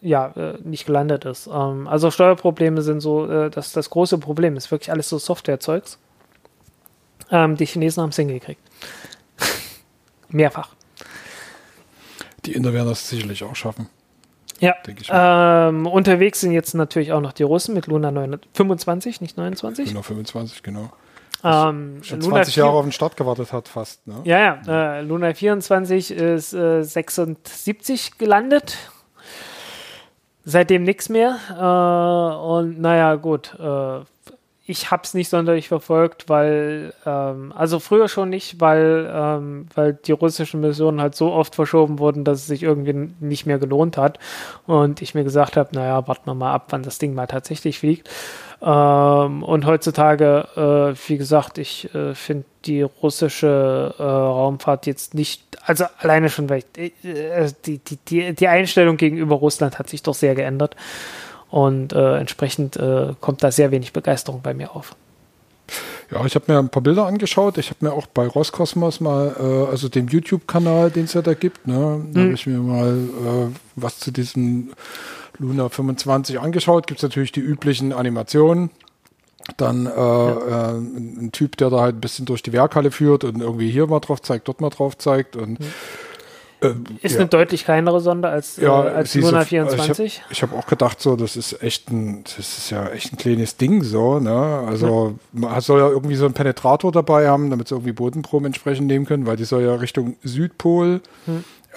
ja, äh, nicht gelandet ist. Ähm, also Steuerprobleme sind so äh, das, das große Problem. Ist wirklich alles so Softwarezeugs. Ähm, die Chinesen haben es hingekriegt. (laughs) Mehrfach. Die Inder werden das sicherlich auch schaffen. Ja, Denke ich ähm, unterwegs sind jetzt natürlich auch noch die Russen mit Luna 9, 25, nicht 29. Genau, 25, genau. Ähm, Schon Luna 20 Jahre 4 auf den Start gewartet hat, fast. Ne? Ja, ja, äh, Luna 24 ist äh, 76 gelandet. Seitdem nichts mehr. Äh, und naja, gut. Äh, ich habe es nicht sonderlich verfolgt, weil, ähm, also früher schon nicht, weil, ähm, weil die russischen Missionen halt so oft verschoben wurden, dass es sich irgendwie nicht mehr gelohnt hat. Und ich mir gesagt habe, naja, warten wir mal ab, wann das Ding mal tatsächlich fliegt. Ähm, und heutzutage, äh, wie gesagt, ich äh, finde die russische äh, Raumfahrt jetzt nicht, also alleine schon, weil ich, äh, die, die, die, die Einstellung gegenüber Russland hat sich doch sehr geändert. Und äh, entsprechend äh, kommt da sehr wenig Begeisterung bei mir auf. Ja, ich habe mir ein paar Bilder angeschaut. Ich habe mir auch bei Roskosmos mal, äh, also dem YouTube-Kanal, den es ja da gibt, ne, da habe ich mir mal äh, was zu diesem Luna 25 angeschaut. Gibt es natürlich die üblichen Animationen. Dann äh, äh, ein, ein Typ, der da halt ein bisschen durch die Werkhalle führt und irgendwie hier mal drauf zeigt, dort mal drauf zeigt. Und äh, Ist ja. eine deutlich kleinere Sonde als, äh, als du, Luna also 24. Ich habe hab auch gedacht, so, das ist echt ein, das ist ja echt ein kleines Ding, so, ne? Also man soll ja irgendwie so einen Penetrator dabei haben, damit sie irgendwie Bodenproben entsprechend nehmen können, weil die soll ja Richtung Südpol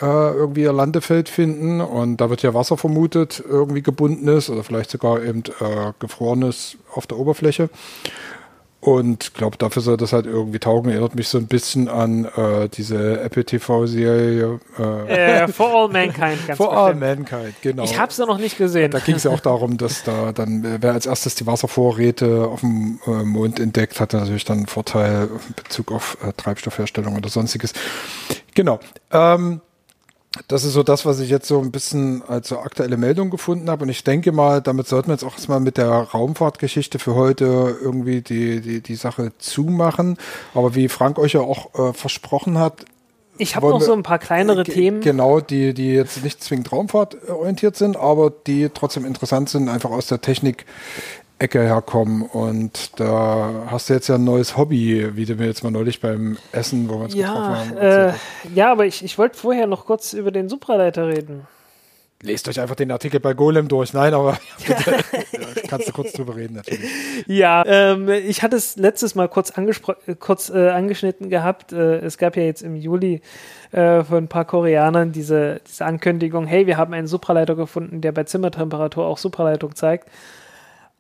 äh, irgendwie ihr Landefeld finden und da wird ja Wasser vermutet, irgendwie gebundenes oder vielleicht sogar eben äh, gefrorenes auf der Oberfläche. Und ich glaube, dafür soll das halt irgendwie taugen. Erinnert mich so ein bisschen an äh, diese Apple TV-Serie äh, Äh, (laughs) For All Mankind, ganz For All. Mankind, genau. Ich habe es noch nicht gesehen. da ging es ja auch darum, dass da dann, äh, wer als erstes die Wasservorräte auf dem äh, Mond entdeckt, hatte natürlich dann einen Vorteil in Bezug auf äh, Treibstoffherstellung oder sonstiges. Genau. Ähm, das ist so das, was ich jetzt so ein bisschen als so aktuelle Meldung gefunden habe. Und ich denke mal, damit sollten wir jetzt auch erstmal mit der Raumfahrtgeschichte für heute irgendwie die, die, die Sache zumachen. Aber wie Frank euch ja auch äh, versprochen hat, Ich habe noch so ein paar kleinere Themen. Genau, die, die jetzt nicht zwingend raumfahrtorientiert sind, aber die trotzdem interessant sind, einfach aus der Technik-Ecke herkommen. Und da hast du jetzt ja ein neues Hobby, wie du mir jetzt mal neulich beim Essen, wo wir uns getroffen Ja, haben. äh, ja, aber ich, ich wollte vorher noch kurz über den Supraleiter reden. Lest euch einfach den Artikel bei Golem durch. Nein, aber (laughs) (laughs) bitte, kannst du kurz drüber reden natürlich. Ja, ähm, ich hatte es letztes Mal kurz, äh, kurz äh, angeschnitten gehabt. Äh, es gab ja jetzt im Juli äh, von ein paar Koreanern diese, diese Ankündigung, hey, wir haben einen Supraleiter gefunden, der bei Zimmertemperatur auch Supraleitung zeigt.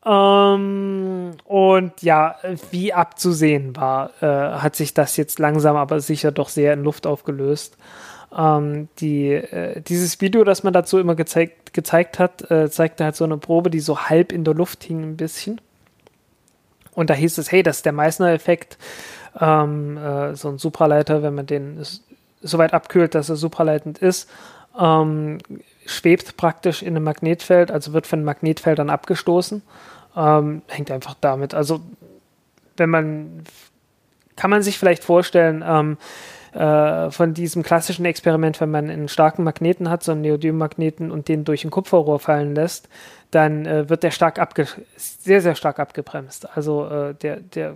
Ähm, und ja, wie abzusehen war, äh, hat sich das jetzt langsam aber sicher doch sehr in Luft aufgelöst. Ähm, die, äh, dieses Video, das man dazu immer gezeigt, gezeigt hat, äh, zeigte halt so eine Probe, die so halb in der Luft hing ein bisschen. Und da hieß es, hey, das ist der Meissner-Effekt. Ähm, äh, so ein Supraleiter, wenn man den so weit abkühlt, dass er supraleitend ist, ähm, schwebt praktisch in einem Magnetfeld, also wird von Magnetfeldern abgestoßen. Ähm, hängt einfach damit. Also, wenn man, kann man sich vielleicht vorstellen, ähm, äh, von diesem klassischen Experiment, wenn man einen starken Magneten hat, so einen Neodym-Magneten und den durch ein Kupferrohr fallen lässt, dann äh, wird der stark abge sehr, sehr stark abgebremst. Also äh, der, der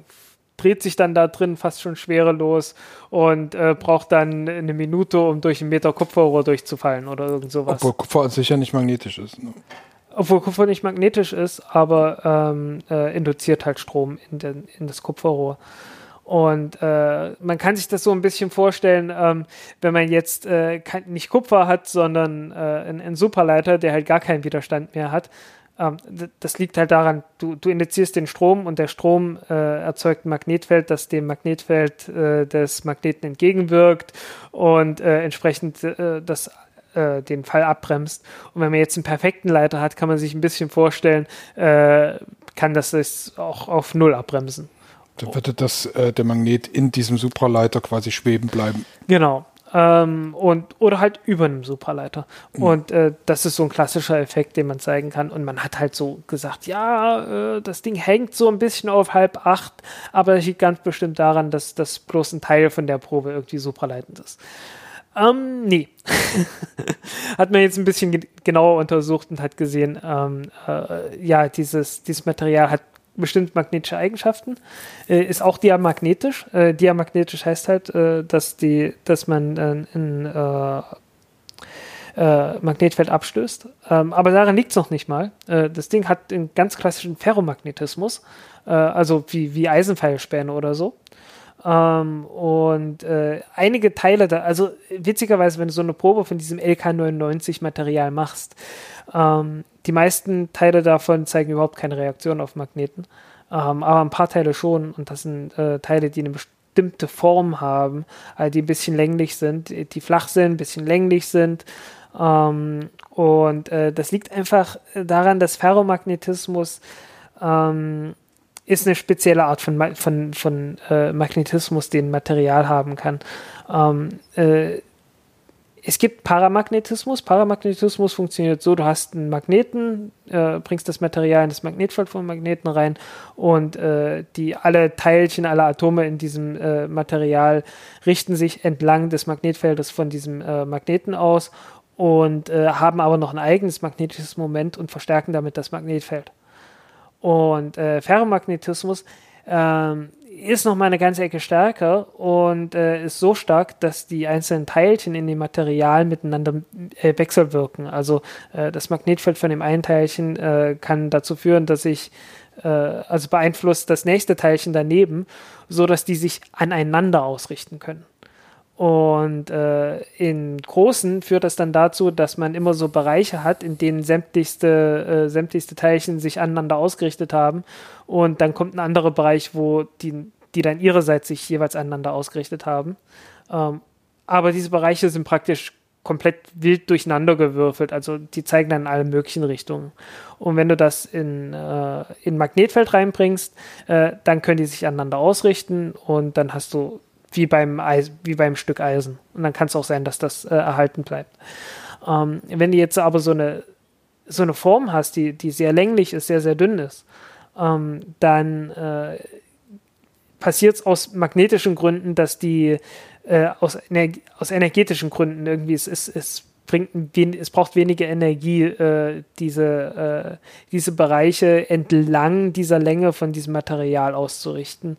dreht sich dann da drin fast schon schwerelos und äh, braucht dann eine Minute, um durch einen Meter Kupferrohr durchzufallen oder irgend sowas. Obwohl Kupfer an sich ja nicht magnetisch ist. Ne? Obwohl Kupfer nicht magnetisch ist, aber ähm, äh, induziert halt Strom in, den, in das Kupferrohr. Und äh, man kann sich das so ein bisschen vorstellen, ähm, wenn man jetzt äh, kein, nicht Kupfer hat, sondern äh, einen, einen Superleiter, der halt gar keinen Widerstand mehr hat. Ähm, das liegt halt daran, du, du indizierst den Strom und der Strom äh, erzeugt ein Magnetfeld, das dem Magnetfeld äh, des Magneten entgegenwirkt und äh, entsprechend das äh, den Fall abbremst. Und wenn man jetzt einen perfekten Leiter hat, kann man sich ein bisschen vorstellen, äh, kann das es auch auf Null abbremsen. Dann würde das, der Magnet in diesem Supraleiter quasi schweben bleiben. Genau. Ähm, und, oder halt über einem Supraleiter. Mhm. Und äh, das ist so ein klassischer Effekt, den man zeigen kann. Und man hat halt so gesagt, ja, äh, das Ding hängt so ein bisschen auf halb acht, aber das liegt ganz bestimmt daran, dass das bloß ein Teil von der Probe irgendwie supraleitend ist. Ähm, nee. (laughs) hat man jetzt ein bisschen genauer untersucht und hat gesehen, ähm, äh, ja, dieses, dieses Material hat bestimmte magnetische Eigenschaften. Äh, ist auch diamagnetisch. Äh, diamagnetisch heißt halt, äh, dass, die, dass man äh, ein äh, Magnetfeld abstößt. Ähm, aber daran liegt es noch nicht mal. das Ding hat einen ganz klassischen Ferromagnetismus, also wie, wie Eisenpfeilspäne oder so. Ähm, und äh, einige Teile da, also witzigerweise, wenn du so eine Probe von diesem LK99 Material machst, ähm, die meisten Teile davon zeigen überhaupt keine Reaktion auf Magneten, ähm, aber ein paar Teile schon und das sind äh, Teile, die eine bestimmte Form haben, also die ein bisschen länglich sind, die flach sind, ein bisschen länglich sind. Ähm, und äh, das liegt einfach daran, dass Ferromagnetismus ähm, ist eine spezielle Art von, von, von äh, Magnetismus, den Material haben kann. Ähm, äh, es gibt Paramagnetismus. Paramagnetismus funktioniert so, du hast einen Magneten, äh, bringst das Material in das Magnetfeld vom Magneten rein und äh, die alle Teilchen, alle Atome in diesem äh, Material richten sich entlang des Magnetfeldes von diesem äh, Magneten aus und äh, haben aber noch ein eigenes magnetisches Moment und verstärken damit das Magnetfeld. Und äh, Ferromagnetismus ähm, ist noch mal eine ganze Ecke stärker und äh, ist so stark, dass die einzelnen Teilchen in dem Material miteinander äh, wechselwirken. Also äh, das Magnetfeld von dem einen Teilchen äh, kann dazu führen, dass sich äh, also beeinflusst das nächste Teilchen daneben, so dass die sich aneinander ausrichten können. Und äh, in großen führt das dann dazu, dass man immer so Bereiche hat, in denen sämtlichste, äh, sämtlichste Teilchen sich aneinander ausgerichtet haben. Und dann kommt ein anderer Bereich, wo die, die dann ihrerseits sich jeweils aneinander ausgerichtet haben. Ähm, aber diese Bereiche sind praktisch komplett wild durcheinander gewürfelt. Also die zeigen dann in alle möglichen Richtungen. Und wenn du das in, äh, in Magnetfeld reinbringst, äh, dann können die sich aneinander ausrichten und dann hast du wie beim, Eis, wie beim Stück Eisen. Und dann kann es auch sein, dass das äh, erhalten bleibt. Ähm, wenn du jetzt aber so eine, so eine Form hast, die, die sehr länglich ist, sehr, sehr dünn ist, ähm, dann äh, passiert es aus magnetischen Gründen, dass die äh, aus, Ener aus energetischen Gründen irgendwie, es, es, es bringt es braucht weniger Energie, äh, diese, äh, diese Bereiche entlang dieser Länge von diesem Material auszurichten.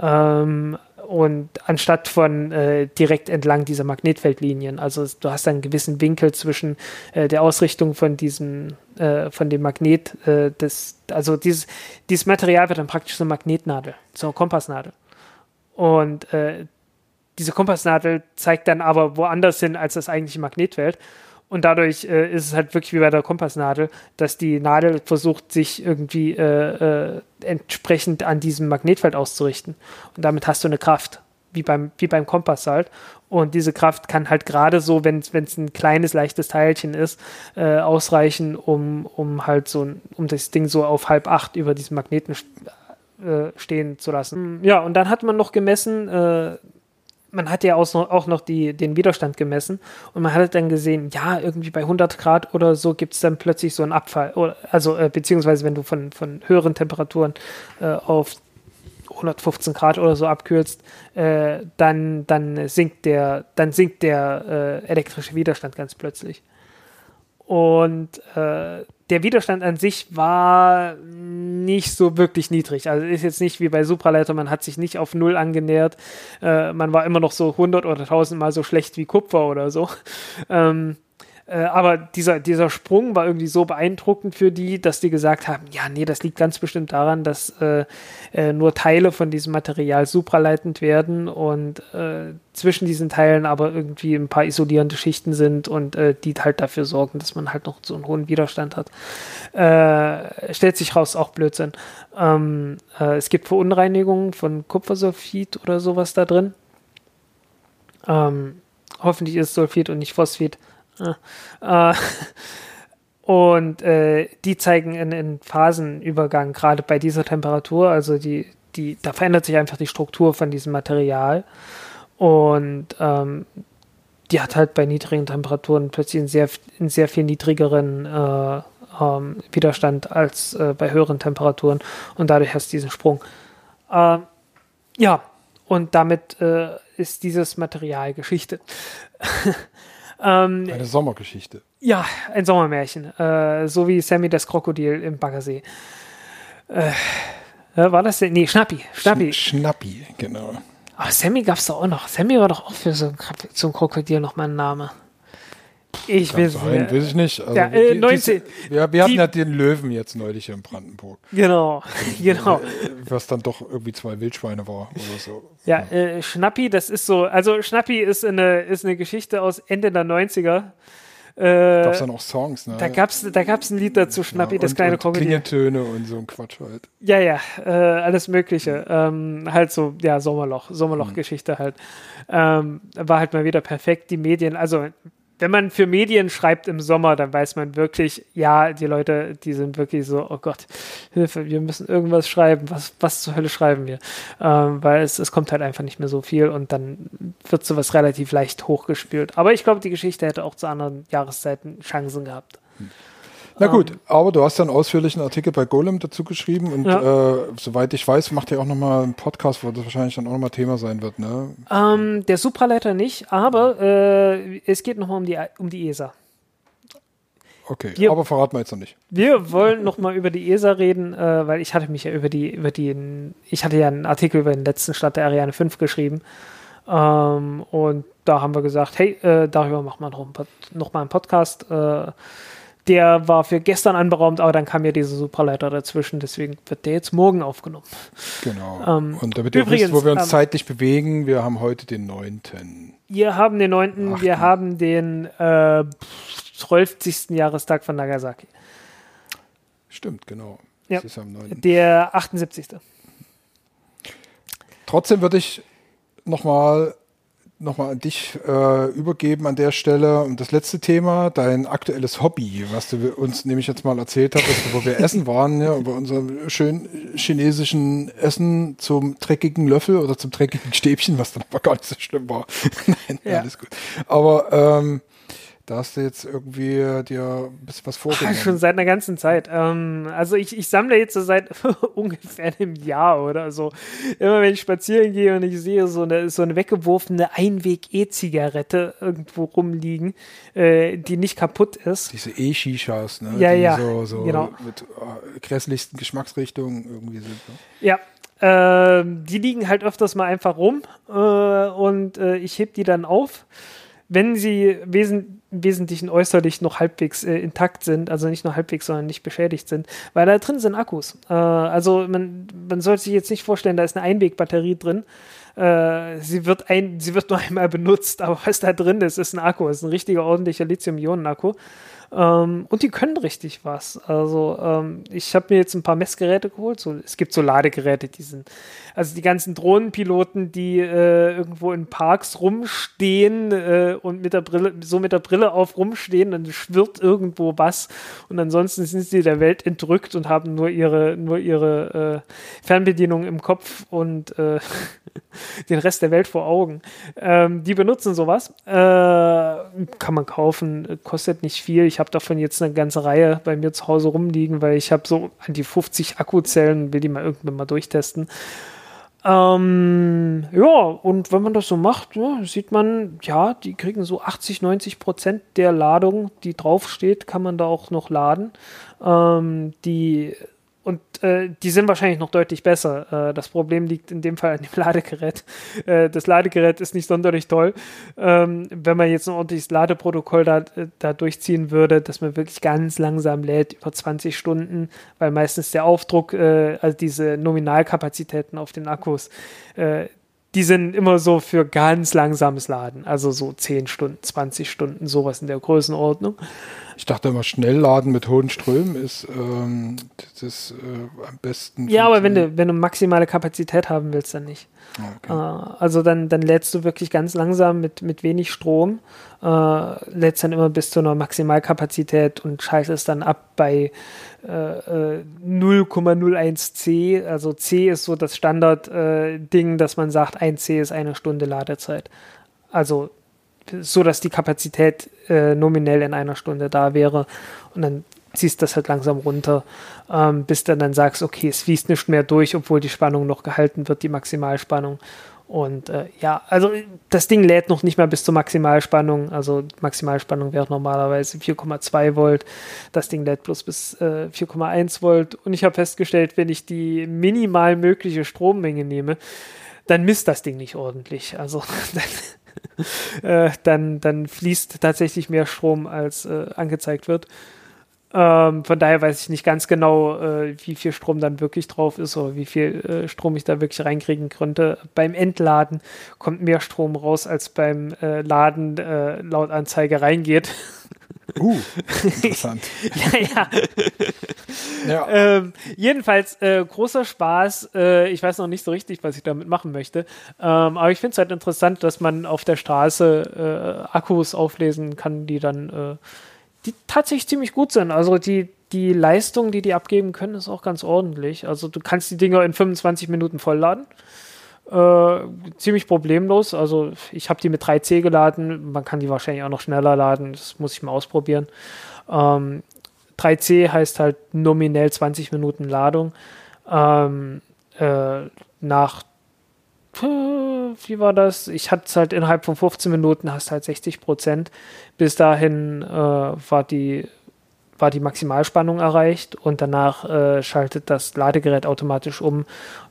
Ähm, und anstatt von äh, direkt entlang dieser Magnetfeldlinien. Also du hast einen gewissen Winkel zwischen äh, der Ausrichtung von diesem, äh, von dem Magnet, äh, des, also dieses, dieses Material wird dann praktisch so eine Magnetnadel, so eine Kompassnadel. Und äh, diese Kompassnadel zeigt dann aber woanders hin als das eigentliche Magnetfeld. Und dadurch äh, ist es halt wirklich wie bei der Kompassnadel, dass die Nadel versucht, sich irgendwie äh, äh, entsprechend an diesem Magnetfeld auszurichten. Und damit hast du eine Kraft, wie beim, wie beim Kompass halt. Und diese Kraft kann halt gerade so, wenn es ein kleines, leichtes Teilchen ist, äh, ausreichen, um, um halt so um das Ding so auf halb acht über diesen Magneten äh, stehen zu lassen. Ja, und dann hat man noch gemessen, äh, man hat ja auch noch die, den Widerstand gemessen und man hat dann gesehen, ja, irgendwie bei 100 Grad oder so gibt es dann plötzlich so einen Abfall. Also, äh, beziehungsweise wenn du von, von höheren Temperaturen äh, auf 115 Grad oder so abkühlst, äh, dann, dann sinkt der, dann sinkt der äh, elektrische Widerstand ganz plötzlich. Und äh, der Widerstand an sich war nicht so wirklich niedrig. Also ist jetzt nicht wie bei Supraleiter, man hat sich nicht auf Null angenähert. Äh, man war immer noch so 100 oder 1000 Mal so schlecht wie Kupfer oder so. Ähm, Äh, aber dieser, dieser Sprung war irgendwie so beeindruckend für die, dass die gesagt haben, ja, nee, das liegt ganz bestimmt daran, dass äh, äh, nur Teile von diesem Material supraleitend werden und äh, zwischen diesen Teilen aber irgendwie ein paar isolierende Schichten sind und äh, die halt dafür sorgen, dass man halt noch so einen hohen Widerstand hat. Stellt sich raus, auch Blödsinn. Ähm, es gibt Verunreinigungen von Kupfersulfid oder sowas da drin. Ähm, hoffentlich ist es Sulfid und nicht Phosphid. Äh, (laughs) und äh, die zeigen einen Phasenübergang, gerade bei dieser Temperatur. Also die, die, da verändert sich einfach die Struktur von diesem Material. Und ähm, die hat halt bei niedrigen Temperaturen plötzlich einen sehr, einen sehr viel niedrigeren äh, ähm, Widerstand als äh, bei höheren Temperaturen. Und dadurch hast du diesen Sprung. Äh, ja, und damit äh, ist dieses Material Geschichte. (laughs) ähm, Eine Sommergeschichte. Ja, ein Sommermärchen. Äh, so wie Sammy das Krokodil im Baggersee. Äh, war das denn? Nee, Schnappi. Schnappi. Sch Schnappi, genau. Aber Sammy gab es doch auch noch. Sammy war doch auch für so ein, so ein Krokodil noch mal ein Name. Ich will sein, weiß ich nicht. Also ja, äh, 19, die, wir, wir hatten ja den Löwen jetzt neulich hier in Brandenburg. Genau, (laughs) genau. Was dann doch irgendwie zwei Wildschweine war oder so. Ja, ja. Äh, Schnappi, das ist so, also Schnappi ist eine, ist eine Geschichte aus Ende der 90er. Äh, gab es dann auch Songs, ne? Da gab es da gab's ein Lied dazu, Schnappi, ja, und, das kleine und Krokodil. Klingeltöne und so ein Quatsch halt. Ja, ja, äh, alles Mögliche. Ähm, halt so, ja, Sommerloch, Sommerloch-Geschichte mhm. halt. Ähm, war halt mal wieder perfekt. Die Medien, also wenn man für Medien schreibt im Sommer, dann weiß man wirklich, ja, die Leute, die sind wirklich so, oh Gott, Hilfe, wir müssen irgendwas schreiben. Was, was zur Hölle schreiben wir? Ähm, weil es, es kommt halt einfach nicht mehr so viel und dann wird sowas relativ leicht hochgespült. Aber ich glaube, die Geschichte hätte auch zu anderen Jahreszeiten Chancen gehabt. Na gut, ähm, aber du hast ja einen ausführlichen Artikel bei Golem dazu geschrieben und ja. äh, soweit ich weiß, macht ihr auch nochmal einen Podcast, wo das wahrscheinlich dann auch nochmal Thema sein wird, ne? Ähm, der Supraleiter nicht, aber äh, es geht nochmal um die, um die ESA. Okay, wir, aber verraten wir jetzt noch nicht. Wir wollen nochmal über die ESA reden, äh, weil ich hatte mich ja über die, über die, ich hatte ja einen Artikel über den letzten Start der Ariane 5 geschrieben. Ähm, und da haben wir gesagt, hey, äh, darüber machen wir noch, noch mal einen Podcast. Äh, der war für gestern anberaumt, aber dann kam ja diese Superleiter dazwischen, deswegen wird der jetzt morgen aufgenommen. Genau. Ähm, und damit ihr übrigens, wisst, wo wir uns ähm, zeitlich bewegen, wir haben heute den 9. Wir haben den 9., Achten. wir haben den äh, 12. Jahrestag von Nagasaki. Stimmt, genau. Ja, der 78. Trotzdem würde ich nochmal nochmal an dich äh, übergeben an der Stelle. Und das letzte Thema, dein aktuelles Hobby, was du uns nämlich jetzt mal erzählt hast, wo wir essen waren, ja, über unserem schönen chinesischen Essen zum dreckigen Löffel oder zum dreckigen Stäbchen, was dann aber gar nicht so schlimm war. (laughs) Nein, ja. alles gut. Aber ähm, da hast du jetzt irgendwie dir ein bisschen was vorgenommen. Schon seit einer ganzen Zeit. Ähm, also ich, ich sammle jetzt so seit (laughs) ungefähr einem Jahr oder so. Immer wenn ich spazieren gehe und ich sehe so eine, so eine weggeworfene Einweg-E-Zigarette irgendwo rumliegen, äh, die nicht kaputt ist. Diese E-Shishas, ne? Ja, die ja. So, so genau. mit äh, grässlichsten Geschmacksrichtungen irgendwie sind. Ne? Ja, äh, die liegen halt öfters mal einfach rum äh, und äh, ich heb die dann auf wenn sie wesen im Wesentlichen äußerlich noch halbwegs äh, intakt sind, also nicht nur halbwegs, sondern nicht beschädigt sind, weil da drin sind Akkus. Äh, also man, man sollte sich jetzt nicht vorstellen, da ist eine Einwegbatterie drin. Äh, sie, wird ein, sie wird nur (laughs) einmal benutzt, aber was da drin ist, ist ein Akku, ist ein richtiger ordentlicher Lithium-Ionen-Akku. Ähm, und die können richtig was. Also ähm, ich habe mir jetzt ein paar Messgeräte geholt. So, es gibt so Ladegeräte, die sind, also die ganzen Drohnenpiloten, die äh, irgendwo in Parks rumstehen äh, und mit der Brille, so mit der Brille auf rumstehen, dann schwirrt irgendwo was. Und ansonsten sind sie der Welt entrückt und haben nur ihre, nur ihre äh, Fernbedienung im Kopf und äh, (laughs) den Rest der Welt vor Augen. Ähm, die benutzen sowas. Äh, kann man kaufen, kostet nicht viel. Ich habe davon jetzt eine ganze Reihe bei mir zu Hause rumliegen, weil ich habe so an die 50 Akkuzellen, will die mal irgendwann mal durchtesten. Ähm, ja, und wenn man das so macht, ja, sieht man, ja, die kriegen so 80, 90 Prozent der Ladung, die draufsteht, kann man da auch noch laden. Ähm, die und äh, die sind wahrscheinlich noch deutlich besser. Äh, das Problem liegt in dem Fall an dem (laughs) Ladegerät. Äh, das Ladegerät ist nicht sonderlich toll. Ähm, wenn man jetzt ein ordentliches Ladeprotokoll da, äh, da durchziehen würde, dass man wirklich ganz langsam lädt, über 20 Stunden, weil meistens der Aufdruck, äh, also diese Nominalkapazitäten auf den Akkus, äh, die sind immer so für ganz langsames Laden, also so 10 Stunden, 20 Stunden, sowas in der Größenordnung. Ich dachte immer, Schnellladen mit hohen Strömen ist ähm, das äh, am besten. Ja, aber wenn du, wenn du maximale Kapazität haben willst, dann nicht. Okay. Äh, also dann, dann lädst du wirklich ganz langsam mit, mit wenig Strom, äh, lädst dann immer bis zu einer Maximalkapazität und schaltest dann ab bei äh, 0,01 C. Also C ist so das Standard-Ding, äh, dass man sagt, ein C ist eine Stunde Ladezeit. Also so, dass die Kapazität äh, nominell in einer Stunde da wäre. Und dann ziehst das halt langsam runter, ähm, bis dann dann sagst, okay, es fließt nicht mehr durch, obwohl die Spannung noch gehalten wird, die Maximalspannung. Und äh, ja, also das Ding lädt noch nicht mal bis zur Maximalspannung. Also Maximalspannung wäre normalerweise 4,2 Volt. Das Ding lädt bloß bis äh, 4,1 Volt. Und ich habe festgestellt, wenn ich die minimal mögliche Strommenge nehme, dann misst das Ding nicht ordentlich. Also (laughs) dann, äh, dann, dann fließt tatsächlich mehr Strom, als äh, angezeigt wird. Ähm, von daher weiß ich nicht ganz genau, äh, wie viel Strom dann wirklich drauf ist oder wie viel äh, Strom ich da wirklich reinkriegen könnte. Beim Entladen kommt mehr Strom raus, als beim äh, Laden äh, laut Anzeige reingeht. Uh, (laughs) interessant. (laughs) ja, ja. ja. Ähm, jedenfalls äh, großer Spaß. Äh, ich weiß noch nicht so richtig, was ich damit machen möchte. Ähm, aber ich finde es halt interessant, dass man auf der Straße Akkus auflesen kann, die dann die tatsächlich ziemlich gut sind. Also die, die Leistung, die die abgeben können, ist auch ganz ordentlich. Also du kannst die Dinger in 25 Minuten vollladen. Äh, ziemlich problemlos. Also ich habe die mit 3C geladen. Man kann die wahrscheinlich auch noch schneller laden. Das muss ich mal ausprobieren. Ähm, 3C heißt halt nominell 20 Minuten Ladung. Ähm, äh, nach wie war das? Ich hatte es halt innerhalb von 15 Minuten, hast halt 60 Prozent. Bis dahin äh, war, die, war die Maximalspannung erreicht und danach äh, schaltet das Ladegerät automatisch um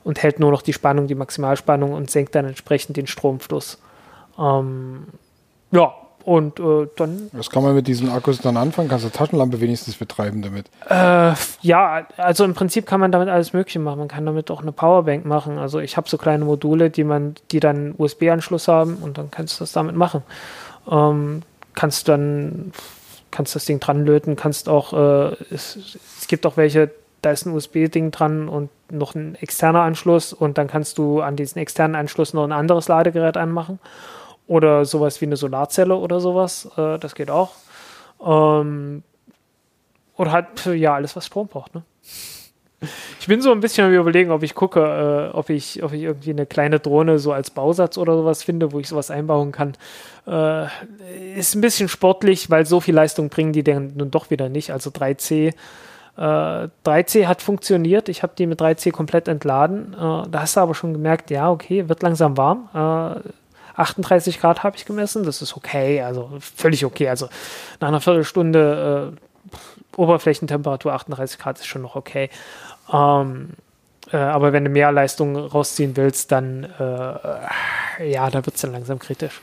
und hält nur noch die Spannung, die Maximalspannung und senkt dann entsprechend den Stromfluss. Ähm, ja, und äh, dann. Was kann man mit diesen Akkus dann anfangen? Kannst du Taschenlampe wenigstens betreiben damit? Äh, ja, also im Prinzip kann man damit alles Mögliche machen. Man kann damit auch eine Powerbank machen. Also ich habe so kleine Module, die man, die dann USB-Anschluss haben und dann kannst du das damit machen. Ähm, kannst dann kannst das Ding dran löten, kannst auch, äh, es, es gibt auch welche, da ist ein USB-Ding dran und noch ein externer Anschluss und dann kannst du an diesen externen Anschluss noch ein anderes Ladegerät anmachen. Oder sowas wie eine Solarzelle oder sowas. Äh, das geht auch. Ähm, oder halt, ja, alles, was Strom braucht. Ne? Ich bin so ein bisschen am überlegen, ob ich gucke, äh, ob, ich, ob ich irgendwie eine kleine Drohne so als Bausatz oder sowas finde, wo ich sowas einbauen kann. Äh, ist ein bisschen sportlich, weil so viel Leistung bringen die dann nun doch wieder nicht. Also 3C. Äh, 3C hat funktioniert. Ich habe die mit 3C komplett entladen. Äh, da hast du aber schon gemerkt, ja, okay, wird langsam warm. Äh, 38 Grad habe ich gemessen. Das ist okay, also völlig okay. Also nach einer Viertelstunde äh, Oberflächentemperatur 38 Grad ist schon noch okay. Ähm, äh, aber wenn du mehr Leistung rausziehen willst, dann äh, ja, da wird es dann langsam kritisch.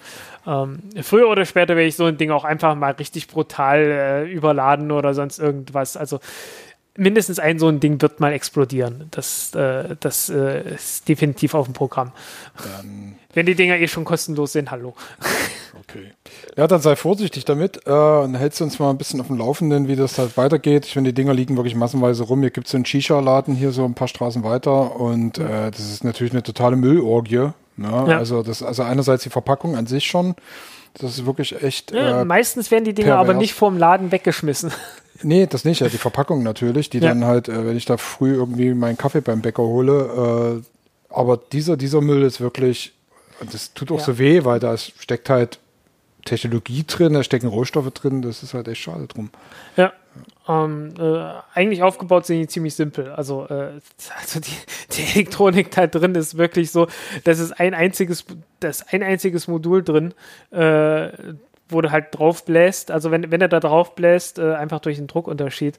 Ähm, früher oder später werde ich so ein Ding auch einfach mal richtig brutal äh, überladen oder sonst irgendwas. Also mindestens ein so ein Ding wird mal explodieren. Das, äh, das äh, ist definitiv auf dem Programm. Dann Wenn die Dinger eh schon kostenlos sind, hallo. (laughs) Okay. Ja, dann sei vorsichtig damit äh, und hältst uns mal ein bisschen auf dem Laufenden, wie das halt weitergeht. Ich finde, die Dinger liegen wirklich massenweise rum. Hier gibt es so einen Shisha-Laden hier so ein paar Straßen weiter und äh, das ist natürlich eine totale Müllorgie. Ne? Ja. Also, das, also einerseits die Verpackung an sich schon. Das ist wirklich echt. Ja, äh, meistens werden die Dinger pervers. aber nicht vorm Laden weggeschmissen. Nee, das nicht, ja, die Verpackung natürlich, die ja. dann halt, äh, wenn ich da früh irgendwie meinen Kaffee beim Bäcker hole, äh, aber dieser, dieser Müll ist wirklich, das tut auch ja. so weh, weil da steckt halt Technologie drin, da stecken Rohstoffe drin, das ist halt echt schade drum. Ja. Ähm, äh, eigentlich aufgebaut sind die ziemlich simpel. Also, äh, also die, die, Elektronik da drin ist wirklich so, das ist ein einziges, das ist ein einziges Modul drin, äh, wo du halt drauf bläst, also wenn, wenn er da drauf bläst, äh, einfach durch den Druckunterschied,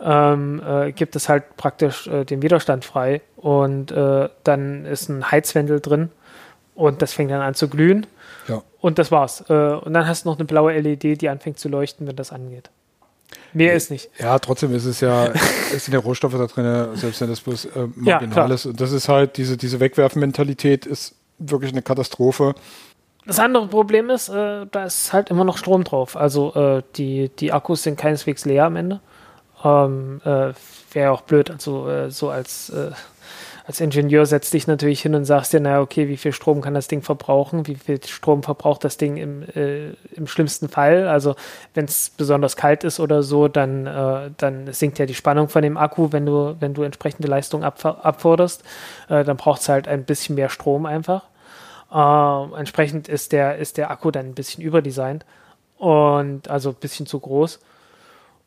ähm, äh, gibt es halt praktisch äh, den Widerstand frei und äh, dann ist ein Heizwendel drin und das fängt dann an zu glühen. Ja. Und das war's. Äh, und dann hast du noch eine blaue LED, die anfängt zu leuchten, wenn das angeht. Mehr ist nicht. Ja, trotzdem ist es ja, (laughs) es sind ja Rohstoffe da drin, selbst wenn das bloß äh, marginal Ja, ist. Und das ist halt, diese, diese Wegwerfmentalität ist wirklich eine Katastrophe. Das andere Problem ist, äh, da ist halt immer noch Strom drauf. Also äh, die, die Akkus sind keineswegs leer am Ende. Ähm, äh, Wäre auch blöd. Also äh, so als, äh, als Ingenieur setzt dich natürlich hin und sagst dir, naja, okay, wie viel Strom kann das Ding verbrauchen? Wie viel Strom verbraucht das Ding im, äh, im schlimmsten Fall? Also wenn es besonders kalt ist oder so, dann, dann sinkt ja die Spannung von dem Akku, wenn du, wenn du entsprechende Leistung abf- abforderst. Dann braucht es halt ein bisschen mehr Strom einfach. Ähm, entsprechend ist der, ist der Akku dann ein bisschen überdesignt und also ein bisschen zu groß.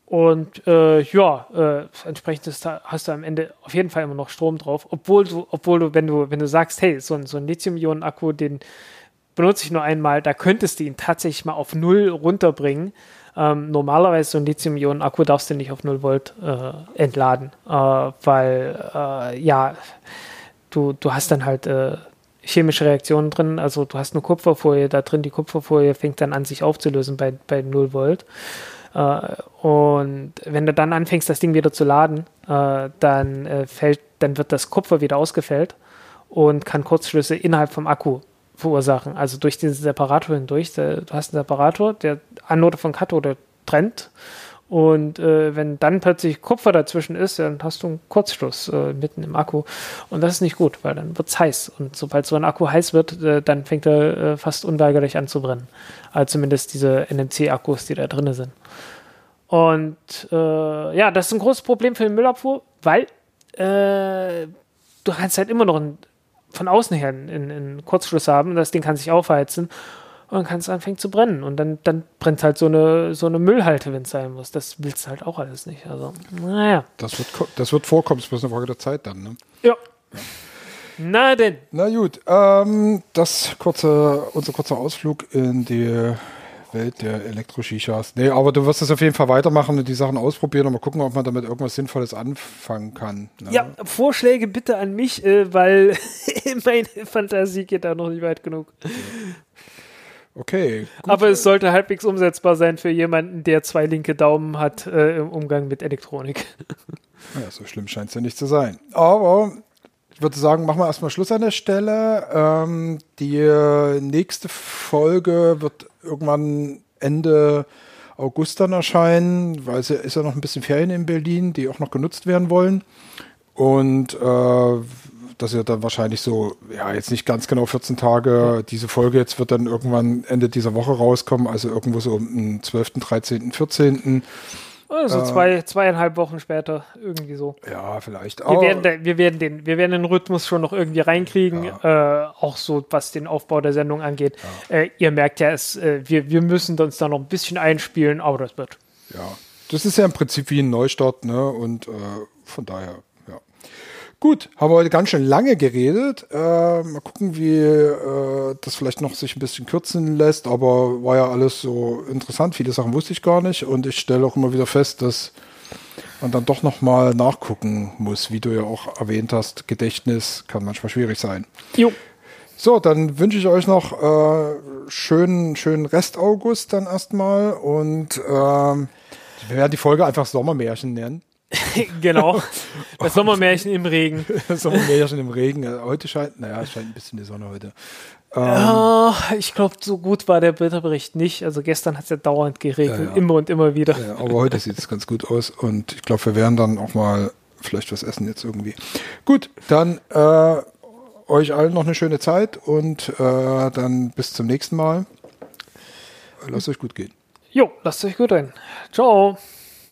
Und äh, ja, äh, entsprechend ist hast du am Ende auf jeden Fall immer noch Strom drauf, obwohl du, obwohl du, wenn du, wenn du sagst, hey, so ein, so ein Lithium-Ionen-Akku, den benutze ich nur einmal, da könntest du ihn tatsächlich mal auf null runterbringen. Ähm, normalerweise so ein Lithium-Ionen-Akku darfst du nicht auf 0 Volt äh, entladen, äh, weil äh, ja, du, du hast dann halt äh, chemische Reaktionen drin, also du hast eine Kupferfolie da drin, die Kupferfolie fängt dann an sich aufzulösen bei, bei 0 Volt. Äh, und wenn du dann anfängst, das Ding wieder zu laden, äh, dann äh, fällt, dann wird das Kupfer wieder ausgefällt und kann Kurzschlüsse innerhalb vom Akku verursachen. Also durch diesen Separator hindurch. Der, du hast einen Separator, der Anode von Kathode trennt. Und äh, wenn dann plötzlich Kupfer dazwischen ist, dann hast du einen Kurzschluss äh, mitten im Akku. Und das ist nicht gut, weil dann wird es heiß. Und sobald so ein Akku heiß wird, äh, dann fängt er äh, fast unweigerlich an zu brennen. Also zumindest diese NMC-Akkus, die da drin sind. Und äh, ja, das ist ein großes Problem für den Müllabfuhr, weil äh, du kannst halt immer noch ein, von außen her einen, einen Kurzschluss haben. Das Ding kann sich aufheizen und dann kann es anfangen zu brennen. Und dann, dann brennt halt so eine, so eine Müllhalte, wenn es sein muss. Das willst du halt auch alles nicht. Also, naja. Das wird, das wird vorkommen, es ist eine Frage der Zeit dann. Ne? Ja. Na denn. Na gut, ähm, das kurze, unser kurzer Ausflug in die Welt der Elektro-Shishas. Nee, aber du wirst es auf jeden Fall weitermachen und die Sachen ausprobieren und mal gucken, ob man damit irgendwas Sinnvolles anfangen kann. Ne? Ja, Vorschläge bitte an mich, äh, weil (laughs) meine Fantasie geht da noch nicht weit genug. Okay. Gut. Aber es sollte halbwegs umsetzbar sein für jemanden, der zwei linke Daumen hat äh, im Umgang mit Elektronik. (laughs) Ja, so schlimm scheint es ja nicht zu sein. Aber ich würde sagen, machen wir erstmal Schluss an der Stelle. Ähm, die nächste Folge wird irgendwann Ende August dann erscheinen, weil es ja- ist ja noch ein bisschen Ferien in Berlin, die auch noch genutzt werden wollen. Und äh, das wird dann wahrscheinlich so, ja, jetzt nicht ganz genau 14 Tage. Diese Folge jetzt wird dann irgendwann Ende dieser Woche rauskommen, also irgendwo so um den 12., 13., 14. Also zwei, zweieinhalb Wochen später, irgendwie so. Ja, vielleicht. Wir werden, da, wir, werden den, wir werden den Rhythmus schon noch irgendwie reinkriegen, äh, auch so was den Aufbau der Sendung angeht. Äh, ihr merkt ja, es, äh, wir, wir müssen uns da noch ein bisschen einspielen, aber das wird. Ja, das ist ja im Prinzip wie ein Neustart, ne? Und äh, von daher, ja. Gut, haben wir heute ganz schön lange geredet. Äh, mal gucken, wie äh, das vielleicht noch sich ein bisschen kürzen lässt, aber war ja alles so interessant. Viele Sachen wusste ich gar nicht und ich stelle auch immer wieder fest, dass man dann doch noch mal nachgucken muss, wie du ja auch erwähnt hast. Gedächtnis kann manchmal schwierig sein. Jo. So, dann wünsche ich euch noch äh, schönen, schönen Rest August dann erstmal und ähm, wir werden die Folge einfach Sommermärchen nennen. (laughs) genau. Das Sommermärchen im Regen. (laughs) Sommermärchen im Regen. Äh, Heute scheint, naja, es scheint ein bisschen die Sonne heute. Ah, ich glaube, so gut war der Wetterbericht nicht. Also gestern hat es ja dauernd geregnet, Ja, ja. immer und immer wieder. Ja, aber heute sieht es ganz gut aus und ich glaube, wir werden dann auch mal vielleicht was essen jetzt irgendwie. Gut, dann äh, euch allen noch eine schöne Zeit und äh, dann bis zum nächsten Mal. Lasst euch gut gehen. Jo, lasst euch gut ein. Ciao.